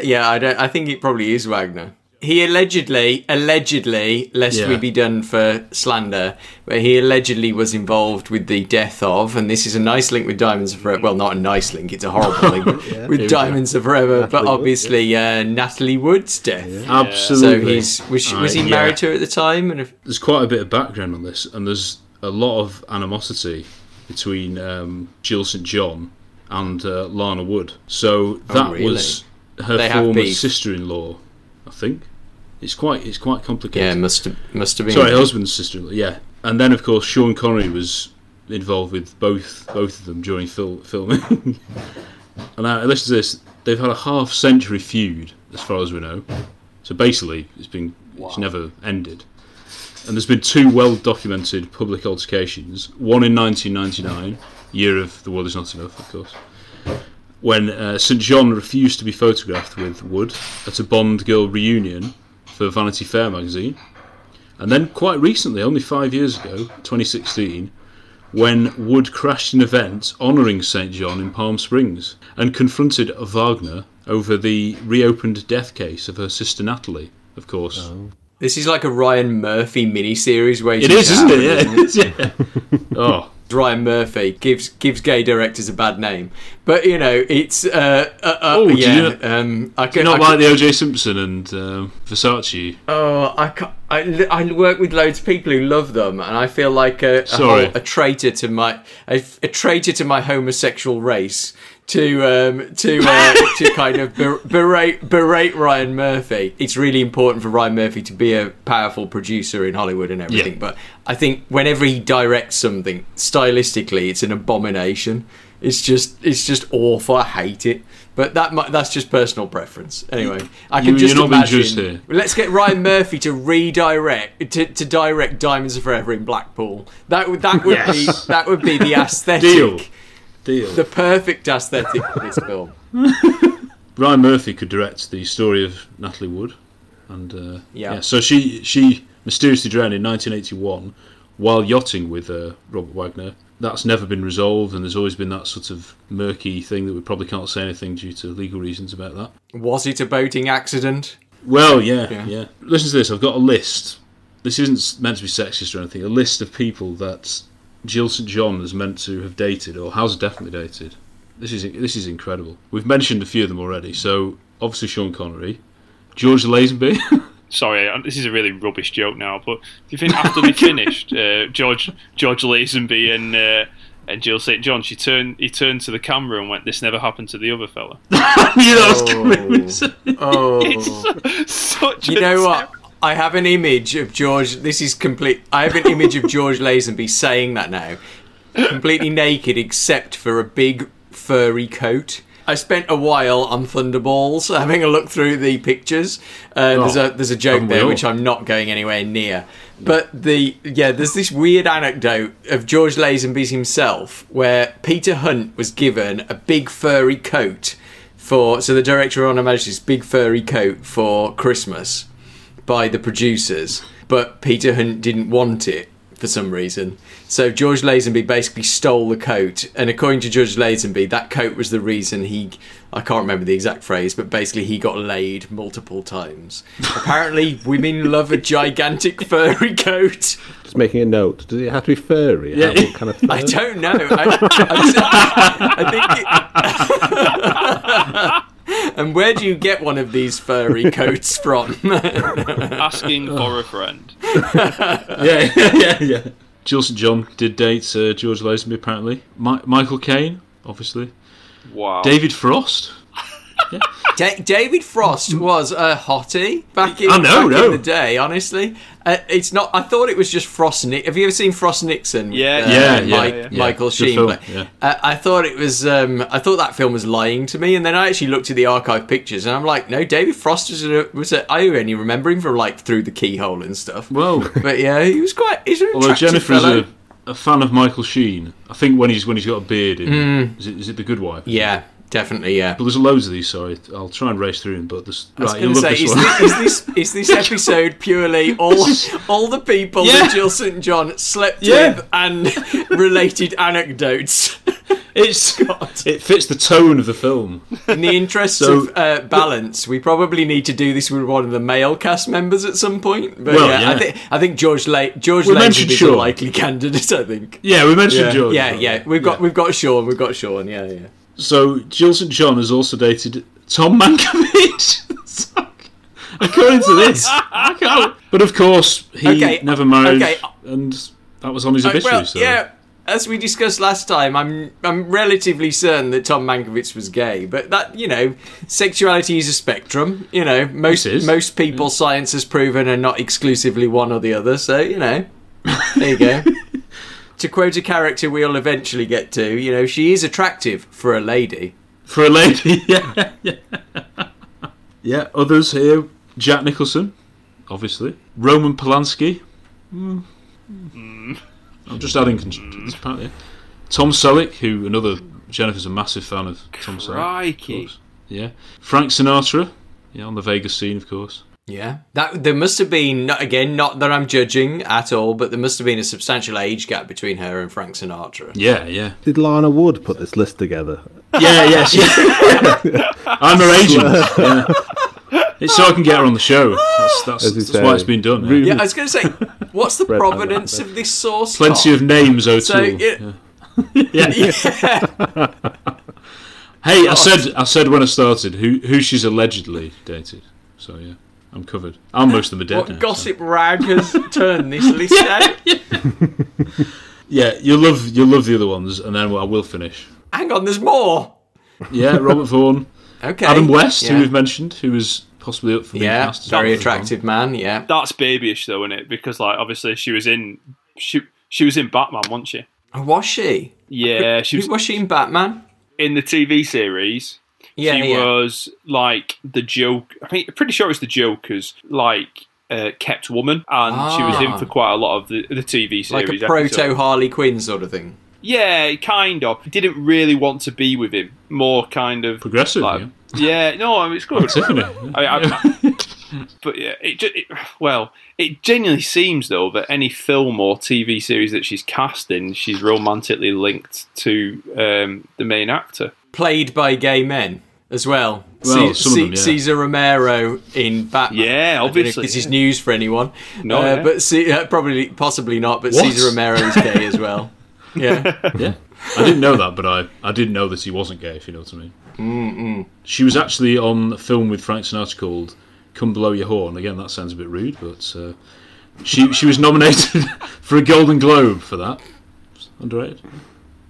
[SPEAKER 6] Yeah, I don't. I think it probably is Wagner. He allegedly, allegedly, lest we be done for slander, but he allegedly was involved with the death of, and this is a nice link with Diamonds of Forever. Well, not a nice link; it's a horrible link
[SPEAKER 4] Here
[SPEAKER 6] with Diamonds of Forever. but
[SPEAKER 7] Wood, yeah.
[SPEAKER 6] obviously, uh, Natalie Wood's death. So
[SPEAKER 4] Absolutely.
[SPEAKER 6] he's was, she, was
[SPEAKER 4] Uh,
[SPEAKER 6] he
[SPEAKER 4] yeah.
[SPEAKER 6] married to her at the time? And if,
[SPEAKER 4] There's quite a bit of background on this, and there's a lot of animosity between um, Jill St John and uh, Lana Wood. So that
[SPEAKER 6] Oh, really?
[SPEAKER 4] was her
[SPEAKER 6] They
[SPEAKER 4] former sister-in-law, I think. It's quite it's quite complicated.
[SPEAKER 6] yeah, must have must have been.
[SPEAKER 4] Sorry, husband's sister-in-law. Yeah, and then of course Sean Connery was involved with both both of them during fil- filming. and now listen to this: they've had a half-century feud, as far as we know. So basically, it's been it's never ended. And there's been two well-documented public altercations. One in 1999, year of the world is not enough, of course, when uh, St John refused to be photographed with Wood at a Bond girl reunion for Vanity Fair magazine. And then quite recently, only five years ago, 2016, when Wood crashed an event honouring St. John in Palm Springs and confronted Wagner over the reopened death case of her sister Natalie, of course.
[SPEAKER 6] This is like a Ryan Murphy miniseries where
[SPEAKER 4] It is, isn't it? Yeah, it is, yeah. oh,
[SPEAKER 6] Ryan Murphy gives gives gay directors a bad name, but you know it's uh, uh, uh
[SPEAKER 4] Oh, you
[SPEAKER 6] yeah.
[SPEAKER 4] not-
[SPEAKER 6] um, I can,
[SPEAKER 4] you not
[SPEAKER 6] I
[SPEAKER 4] like
[SPEAKER 6] can-
[SPEAKER 4] the O.J. Simpson and um, Versace?
[SPEAKER 6] Oh, I, ca- I, I work with loads of people who love them, and I feel like a, a, whole- a traitor to my a, a traitor to my homosexual race to um, to uh, to kind of ber- berate berate Ryan Murphy. It's really important for Ryan Murphy to be a powerful producer in Hollywood and everything,
[SPEAKER 4] Yeah.
[SPEAKER 6] but I think whenever he directs something stylistically, it's an abomination. It's just it's just awful. I hate it. But that mi- that's just personal preference. Anyway, I can
[SPEAKER 4] You-
[SPEAKER 6] just
[SPEAKER 4] you're not being
[SPEAKER 6] imagine.
[SPEAKER 4] here.
[SPEAKER 6] Let's get Ryan Murphy to redirect to, to direct Diamonds Are Forever in Blackpool. That would that would
[SPEAKER 4] Yes.
[SPEAKER 6] be that would be the aesthetic,
[SPEAKER 4] Deal. Deal.
[SPEAKER 6] the perfect aesthetic for this film.
[SPEAKER 4] Ryan Murphy could direct the story of Natalie Wood, and uh,
[SPEAKER 6] Yeah.
[SPEAKER 4] So she she mysteriously drowned in 1981 while yachting with uh, Robert Wagner. That's never been resolved, and there's always been that sort of murky thing that we probably can't say anything due to legal reasons about that.
[SPEAKER 6] Was it a boating accident?
[SPEAKER 4] Well, yeah,
[SPEAKER 6] Yeah.
[SPEAKER 4] yeah, Listen to this. I've got a list. This isn't meant to be sexist or anything. A list of people that Jill St John is meant to have dated or has definitely dated. This is this is incredible. We've mentioned a few of them already. So obviously Sean Connery, George Lazenby.
[SPEAKER 5] Sorry, uh, this is a really rubbish joke now, but do you think after they finished, uh, George George Lazenby and uh, and Jill St John, she turned he turned to the camera and went, "This never happened to the other fella."
[SPEAKER 4] yeah, that was coming.
[SPEAKER 6] Oh,
[SPEAKER 5] It's such
[SPEAKER 6] you
[SPEAKER 5] a
[SPEAKER 6] know what? I have an image of George. This is complete. I have an image of George Lazenby saying that now, completely naked except for a big furry coat. I spent a while on Thunderballs having a look through the pictures. Uh, there's a there's a joke
[SPEAKER 4] haven't
[SPEAKER 6] there which I'm not going anywhere near. But the yeah, there's this weird anecdote of George Lazenby himself where Peter Hunt was given a big furry coat for so the director on imagined this big furry coat for Christmas by the producers, but Peter Hunt didn't want it for some reason. So George Lazenby basically stole the coat, and according to George Lazenby, that coat was the reason he I can't remember the exact phrase, but basically he got laid multiple times. Apparently women love a gigantic furry coat.
[SPEAKER 7] Just making a note. Does it have to be furry?
[SPEAKER 4] Yeah.
[SPEAKER 7] How- kind of
[SPEAKER 6] I don't know. I, I, I think it, And where do you get one of these furry coats from?
[SPEAKER 5] Asking for a friend.
[SPEAKER 4] yeah, yeah, yeah. Jill St John did date uh, George Lazenby apparently. Mi- Michael Caine, obviously.
[SPEAKER 5] Wow.
[SPEAKER 4] David Frost.
[SPEAKER 6] Da- David Frost was a hottie back in,
[SPEAKER 4] I know,
[SPEAKER 6] back
[SPEAKER 4] no.
[SPEAKER 6] in the day. Honestly, uh, it's not. I thought it was just Frost. Ni- Have you ever seen Frost Nixon?
[SPEAKER 5] Yeah,
[SPEAKER 6] uh,
[SPEAKER 4] Yeah, yeah,
[SPEAKER 6] Mike-
[SPEAKER 4] yeah.
[SPEAKER 6] Michael
[SPEAKER 4] Good
[SPEAKER 6] Sheen.
[SPEAKER 4] film, yeah.
[SPEAKER 6] Uh, I thought it was. Um, I thought that film was lying to me, and then I actually looked at the archive pictures, and I'm like, no, David Frost was. A, was a, I only remember him from like through the keyhole and stuff.
[SPEAKER 4] Well,
[SPEAKER 6] But yeah, he was quite. He's an
[SPEAKER 4] although
[SPEAKER 6] attractive
[SPEAKER 4] Jennifer's
[SPEAKER 6] fellow.
[SPEAKER 4] a, a fan of Michael Sheen. I think when he's when he's got a beard in. Is, it, is it The Good Wife?
[SPEAKER 6] Mm. Yeah, definitely. Yeah.
[SPEAKER 4] But there's loads of these. Sorry, I'll try and race through them. But there's
[SPEAKER 6] I was
[SPEAKER 4] right.
[SPEAKER 6] going
[SPEAKER 4] You'll
[SPEAKER 6] to
[SPEAKER 4] love
[SPEAKER 6] say,
[SPEAKER 4] this
[SPEAKER 6] is,
[SPEAKER 4] one.
[SPEAKER 6] is this is this episode purely all all the people
[SPEAKER 4] Yeah.
[SPEAKER 6] that Jill St John slept
[SPEAKER 4] Yeah.
[SPEAKER 6] with and related anecdotes?
[SPEAKER 4] it's it fits the tone of the film.
[SPEAKER 6] In the interests
[SPEAKER 4] So-
[SPEAKER 6] of uh, balance, we probably need to do this with one of the male cast members at some point. But
[SPEAKER 4] Well,
[SPEAKER 6] yeah, I
[SPEAKER 4] yeah.
[SPEAKER 6] think I think George La- George
[SPEAKER 4] We
[SPEAKER 6] Lazenby
[SPEAKER 4] mentioned
[SPEAKER 6] is a likely candidate. I think.
[SPEAKER 4] Yeah, we mentioned
[SPEAKER 6] Yeah,
[SPEAKER 4] George.
[SPEAKER 6] yeah, yeah. We've got we've got Sean. We've got Sean. Yeah, yeah.
[SPEAKER 4] So Jill St John has also dated Tom Mankiewicz. According to this, I can't- but of course he
[SPEAKER 6] Okay,
[SPEAKER 4] never married,
[SPEAKER 6] okay.
[SPEAKER 4] and that was on his
[SPEAKER 6] Uh,
[SPEAKER 4] obituary.
[SPEAKER 6] well,
[SPEAKER 4] so.
[SPEAKER 6] yeah. As we discussed last time, I'm I'm relatively certain that Tom Mankiewicz was gay, but that you know, sexuality is a spectrum. You know, most most people science has proven are not exclusively one or the other. So you know, there you go. to quote a character we'll eventually get to, you know, she is attractive for a lady.
[SPEAKER 4] for a lady. Yeah, yeah. yeah. Others here: Jack Nicholson, obviously, Roman Polanski. Mm. I'm just adding con- to this part. Yeah. Tom Selleck, who another Jennifer's a massive fan of Tom Selleck. of Yeah. Frank Sinatra. Yeah, on the Vegas scene, of course.
[SPEAKER 6] Yeah, that there must have been again, not that I'm judging at all, but there must have been a substantial age gap between her and Frank Sinatra.
[SPEAKER 4] Yeah, yeah.
[SPEAKER 7] Did Lana Wood put this list together?
[SPEAKER 4] Yeah, yes. I'm her agent. Yeah. It's so I can get her on the show. That's, that's,
[SPEAKER 7] As you
[SPEAKER 4] that's why it's been done. yeah.
[SPEAKER 6] Yeah, I was going to say, what's the provenance of this source?
[SPEAKER 4] Plenty
[SPEAKER 6] Tom?
[SPEAKER 4] of names, O'Toole.
[SPEAKER 6] So, yeah.
[SPEAKER 4] yeah. Hey, I said I said when I started who who she's allegedly dated. So yeah, I'm covered. And most of them are dead
[SPEAKER 6] What
[SPEAKER 4] now.
[SPEAKER 6] gossip rag has turned this list out?
[SPEAKER 4] so- Yeah, you'll love you'll love the other ones, and then I will finish.
[SPEAKER 6] Hang on, there's more.
[SPEAKER 4] Yeah, Robert Vaughn,
[SPEAKER 6] Okay.
[SPEAKER 4] Adam West,
[SPEAKER 6] yeah.
[SPEAKER 4] who we've mentioned, who was possibly up for being
[SPEAKER 6] Yeah,
[SPEAKER 4] cast as
[SPEAKER 6] very
[SPEAKER 4] Robert Vaughn.
[SPEAKER 6] attractive man, yeah.
[SPEAKER 5] That's babyish though, isn't it? Because like obviously she was in she she was in Batman, wasn't she?
[SPEAKER 6] Oh, Was she?
[SPEAKER 5] Yeah, she was
[SPEAKER 6] Was she in Batman?
[SPEAKER 5] in the TV series.
[SPEAKER 6] Yeah,
[SPEAKER 5] she
[SPEAKER 6] yeah.
[SPEAKER 5] was like the joke. I think pretty sure it's the Joker's like uh, kept woman, and she was in
[SPEAKER 6] Ah.
[SPEAKER 5] for quite a lot of the, the TV series.
[SPEAKER 6] Like a
[SPEAKER 5] episodes.
[SPEAKER 6] proto Harley Quinn sort of thing.
[SPEAKER 5] Yeah, kind of. Didn't really want to be with him. More kind of
[SPEAKER 4] Progressive,
[SPEAKER 5] like-
[SPEAKER 4] yeah.
[SPEAKER 5] yeah. No, I mean, it's good.
[SPEAKER 4] Tiffany.
[SPEAKER 5] I, I, But yeah, it, ju- it well, it genuinely seems though that any film or TV series that she's cast in, she's romantically linked to um, the main actor.
[SPEAKER 6] Played by gay men as well.
[SPEAKER 5] Well, some of them, yeah.
[SPEAKER 6] Cesar Romero in Batman.
[SPEAKER 5] Yeah, obviously,
[SPEAKER 6] This is
[SPEAKER 5] yeah.
[SPEAKER 6] news for anyone.
[SPEAKER 5] No,
[SPEAKER 6] Uh,
[SPEAKER 5] yeah.
[SPEAKER 6] but Ce- uh, probably, possibly not. But
[SPEAKER 4] What?
[SPEAKER 6] Cesar Romero is gay as well. Yeah.
[SPEAKER 4] yeah. I didn't know that, but I, I didn't know that he wasn't gay, if you know what I mean.
[SPEAKER 6] Mm-mm.
[SPEAKER 4] She was actually on a film with Frank Sinatra called Come Blow Your Horn. Again, that sounds a bit rude, but uh, she she was nominated for a Golden Globe for that. Underrated.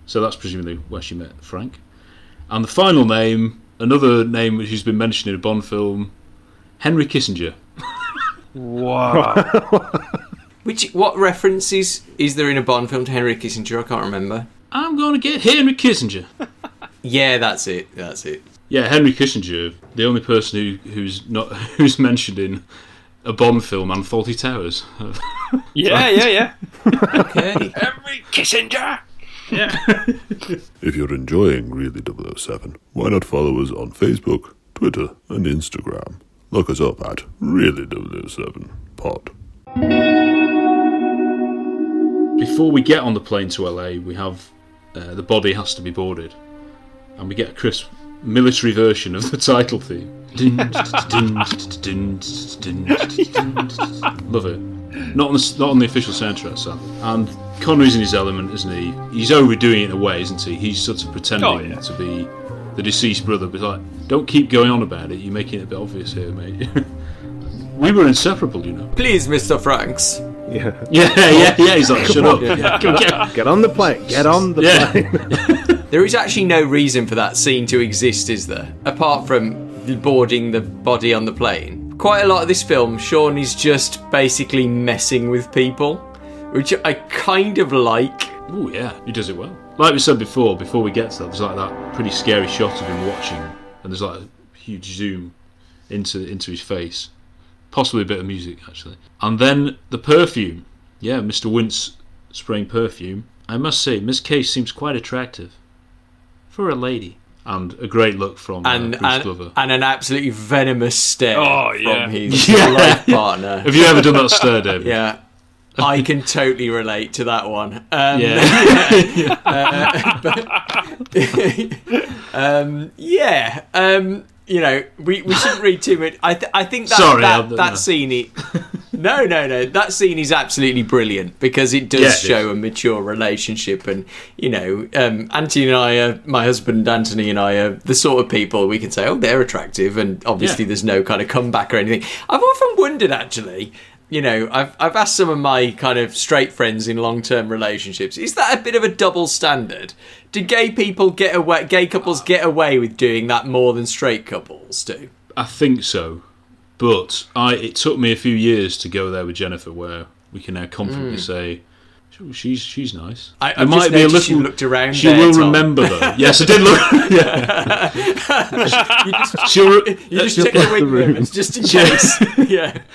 [SPEAKER 4] So that's presumably where she met Frank. And the final name, another name which has been mentioned in a Bond film, Henry Kissinger.
[SPEAKER 5] Wow.
[SPEAKER 6] Which what references is there in a Bond film to Henry Kissinger? I can't remember.
[SPEAKER 4] I'm going to get Henry Kissinger.
[SPEAKER 6] Yeah, that's it. That's it.
[SPEAKER 4] Yeah, Henry Kissinger, the only person who, who's not who's mentioned in a Bond film and Fawlty Towers.
[SPEAKER 5] Yeah, yeah, yeah.
[SPEAKER 6] okay.
[SPEAKER 5] Henry Kissinger.
[SPEAKER 4] Yeah.
[SPEAKER 11] If you're enjoying Really 007, why not follow us on Facebook, Twitter, and Instagram? Look us up at Really 007 Pod.
[SPEAKER 4] Before we get on the plane to LA, we have uh, the body has to be boarded, and we get a crisp military version of the title theme. Love it. Not on the not on the official soundtrack, sadly. And Connery's in his element, isn't he? He's overdoing it in a way, isn't he? He's sort of pretending
[SPEAKER 5] Oh, yeah.
[SPEAKER 4] to be the deceased brother, but like, don't keep going on about it. You're making it a bit obvious here, mate. we were inseparable, you know.
[SPEAKER 6] Please, Mr. Franks.
[SPEAKER 7] Yeah.
[SPEAKER 4] Yeah, yeah, yeah. He's like, shut up.
[SPEAKER 6] Yeah.
[SPEAKER 4] Go get-
[SPEAKER 7] Get on the plane. Get on the
[SPEAKER 4] Yeah.
[SPEAKER 7] plane.
[SPEAKER 6] There is actually no reason for that scene to exist, is there? Apart from boarding the body on the plane. Quite a lot of this film, Sean is just basically messing with people, which I kind of like.
[SPEAKER 4] Oh yeah, he does it well. Like we said before, before we get to that, there's like that pretty scary shot of him watching, and there's like a huge zoom into into his face, possibly a bit of music actually, and then the perfume. Yeah, Mr. Wint spraying perfume. I must say, Miss Case seems quite attractive for a lady, and a great look from uh,
[SPEAKER 6] And,
[SPEAKER 4] Bruce
[SPEAKER 6] and,
[SPEAKER 4] Glover.
[SPEAKER 6] and an absolutely venomous stare
[SPEAKER 5] Oh, yeah.
[SPEAKER 6] from his
[SPEAKER 4] Yeah.
[SPEAKER 6] life partner.
[SPEAKER 4] Have you ever done that stare, David?
[SPEAKER 6] Yeah. I can totally relate to that one. Um,
[SPEAKER 4] Yeah.
[SPEAKER 6] uh, but- um, yeah. Um, you know, we, we shouldn't read too much. I, th- I think that,
[SPEAKER 4] Sorry,
[SPEAKER 6] that,
[SPEAKER 4] I'll-
[SPEAKER 6] that scene. It, no, no, no. That scene is absolutely brilliant because it does
[SPEAKER 4] Yeah, it
[SPEAKER 6] show a mature relationship, and you know, um, Anthony and I, are, my husband Anthony and I, are the sort of people we can say, oh, they're attractive, and obviously
[SPEAKER 4] Yeah.
[SPEAKER 6] there's no kind of comeback or anything. I've often wondered, actually. You know, I've I've asked some of my kind of straight friends in long term relationships. Is that a bit of a double standard? Do gay people get away? Gay couples get away with doing that more than straight couples do?
[SPEAKER 4] I think so, but I it took me a few years to go there with Jennifer, where we can now confidently
[SPEAKER 6] Mm.
[SPEAKER 4] say. "Oh, She's she's nice.
[SPEAKER 6] I-
[SPEAKER 4] It
[SPEAKER 6] I've just noticed you looked around
[SPEAKER 4] She
[SPEAKER 6] there,
[SPEAKER 4] will
[SPEAKER 6] Tom.
[SPEAKER 4] remember though. Yes, I did look. yeah.
[SPEAKER 6] you just,
[SPEAKER 4] She'll
[SPEAKER 6] you just check the wing movements just in case. yeah.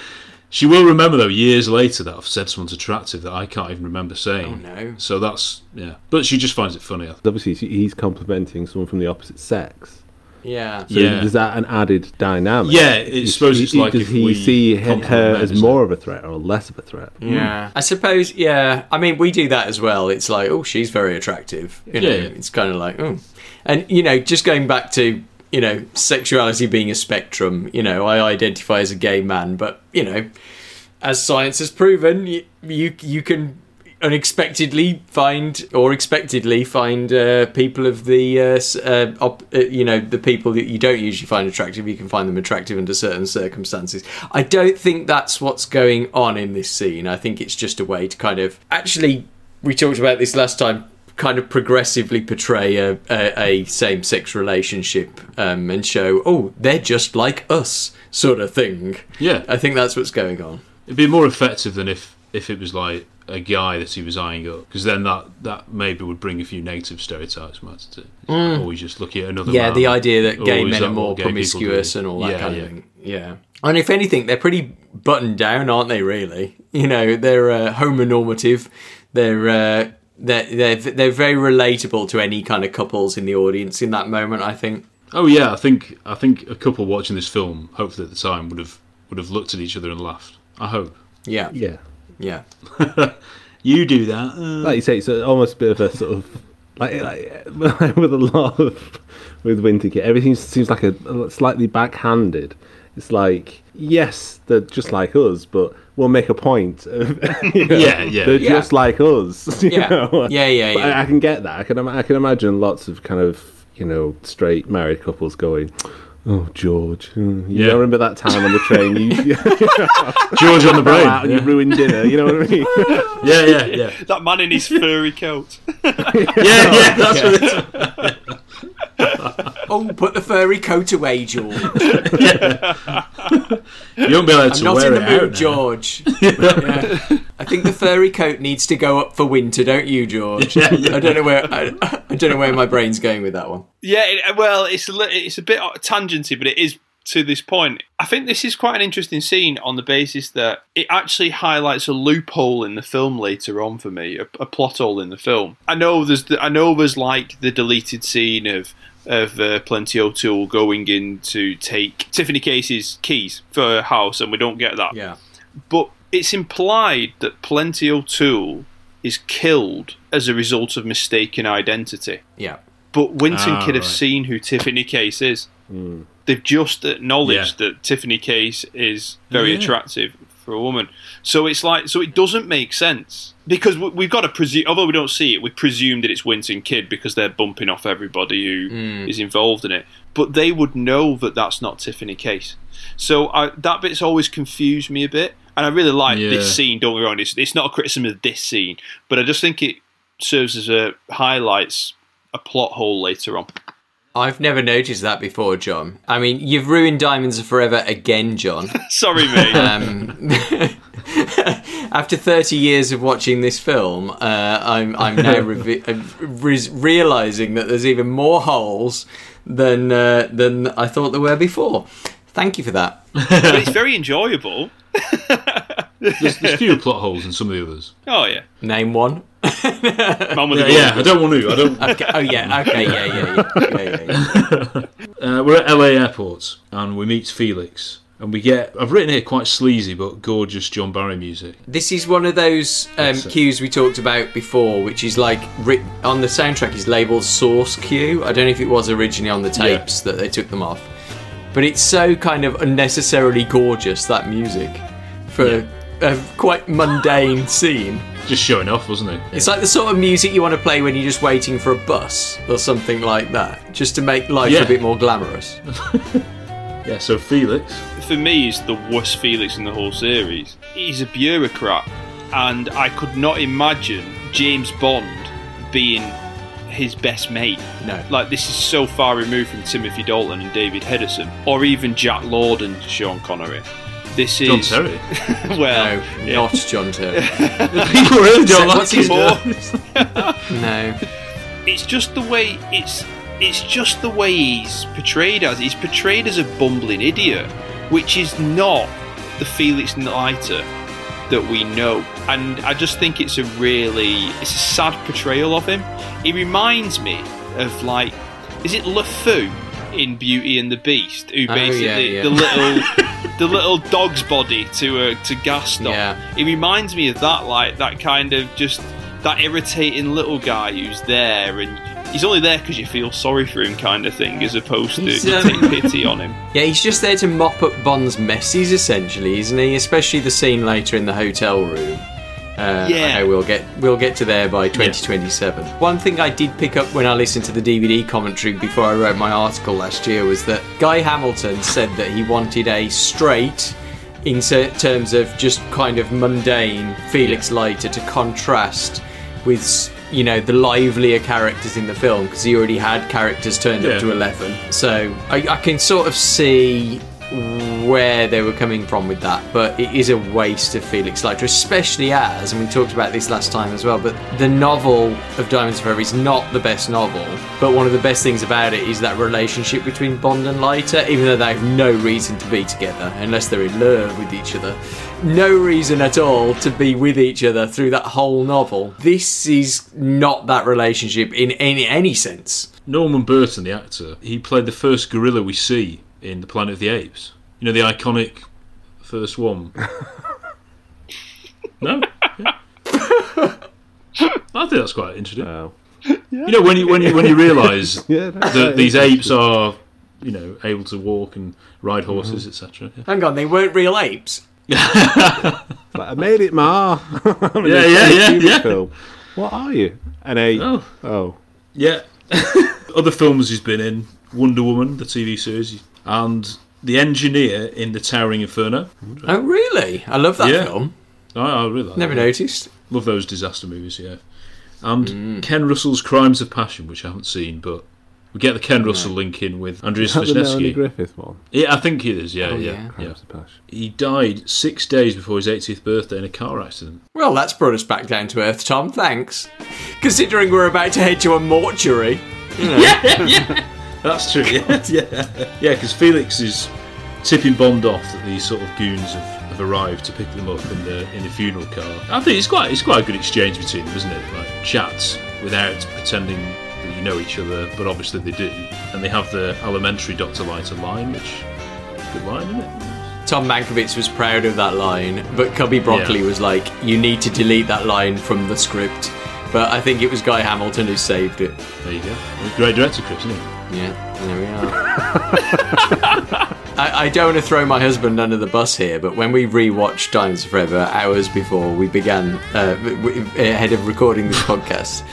[SPEAKER 4] She will remember though years later that I've said someone's attractive that I can't even remember saying.
[SPEAKER 6] Oh, no.
[SPEAKER 4] So that's yeah. But she just finds it funny. I think.
[SPEAKER 7] Obviously, he's complimenting someone from the opposite sex.
[SPEAKER 6] Yeah.
[SPEAKER 7] So
[SPEAKER 4] Yeah.
[SPEAKER 7] is that an added dynamic?
[SPEAKER 4] Yeah, it's
[SPEAKER 7] Is-
[SPEAKER 4] suppose it's
[SPEAKER 7] he-
[SPEAKER 4] like
[SPEAKER 7] does
[SPEAKER 4] if
[SPEAKER 7] he
[SPEAKER 4] we
[SPEAKER 7] see he-
[SPEAKER 4] compliment
[SPEAKER 7] her as more of a threat or less of a threat?
[SPEAKER 6] Yeah, hmm. I suppose. Yeah, I mean, we do that as well. It's like, oh, she's very attractive. You know,
[SPEAKER 4] Yeah, yeah.
[SPEAKER 6] it's kind of like, oh, and you know, just going back to you know, sexuality being a spectrum. You know, I identify as a gay man, but you know, as science has proven, you you, you can unexpectedly find or expectedly find uh, people of the uh, uh, op- uh, you know the people that you don't usually find attractive you can find them attractive under certain circumstances i don't think that's what's going on in this scene i think it's just a way to kind of actually we talked about this last time kind of progressively portray a, a, a same-sex relationship um, and show oh they're just like us sort of thing
[SPEAKER 4] Yeah.
[SPEAKER 6] i think that's what's going on
[SPEAKER 4] It'd be more effective than if if it was like a guy that he was eyeing up, because then that that maybe would bring a few negative stereotypes. Might it?
[SPEAKER 6] Mm.
[SPEAKER 4] Always just looking at another.
[SPEAKER 6] Yeah,
[SPEAKER 4] man.
[SPEAKER 6] the idea that gay men
[SPEAKER 4] that
[SPEAKER 6] are more promiscuous and all that
[SPEAKER 4] Yeah,
[SPEAKER 6] kind
[SPEAKER 4] yeah.
[SPEAKER 6] of thing. Yeah. And if anything, they're pretty buttoned down, aren't they? Really, you know, they're uh, homonormative. They're uh, they're they're they're very relatable to any kind of couples in the audience in that moment. I think.
[SPEAKER 4] Oh yeah, I think I think a couple watching this film, hopefully at the time, would have would have looked at each other and laughed. I hope.
[SPEAKER 6] Yeah.
[SPEAKER 7] Yeah.
[SPEAKER 6] Yeah.
[SPEAKER 4] You do that. uh,
[SPEAKER 7] Like you say, it's almost a bit of a sort of like, like with a lot of with Wint and Kidd. Everything seems like a, a slightly backhanded. It's like yes, they're just like us, but we'll make a point. Of, you know,
[SPEAKER 4] Yeah, yeah.
[SPEAKER 7] they're
[SPEAKER 6] Yeah.
[SPEAKER 7] just like us. you
[SPEAKER 6] Yeah.
[SPEAKER 7] know?
[SPEAKER 6] Yeah, yeah,
[SPEAKER 7] But
[SPEAKER 6] yeah.
[SPEAKER 7] I, I can get that. I can. I can imagine lots of kind of you know straight married couples going. Oh, George! hmm, You
[SPEAKER 4] Yeah.
[SPEAKER 7] remember that time on the train? You,
[SPEAKER 4] George on the brain.
[SPEAKER 7] out and
[SPEAKER 4] Yeah.
[SPEAKER 7] you ruined dinner. You know what I mean?
[SPEAKER 4] yeah, yeah, yeah.
[SPEAKER 5] That man in his furry coat.
[SPEAKER 4] Yeah, yeah, that's what it's.
[SPEAKER 6] Oh, put the furry coat away, George.
[SPEAKER 4] You won't be able to
[SPEAKER 6] I'm not
[SPEAKER 4] wear
[SPEAKER 6] in the
[SPEAKER 4] out
[SPEAKER 6] mood. George. Yeah. I think the furry coat needs to go up for winter, don't you, George?
[SPEAKER 4] Yeah, yeah.
[SPEAKER 6] I don't know where I, I don't know where my brain's going with that one.
[SPEAKER 5] Yeah, it, uh, well, it's a, it's a bit tangency, but it is to this point. I think this is quite an interesting scene on the basis that it actually highlights a loophole in the film later on for me, a, a plot hole in the film. I know there's the, I know there's like the deleted scene of of uh, Plenty O'Toole going in to take Tiffany Case's keys for her house, and we don't get that.
[SPEAKER 6] Yeah.
[SPEAKER 5] But it's implied that Plenty O'Toole is killed as a result of mistaken identity.
[SPEAKER 6] Yeah.
[SPEAKER 5] But Wint and
[SPEAKER 4] Ah,
[SPEAKER 5] Kidd have
[SPEAKER 4] right.
[SPEAKER 5] seen who Tiffany Case is. They've just acknowledged
[SPEAKER 4] Yeah.
[SPEAKER 5] that Tiffany Case is very
[SPEAKER 4] Yeah.
[SPEAKER 5] attractive for a woman. So it's like, so it doesn't make sense because we- we've got to presume, although we don't see it, we presume that it's Wint and Kidd because they're bumping off everybody who hmm. is involved in it. But they would know that that's not Tiffany Case. So I, that bit's always confused me a bit. And I really like
[SPEAKER 4] Yeah.
[SPEAKER 5] this scene. Don't get me wrong; it's, it's not a criticism of this scene, but I just think it serves as a highlights a plot hole later on.
[SPEAKER 6] I've never noticed that before, John. I mean, you've ruined Diamonds Are Forever again, John.
[SPEAKER 5] Sorry, mate.
[SPEAKER 6] Um, after 30 years of watching this film, uh, I'm, I'm now revi- uh, re- realizing that there's even more holes than, uh, than I thought there were before. Thank you for that.
[SPEAKER 5] but it's very enjoyable.
[SPEAKER 4] There's, there's fewer plot holes in some of the others.
[SPEAKER 5] Oh yeah,
[SPEAKER 6] Name one.
[SPEAKER 5] Man with
[SPEAKER 4] Yeah,
[SPEAKER 5] the
[SPEAKER 4] yeah, I don't want to. I don't.
[SPEAKER 6] Okay. Oh, yeah. Okay. Yeah, yeah, yeah. yeah, yeah, yeah.
[SPEAKER 4] Uh, we're at LA airport and we meet Felix. And we get, I've written here quite sleazy but gorgeous John Barry music.
[SPEAKER 6] This is one of those um, cues we talked about before, which is like writ- on the soundtrack is labeled source cue. I don't know if it was originally on the tapes that they took them off, but it's so kind of unnecessarily gorgeous that music for a quite mundane scene.
[SPEAKER 4] Just showing off, wasn't it?
[SPEAKER 6] It's like the sort of music you want to play when you're just waiting for a bus or something like that, just to make life
[SPEAKER 4] Yeah.
[SPEAKER 6] a bit more glamorous.
[SPEAKER 4] Yeah, so Felix.
[SPEAKER 5] for me is the worst Felix in the whole series. He's a bureaucrat, and I could not imagine James Bond being his best mate.
[SPEAKER 6] No.
[SPEAKER 5] Like this is so far removed from Timothy Dalton and David Hedison, or even Jack Lord and Sean Connery. This is
[SPEAKER 4] John Terry.
[SPEAKER 5] well,
[SPEAKER 6] No,
[SPEAKER 5] yeah.
[SPEAKER 6] not John Terry.
[SPEAKER 4] People really don't like
[SPEAKER 6] What's his
[SPEAKER 4] him.
[SPEAKER 6] no.
[SPEAKER 5] it's just the way it's it's just the way he's portrayed as he's portrayed as a bumbling idiot which is not the felix leiter that we know and i just think it's a really it's a sad portrayal of him he reminds me of like is it lefou in beauty and the beast who
[SPEAKER 6] Oh,
[SPEAKER 5] basically
[SPEAKER 6] yeah, yeah.
[SPEAKER 5] the little the little dog's body to uh, to gaston
[SPEAKER 6] Yeah.
[SPEAKER 5] it reminds me of that like that kind of just that irritating little guy who's there and he's only there because you feel sorry for him kind of thing as opposed to
[SPEAKER 6] He's, um,
[SPEAKER 5] take pity on him
[SPEAKER 6] Yeah, he's just there to mop up Bond's messes, essentially, isn't he? Especially the scene later in the hotel room. Uh,
[SPEAKER 5] Yeah.
[SPEAKER 6] I we'll get we'll get to there by 2027. One thing I did pick up when I listened to the DVD commentary before I wrote my article last year was that Guy Hamilton said that he wanted a straight, in terms of just kind of mundane Felix Leiter to contrast with you know the livelier characters in the film because he already had characters turned
[SPEAKER 4] Yeah.
[SPEAKER 6] up to 11 so I, I can sort of see where they were coming from with that but it is a waste of felix leiter especially as and we talked about this last time as well but the novel of diamonds forever is not the best novel but one of the best things about it is that relationship between bond and leiter even though they have no reason to be together unless they're in love with each other. No reason at all to be with each other through that whole novel. This is not that relationship in any any sense.
[SPEAKER 4] Norman Burton, the actor, he played the first gorilla we see in The Planet of the Apes. You know, the iconic first one. no. Yeah. I think that's quite interesting. You know, when you when you when you realise
[SPEAKER 7] Yeah,
[SPEAKER 4] that these apes are, you know, able to walk and ride horses, mm-hmm. etc. Yeah.
[SPEAKER 6] Hang on, they weren't real apes.
[SPEAKER 7] Like, I made it, Ma.
[SPEAKER 4] Yeah, yeah, yeah, yeah.
[SPEAKER 7] Film. What are you? An ape?
[SPEAKER 4] Oh.
[SPEAKER 7] Oh.
[SPEAKER 4] Yeah. Other films he's been in Wonder Woman, the TV series, and the engineer in The Towering Inferno.
[SPEAKER 6] Oh, really? I love that
[SPEAKER 4] Yeah.
[SPEAKER 6] film.
[SPEAKER 4] I, I really like
[SPEAKER 6] Never
[SPEAKER 4] that.
[SPEAKER 6] noticed.
[SPEAKER 4] Love those disaster movies, yeah. And
[SPEAKER 6] Mm.
[SPEAKER 4] Ken Russell's Crimes of Passion, which I haven't seen, but we get the Ken Russell link in with Andreas
[SPEAKER 7] Is that the Melanie
[SPEAKER 4] Wisniewski.
[SPEAKER 7] Griffith one?
[SPEAKER 4] Yeah, I think it is. Yeah,
[SPEAKER 6] Oh,
[SPEAKER 4] yeah,
[SPEAKER 6] yeah.
[SPEAKER 4] yeah.
[SPEAKER 7] Crimes of Passion.
[SPEAKER 4] He died six days before his 80th birthday in a car accident.
[SPEAKER 6] Well, that's brought us back down to earth, Tom. Thanks. Considering we're about to head to a mortuary. You know.
[SPEAKER 4] yeah, yeah. That's true. Yeah, yeah, yeah. Because Felix is tipping Bond off that these sort of goons have, have arrived to pick them up in the in the funeral car. I think it's quite it's quite a good exchange between them, isn't it? Like chats without pretending that you know each other, but obviously they do. And they have the elementary Doctor Leiter line, which good line, isn't it?
[SPEAKER 6] Tom Mankiewicz was proud of that line, but Cubby Broccoli
[SPEAKER 4] Yeah.
[SPEAKER 6] was like, you need to delete that line from the script. But I think it was Guy Hamilton who saved it.
[SPEAKER 4] There you go. Great director, Chris, isn't he?
[SPEAKER 6] Yeah, there we are. I, I don't want to throw my husband under the bus here, but when we rewatched Diamonds Forever hours before we began, uh, w- w- ahead of recording this podcast,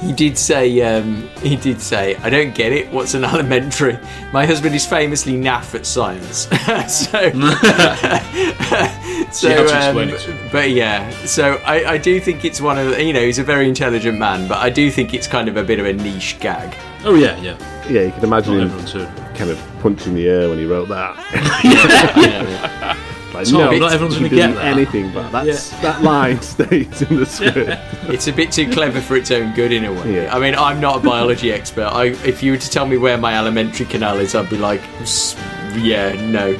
[SPEAKER 6] he did say, um, he did say, I don't get it. What's an elementary? My husband is famously naff at science, so. so,
[SPEAKER 4] you have to
[SPEAKER 6] um,
[SPEAKER 4] explain it
[SPEAKER 6] but yeah, so I, I do think it's one of the, you know, he's a very intelligent man, but I do think it's kind of a bit of a niche gag.
[SPEAKER 4] Oh yeah, yeah.
[SPEAKER 7] Yeah, you can imagine him
[SPEAKER 4] everyone's heard of it.
[SPEAKER 7] kind of punching the air when he wrote that. like,
[SPEAKER 4] Tom,
[SPEAKER 7] no,
[SPEAKER 4] not everyone's gonna get that.
[SPEAKER 7] anything, but that's, that line stays in the script.
[SPEAKER 6] It's a bit too clever for its own good in a way.
[SPEAKER 7] Yeah.
[SPEAKER 6] I mean, I'm not a biology expert. I, if you were to tell me where my alimentary canal is, I'd be like, yeah, no,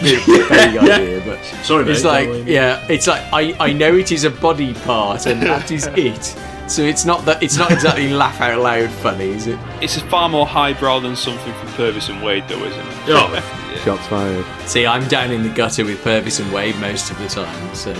[SPEAKER 6] vague idea. But
[SPEAKER 4] Sorry,
[SPEAKER 6] it's
[SPEAKER 4] mate,
[SPEAKER 6] like, yeah, it's like I, I know it is a body part, and that is it. So it's not that it's not exactly laugh out loud funny, is it?
[SPEAKER 5] It's far more highbrow than something from Purvis and Wade, though, isn't it?
[SPEAKER 4] Oh,
[SPEAKER 7] Shots fired.
[SPEAKER 6] See, I'm down in the gutter with Purvis and Wade most of the time. So.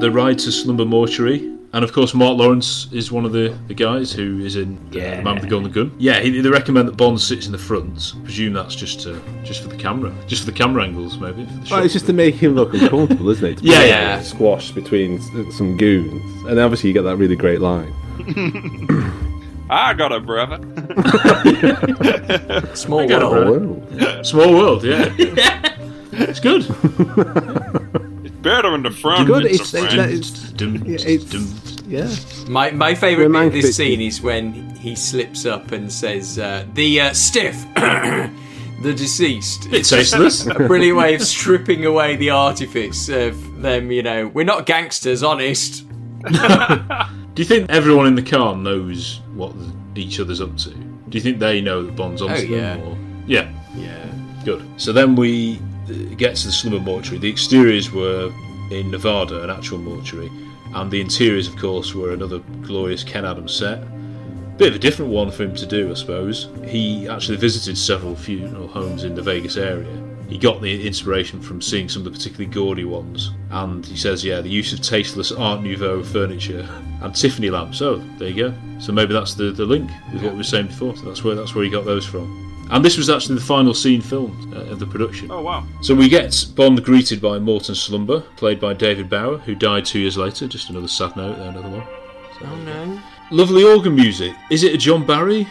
[SPEAKER 4] the ride to Slumber Mortuary. And of course, Mark Lawrence is one of the, the guys who is in uh, The Man with the Golden Gun. Yeah, he, they recommend that Bond sits in the front. I Presume that's just uh, just for the camera, just for the camera angles, maybe.
[SPEAKER 7] Well, it's just to make him look uncomfortable, isn't it? To
[SPEAKER 4] Yeah, yeah.
[SPEAKER 7] him Squashed between some goons. And obviously you get that really great line.
[SPEAKER 5] I got a brother.
[SPEAKER 6] Small
[SPEAKER 4] got it,
[SPEAKER 6] world.
[SPEAKER 7] Oh,
[SPEAKER 4] Small world, yeah. it's good.
[SPEAKER 5] Better in the front.
[SPEAKER 7] Good,
[SPEAKER 5] it's,
[SPEAKER 7] it's- it's-
[SPEAKER 5] friend.
[SPEAKER 7] it's- yeah, it's, yeah.
[SPEAKER 6] My my favourite bit of this scene is when he slips up and says, uh, "The uh, stiff, the deceased."
[SPEAKER 4] It's tasteless.
[SPEAKER 6] a brilliant way of stripping away the artifice of them. You know, we're not gangsters, honest.
[SPEAKER 4] Do you think everyone in the car knows what each other's up to? Do you think they know that Bond's onto
[SPEAKER 6] Oh,
[SPEAKER 4] them?
[SPEAKER 6] yeah.
[SPEAKER 4] Or? Yeah.
[SPEAKER 6] Yeah.
[SPEAKER 4] Good. So then we get to the Slumber Mortuary. The exteriors were in Nevada, an actual mortuary, and the interiors, of course, were another glorious Ken Adams set. Bit of a different one for him to do, I suppose. He actually visited several funeral homes in the Vegas area. He got the inspiration from seeing some of the particularly gaudy ones, and he says, "Yeah, the use of tasteless Art Nouveau furniture and Tiffany lamps." Oh, there you go. So maybe that's the, the link with what we were saying before. So that's where that's where he got those from. And this was actually the final scene filmed uh, of the production.
[SPEAKER 5] Oh, wow.
[SPEAKER 4] So we get Bond greeted by Morton Slumber, played by David Bauer, who died two years later. Just another sad note there, another one.
[SPEAKER 6] Oh no.
[SPEAKER 4] Lovely organ music. Is it a John Barry?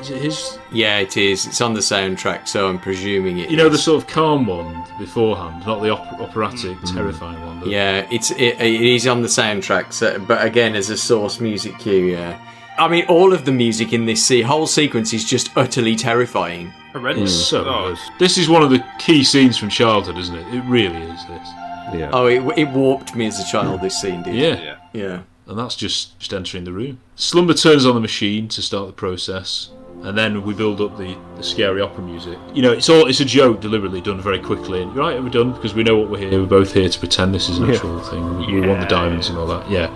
[SPEAKER 4] Is it his?
[SPEAKER 6] Yeah, it is. It's on the soundtrack, so I'm presuming it.
[SPEAKER 4] You know, the sort of calm one beforehand, not the op- operatic, terrifying one.
[SPEAKER 6] Yeah, it's it, it is on the soundtrack, so, but again as a source music cue. Yeah, I mean all of the music in this se- whole sequence is just utterly terrifying.
[SPEAKER 5] Horrendous. Mm.
[SPEAKER 4] So
[SPEAKER 5] Oh,
[SPEAKER 4] good. This is one of the key scenes from childhood, isn't it? It really is. This.
[SPEAKER 7] Yeah.
[SPEAKER 6] Oh, it, it warped me as a child. Mm. This scene did.
[SPEAKER 4] Yeah.
[SPEAKER 5] yeah.
[SPEAKER 6] yeah.
[SPEAKER 4] and that's just just entering the room. Slumber turns on the machine to start the process. and then we build up the, the scary opera music. You know, it's all it's a joke deliberately done very quickly. And right, are done? Because we know what we're here. We're both here to pretend this is an
[SPEAKER 7] Yeah.
[SPEAKER 4] actual thing. We, we want the diamonds and all that. Yeah,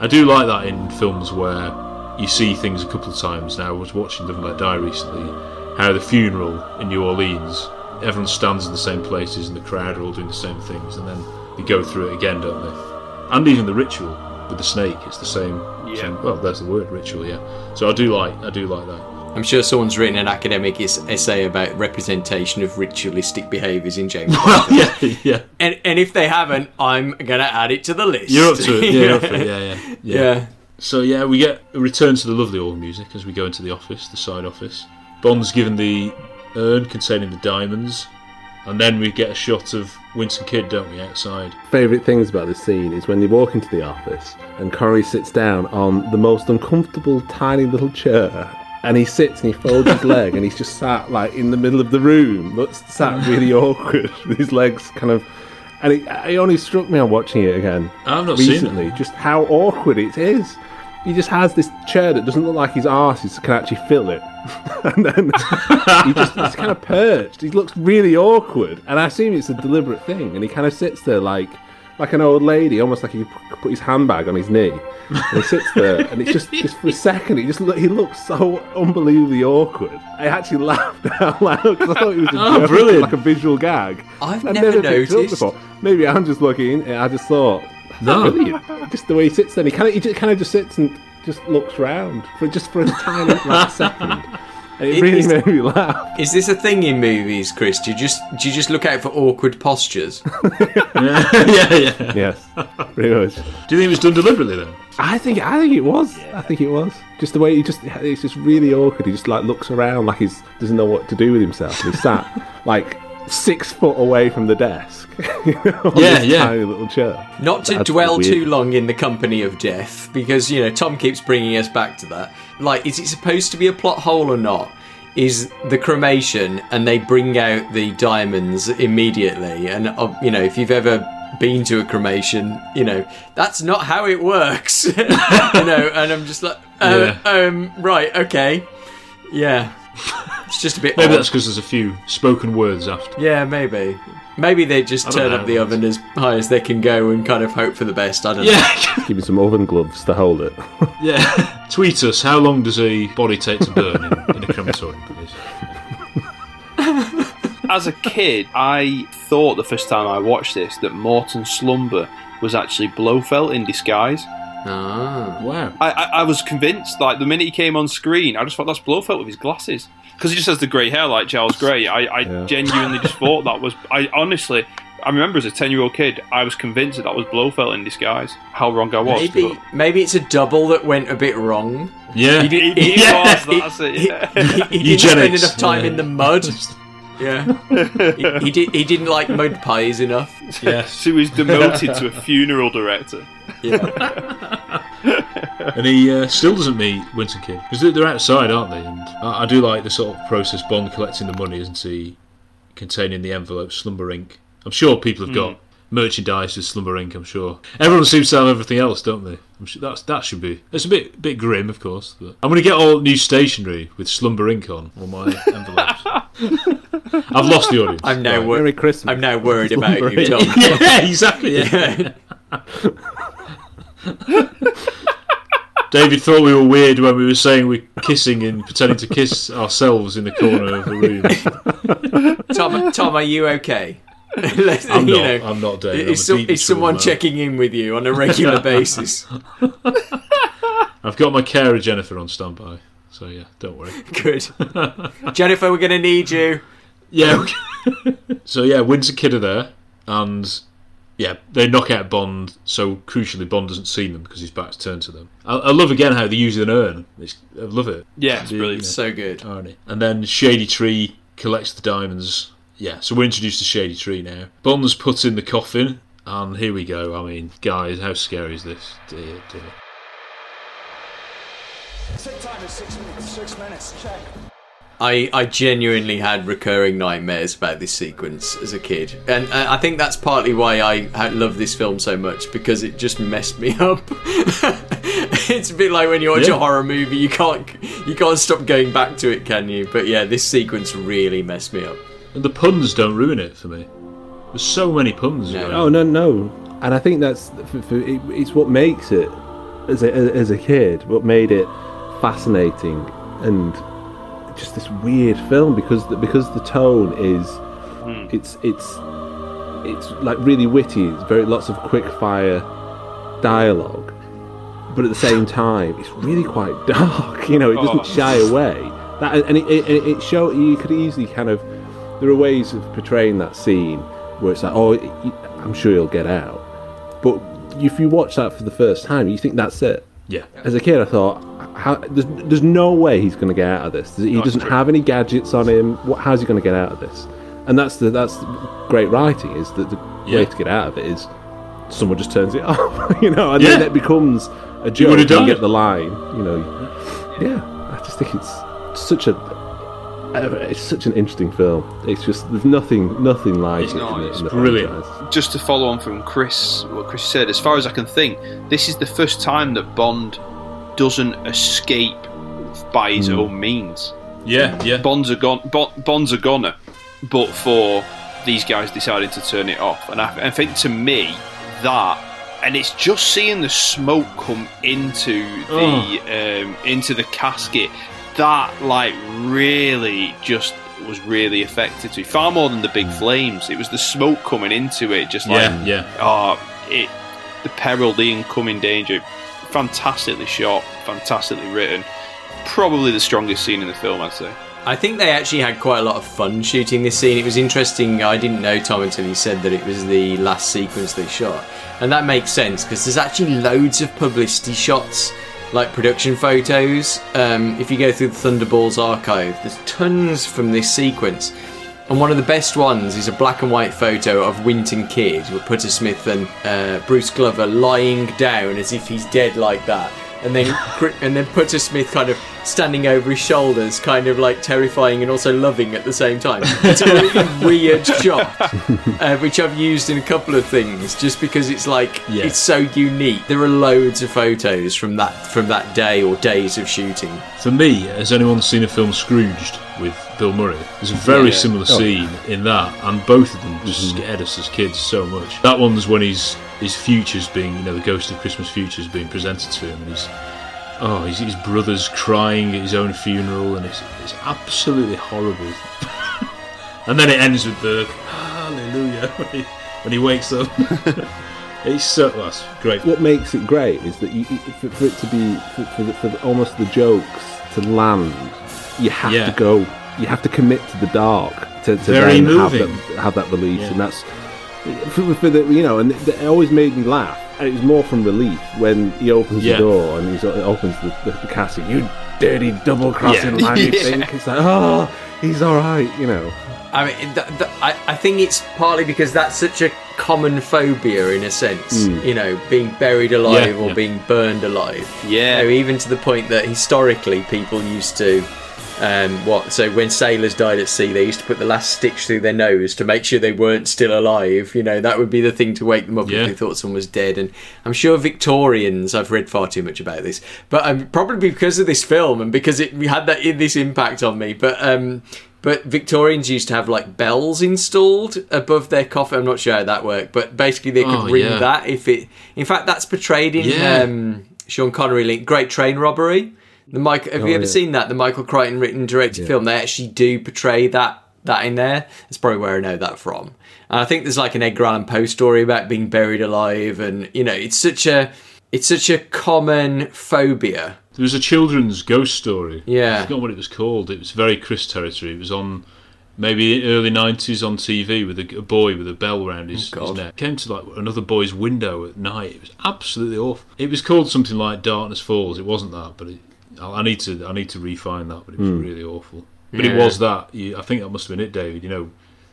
[SPEAKER 4] I do like that in films where you see things a couple of times. Now, I was watching Live and Let Die recently. How the funeral in New Orleans, everyone stands in the same places, and the crowd are all doing the same things, and then they go through it again, don't they? And even the ritual with the snake, it's the same. same well, there's the word ritual, yeah. So I do like, I do like that.
[SPEAKER 6] I'm sure someone's written an academic essay about representation of ritualistic behaviours in James Well,
[SPEAKER 4] yeah, yeah.
[SPEAKER 6] And, and if they haven't, I'm going to add it to the list.
[SPEAKER 4] You're up to it. Yeah, you're up for it. Yeah, yeah, yeah.
[SPEAKER 6] Yeah.
[SPEAKER 4] So yeah, we get a return to the lovely old music as we go into the office, the side office. Bond's given the urn containing the diamonds, and then we get a shot of Wint and Kidd, don't we, outside?
[SPEAKER 7] Favourite things about this scene is when they walk into the office and Corey sits down on the most uncomfortable, tiny little chair. And he sits and he folds his leg and he's just sat like in the middle of the room. Looks sat really awkward with his legs kind of. And it, it only struck me on watching it again
[SPEAKER 4] I've not seen it.
[SPEAKER 7] recently just how awkward it is. He just has this chair that doesn't look like his arse is, can actually fill it. and then he just he's kind of perched. He looks really awkward. And I assume it's a deliberate thing. And he kind of sits there like like an old lady, almost like he put his handbag on his knee. And he sits there, and it's just, just for a second, he just look, he looks so unbelievably awkward. I actually laughed out loud because I thought it was a
[SPEAKER 4] Oh,
[SPEAKER 7] joke,
[SPEAKER 4] brilliant.
[SPEAKER 7] like a visual gag.
[SPEAKER 6] I've
[SPEAKER 7] I'd
[SPEAKER 6] never
[SPEAKER 7] it
[SPEAKER 6] noticed.
[SPEAKER 7] before. Maybe I'm just looking, and I just thought,
[SPEAKER 4] No.
[SPEAKER 7] brilliant. Just the way he sits there, he kind of he just, kind of just sits and just looks round for just for a tiny like second. And it
[SPEAKER 6] It
[SPEAKER 7] really
[SPEAKER 6] is-
[SPEAKER 7] made me laugh.
[SPEAKER 6] Is this a thing in movies, Chris? Do you just do you just look out for awkward postures?
[SPEAKER 4] yeah, yeah.
[SPEAKER 7] Yes, pretty much.
[SPEAKER 4] Do you think it was done deliberately then?
[SPEAKER 7] I think I think it was. I think it was. Just the way he just it's just really awkward. He just like looks around like he's doesn't know what to do with himself. He sat like six foot away from the desk. on
[SPEAKER 4] Yeah,
[SPEAKER 7] this
[SPEAKER 4] yeah.
[SPEAKER 7] Tiny little chair.
[SPEAKER 6] Not to
[SPEAKER 7] That's
[SPEAKER 6] dwell
[SPEAKER 7] weird.
[SPEAKER 6] too long in the company of death, because you know Tom keeps bringing us back to that. Like, is it supposed to be a plot hole or not? Is the cremation and they bring out the diamonds immediately? And uh, you know, if you've ever been to a cremation, you know that's not how it works. you know, and I'm just like, uh, um, right, okay, yeah. It's just a bit.
[SPEAKER 4] Maybe
[SPEAKER 6] odd.
[SPEAKER 4] that's because there's a few spoken words after.
[SPEAKER 6] Yeah, maybe. Maybe they just turn
[SPEAKER 4] know.
[SPEAKER 6] up the oven as high as they can go and kind of hope for the best. I don't know.
[SPEAKER 4] Yeah,
[SPEAKER 7] Give me some oven gloves to hold it.
[SPEAKER 4] yeah. Tweet us. How long does a body take to burn in, in a crematorium, please?
[SPEAKER 5] As a kid, I thought the first time I watched this that Morton Slumber was actually Blofeld in disguise.
[SPEAKER 6] Ah.
[SPEAKER 4] Wow.
[SPEAKER 5] I, I, I was convinced, like, the minute he came on screen, I just thought that's Blofeld with his glasses. Because he just has the grey hair like Charles Grey. I, I
[SPEAKER 7] Yeah.
[SPEAKER 5] genuinely just thought that was. I honestly, I remember as a 10 year old kid, I was convinced that that was Blofeld in disguise. How wrong I was.
[SPEAKER 6] Maybe maybe it's a double that went a bit wrong.
[SPEAKER 4] Yeah.
[SPEAKER 6] He, did,
[SPEAKER 5] He- he
[SPEAKER 6] yeah,
[SPEAKER 5] was, that's it,
[SPEAKER 6] he-
[SPEAKER 5] yeah.
[SPEAKER 6] he- he didn't spend enough time
[SPEAKER 4] yeah.
[SPEAKER 6] in the mud. Yeah, he, he did. He didn't like mud pies enough.
[SPEAKER 4] Yes.
[SPEAKER 5] So he was demoted to a funeral director.
[SPEAKER 6] Yeah,
[SPEAKER 4] and he uh, still doesn't meet Wint and Kidd because they're, they're outside, aren't they? And I, I do like the sort of process Bond collecting the money, isn't he? Containing the envelope, Slumber Inc. I'm sure people have got merchandise with Slumber Inc. I'm sure everyone seems to have everything else, don't they? I'm sure that's that should be. It's a bit bit grim, of course. But I'm going to get all new stationery with Slumber Inc. on on my envelopes. I've lost the audience.
[SPEAKER 6] I'm now
[SPEAKER 4] Right.
[SPEAKER 6] wor-
[SPEAKER 7] Merry Christmas.
[SPEAKER 6] I'm now worried about you. Tom.
[SPEAKER 4] yeah, exactly. Yeah. David thought we were weird when we were saying we're kissing and pretending to kiss ourselves in the corner of the room.
[SPEAKER 6] Tom, Tom, are you okay? Let's-
[SPEAKER 4] I'm
[SPEAKER 6] you
[SPEAKER 4] not.
[SPEAKER 6] know,
[SPEAKER 4] I'm not, David. I'm
[SPEAKER 6] Is,
[SPEAKER 4] a
[SPEAKER 6] some,
[SPEAKER 4] deep
[SPEAKER 6] is someone checking in with you on a regular basis?
[SPEAKER 4] I've got my carer Jennifer on standby, so yeah, don't worry.
[SPEAKER 6] Good. Jennifer, we're going to need you.
[SPEAKER 4] Yeah. Um, so yeah, Wint and Kidd are there, and yeah, they knock out Bond. So crucially, Bond doesn't see them because his back's turned to them. I, I love again how they use an urn. It's, I love it.
[SPEAKER 5] Yeah, it's
[SPEAKER 4] The-
[SPEAKER 5] brilliant.
[SPEAKER 6] So good.
[SPEAKER 4] irony. And then Shady Tree collects the diamonds. Yeah, so we're introduced to Shady Tree now. Bond's put in the coffin, and here we go. I mean, guys, how scary is this? Dear, dear.
[SPEAKER 12] Sit time is six minutes. Six minutes. Check.
[SPEAKER 6] I, I genuinely had recurring nightmares about this sequence as a kid, and uh, I think that's partly why I love this film so much because it just messed me up. it's a bit like when you watch
[SPEAKER 4] Yeah.
[SPEAKER 6] a horror movie, you can't you can't stop going back to it, can you? But yeah, this sequence really messed me up.
[SPEAKER 4] And the puns don't ruin it for me. There's so many puns. going
[SPEAKER 7] Oh no, no, and I think that's for, for, it, it's what makes it as a as a kid. What made it fascinating and just this weird film because the, because the tone is hmm. it's it's it's like really witty. It's very lots of quick fire dialogue, but at the same time, it's really quite dark. You know, it doesn't
[SPEAKER 5] Oh.
[SPEAKER 7] shy away. That and it, it, it it show you could easily kind of there are ways of portraying that scene where it's like, oh, I'm sure he'll get out, but if you watch that for the first time, you think that's it.
[SPEAKER 4] Yeah.
[SPEAKER 7] As a kid, I thought, how, there's, there's no way he's going to get out of this. He doesn't have any gadgets on him. What, how's he going to get out of this? And that's the that's the great writing. Is that the
[SPEAKER 4] Yeah.
[SPEAKER 7] way to get out of it is someone just turns it off, you know, and then it becomes a joke.
[SPEAKER 4] would've
[SPEAKER 7] and You
[SPEAKER 4] died.
[SPEAKER 7] get the line, you know. Yeah, I just think it's such a it's such an interesting film. It's just there's nothing nothing like
[SPEAKER 5] It's
[SPEAKER 7] it.
[SPEAKER 5] not,
[SPEAKER 7] in
[SPEAKER 5] it's
[SPEAKER 7] the
[SPEAKER 4] brilliant.
[SPEAKER 7] franchise.
[SPEAKER 5] just to follow on from Chris, what Chris said, as far as I can think, this is the first time that Bond doesn't escape by his
[SPEAKER 7] Hmm.
[SPEAKER 5] own means.
[SPEAKER 4] Yeah, yeah.
[SPEAKER 5] Bond's are gone. Bo- Bond's a goner, but for these guys decided to turn it off, and I, I think to me that, and it's just seeing the smoke come into the um, into the casket that like really just was really affected to me. far more than the big flames. It was the smoke coming into it, just like
[SPEAKER 4] Yeah, yeah.
[SPEAKER 5] oh, it the peril, the incoming danger. Fantastically shot, fantastically written. Probably the strongest scene in the film, I'd say.
[SPEAKER 6] I think they actually had quite a lot of fun shooting this scene. It was interesting. I didn't know Tom until he said that it was the last sequence they shot, and that makes sense because there's actually loads of publicity shots, like production photos. Um, if you go through the Thunderballs archive, there's tons from this sequence. And one of the best ones is a black and white photo of Wint and Kidd with Putter Smith and uh, Bruce Glover lying down as if he's dead like that. And then, and then Putter Smith kind of standing over his shoulders, kind of like terrifying and also loving at the same time. It's a really weird shot, uh, which I've used in a couple of things, just because it's like
[SPEAKER 4] Yeah.
[SPEAKER 6] it's so unique. There are loads of photos from that from that day or days of shooting.
[SPEAKER 4] For me, has anyone seen a film Scrooged with Bill Murray? There's a very
[SPEAKER 6] Yeah.
[SPEAKER 4] similar
[SPEAKER 7] Oh.
[SPEAKER 4] scene in that, and both of them just mm-hmm. scared us as kids so much. That one's when his his future's being, you know, the ghost of Christmas future's being presented to him, and he's oh, his, his brother's crying at his own funeral, and it's it's absolutely horrible. and then it ends with the hallelujah when he, when he wakes up. it's so that's great.
[SPEAKER 7] what makes it great is that you, you- for, for it to be for, for, the, for the, almost the jokes to land, you have
[SPEAKER 4] Yeah.
[SPEAKER 7] to go, you have to commit to the dark to, to
[SPEAKER 4] Very
[SPEAKER 7] then have that, have that release,
[SPEAKER 4] Yeah.
[SPEAKER 7] and that's for, for the you know, and it, it always made me laugh. And it was more from relief when he opens
[SPEAKER 4] Yeah.
[SPEAKER 7] the door and he opens the, the, the casket. You dirty double crossing
[SPEAKER 4] Yeah.
[SPEAKER 7] man! You
[SPEAKER 5] Yeah.
[SPEAKER 7] think it's like, oh, he's all right, you know.
[SPEAKER 6] I mean, th- th- I, I think it's partly because that's such a common phobia in a sense. Mm. You know, being buried alive
[SPEAKER 4] Yeah,
[SPEAKER 6] or
[SPEAKER 4] yeah.
[SPEAKER 6] being burned alive.
[SPEAKER 5] Yeah.
[SPEAKER 6] You know, even to the point that historically people used to. Um, what? So when sailors died at sea, they used to put the last stitch through their nose to make sure they weren't still alive. You know, that would be the thing to wake them up
[SPEAKER 4] Yeah.
[SPEAKER 6] if they thought someone was dead. And I'm sure Victorians. I've read far too much about this, but um, probably because of this film and because it had that this impact on me. But um, but Victorians used to have like bells installed above their coffin. I'm not sure how that worked, but basically they could
[SPEAKER 4] Oh,
[SPEAKER 6] ring
[SPEAKER 4] yeah.
[SPEAKER 6] that if it. In fact, that's portrayed in
[SPEAKER 4] Yeah.
[SPEAKER 6] um, Sean Connery link Great Train Robbery. The Michael, have oh, you
[SPEAKER 7] Oh,
[SPEAKER 6] ever
[SPEAKER 7] yeah.
[SPEAKER 6] seen that? The Michael Crichton written directed film. They actually do portray that that in there. That's probably where I know that from. And I think there's like an Edgar Allan Poe story about being buried alive, and you know, it's such a it's such a common phobia.
[SPEAKER 4] There was a children's ghost story.
[SPEAKER 6] Yeah.
[SPEAKER 4] I forgot what it was called. It was very Chris territory. It was on maybe early nineties on TV with a, a boy with a bell around his,
[SPEAKER 6] Oh,
[SPEAKER 4] his neck. Came to like another boy's window at night. It was absolutely awful. It was called something like Darkness Falls. It wasn't that, but it, I I need to I need to refine that. But it was really awful. But it
[SPEAKER 6] Hmm.
[SPEAKER 4] Was that. You, I think that must have been it, David. You know.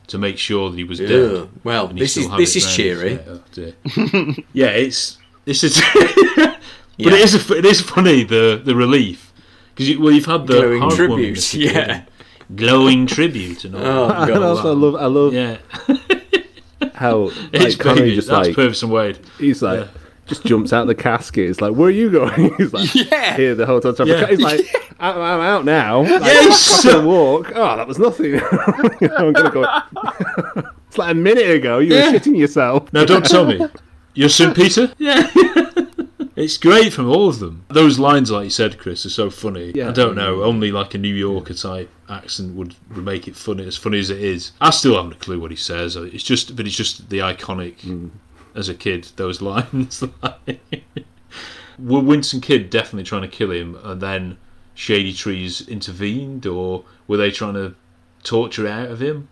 [SPEAKER 4] To make sure that he was
[SPEAKER 6] Ugh.
[SPEAKER 4] dead.
[SPEAKER 6] Well, this is- this
[SPEAKER 4] it
[SPEAKER 6] is
[SPEAKER 4] round
[SPEAKER 6] cheery.
[SPEAKER 4] Yeah, oh yeah, it's this is, but
[SPEAKER 6] Yeah.
[SPEAKER 4] it is a, it is funny the the relief because you, well you've had the
[SPEAKER 6] Glowing
[SPEAKER 4] heartwarming
[SPEAKER 6] tribute,
[SPEAKER 4] as a kid,
[SPEAKER 6] yeah.
[SPEAKER 4] glowing tribute and all.
[SPEAKER 6] Oh,
[SPEAKER 4] that.
[SPEAKER 6] God,
[SPEAKER 7] and also, I love, I love
[SPEAKER 4] Yeah,
[SPEAKER 7] how
[SPEAKER 4] it's
[SPEAKER 7] like Connery
[SPEAKER 4] big.
[SPEAKER 7] just
[SPEAKER 4] That's
[SPEAKER 7] like
[SPEAKER 4] Purvis and Wade.
[SPEAKER 7] he's like
[SPEAKER 4] Yeah.
[SPEAKER 7] Just jumps out the casket. It's like, where are you going? He's like,
[SPEAKER 5] Yeah.
[SPEAKER 7] here, the whole time.
[SPEAKER 4] Yeah.
[SPEAKER 7] He's like, I'm, I'm out now. Like,
[SPEAKER 4] Yeah, he's
[SPEAKER 7] I'm gonna walk. Oh, that was nothing. I'm gonna go. it's like a minute ago. You
[SPEAKER 4] Yeah.
[SPEAKER 7] were shitting yourself.
[SPEAKER 4] Now, don't tell me. You're St. Peter? Yeah. it's great from all of them. Those lines, like you said, Chris, are so funny.
[SPEAKER 7] Yeah.
[SPEAKER 4] I don't know. Only like a New Yorker type accent would, would make it funny, as funny as it is. I still haven't a clue what he says. It's just, but it's just the iconic. Mm. As a kid, those lines. Were Wint and Kidd definitely trying to kill him, and then Shady Trees intervened, or were they trying to torture out of him?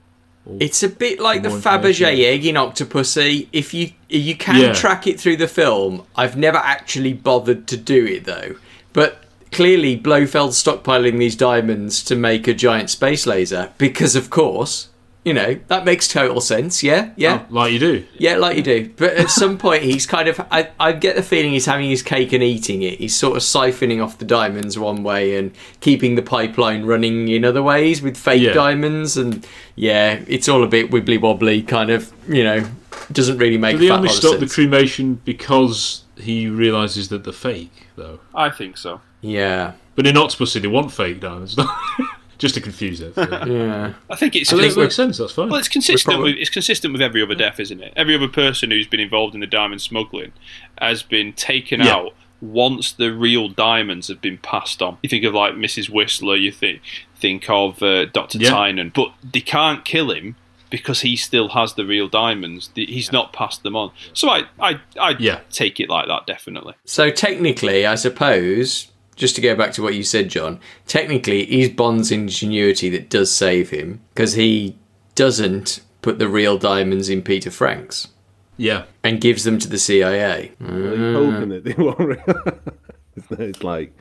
[SPEAKER 6] It's a bit like the Fabergé egg in Octopussy. If you you can
[SPEAKER 4] Yeah.
[SPEAKER 6] track it through the film, I've never actually bothered to do it though. But clearly, Blofeld's stockpiling these diamonds to make a giant space laser because, of course, you know that makes total sense. Yeah, yeah.
[SPEAKER 4] Oh, like you do.
[SPEAKER 6] Yeah, like you do. But at some point, he's kind of. I, I get the feeling he's having his cake and eating it. He's sort of siphoning off the diamonds one way and keeping the pipeline running in other ways with fake
[SPEAKER 4] Yeah.
[SPEAKER 6] diamonds. And yeah, it's all a bit wibbly wobbly, kind of, you know, doesn't really make
[SPEAKER 4] Did he
[SPEAKER 6] a fat
[SPEAKER 4] only
[SPEAKER 6] lot of
[SPEAKER 4] stop the cremation because he realizes that they're fake, though?
[SPEAKER 5] I think so.
[SPEAKER 6] yeah.
[SPEAKER 4] But in Octopussy, they want fake diamonds, just to confuse it.
[SPEAKER 6] Yeah.
[SPEAKER 5] I think it's.
[SPEAKER 4] So that makes sense. That's fine.
[SPEAKER 5] Well, it's consistent.
[SPEAKER 6] probably-
[SPEAKER 5] with, it's consistent with every other death, isn't it? Every other person who's been involved in the diamond smuggling has been taken
[SPEAKER 4] Yeah.
[SPEAKER 5] out once the real diamonds have been passed on. You think of like Mrs. Whistler. You think think of uh, Doctor
[SPEAKER 4] Yeah.
[SPEAKER 5] Tynan, but they can't kill him because he still has the real diamonds. He's not passed them on. So I I I
[SPEAKER 4] Yeah.
[SPEAKER 5] take it like that definitely.
[SPEAKER 6] So technically, I suppose, just to go back to what you said, John, technically, it is Bond's ingenuity that does save him because he doesn't put the real diamonds in Peter Franks'
[SPEAKER 4] yeah.
[SPEAKER 6] and gives them to the CIA.
[SPEAKER 7] Really mm. hoping that they won't. it's like,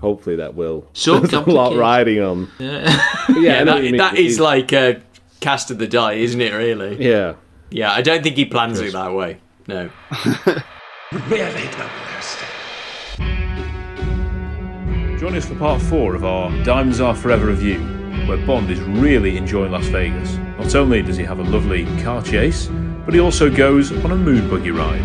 [SPEAKER 7] hopefully that will.
[SPEAKER 4] So
[SPEAKER 7] There's a lot riding on.
[SPEAKER 4] Yeah.
[SPEAKER 7] Yeah,
[SPEAKER 6] Yeah, that,
[SPEAKER 7] mean.
[SPEAKER 6] that is like a cast of the die, isn't it? Really?
[SPEAKER 7] Yeah.
[SPEAKER 6] Yeah, I don't think he plans it that way. No. really, no.
[SPEAKER 4] Join us for part four of our Diamonds Are Forever review, where Bond is really enjoying Las Vegas. Not only does he have a lovely car chase, but he also goes on a moon buggy ride.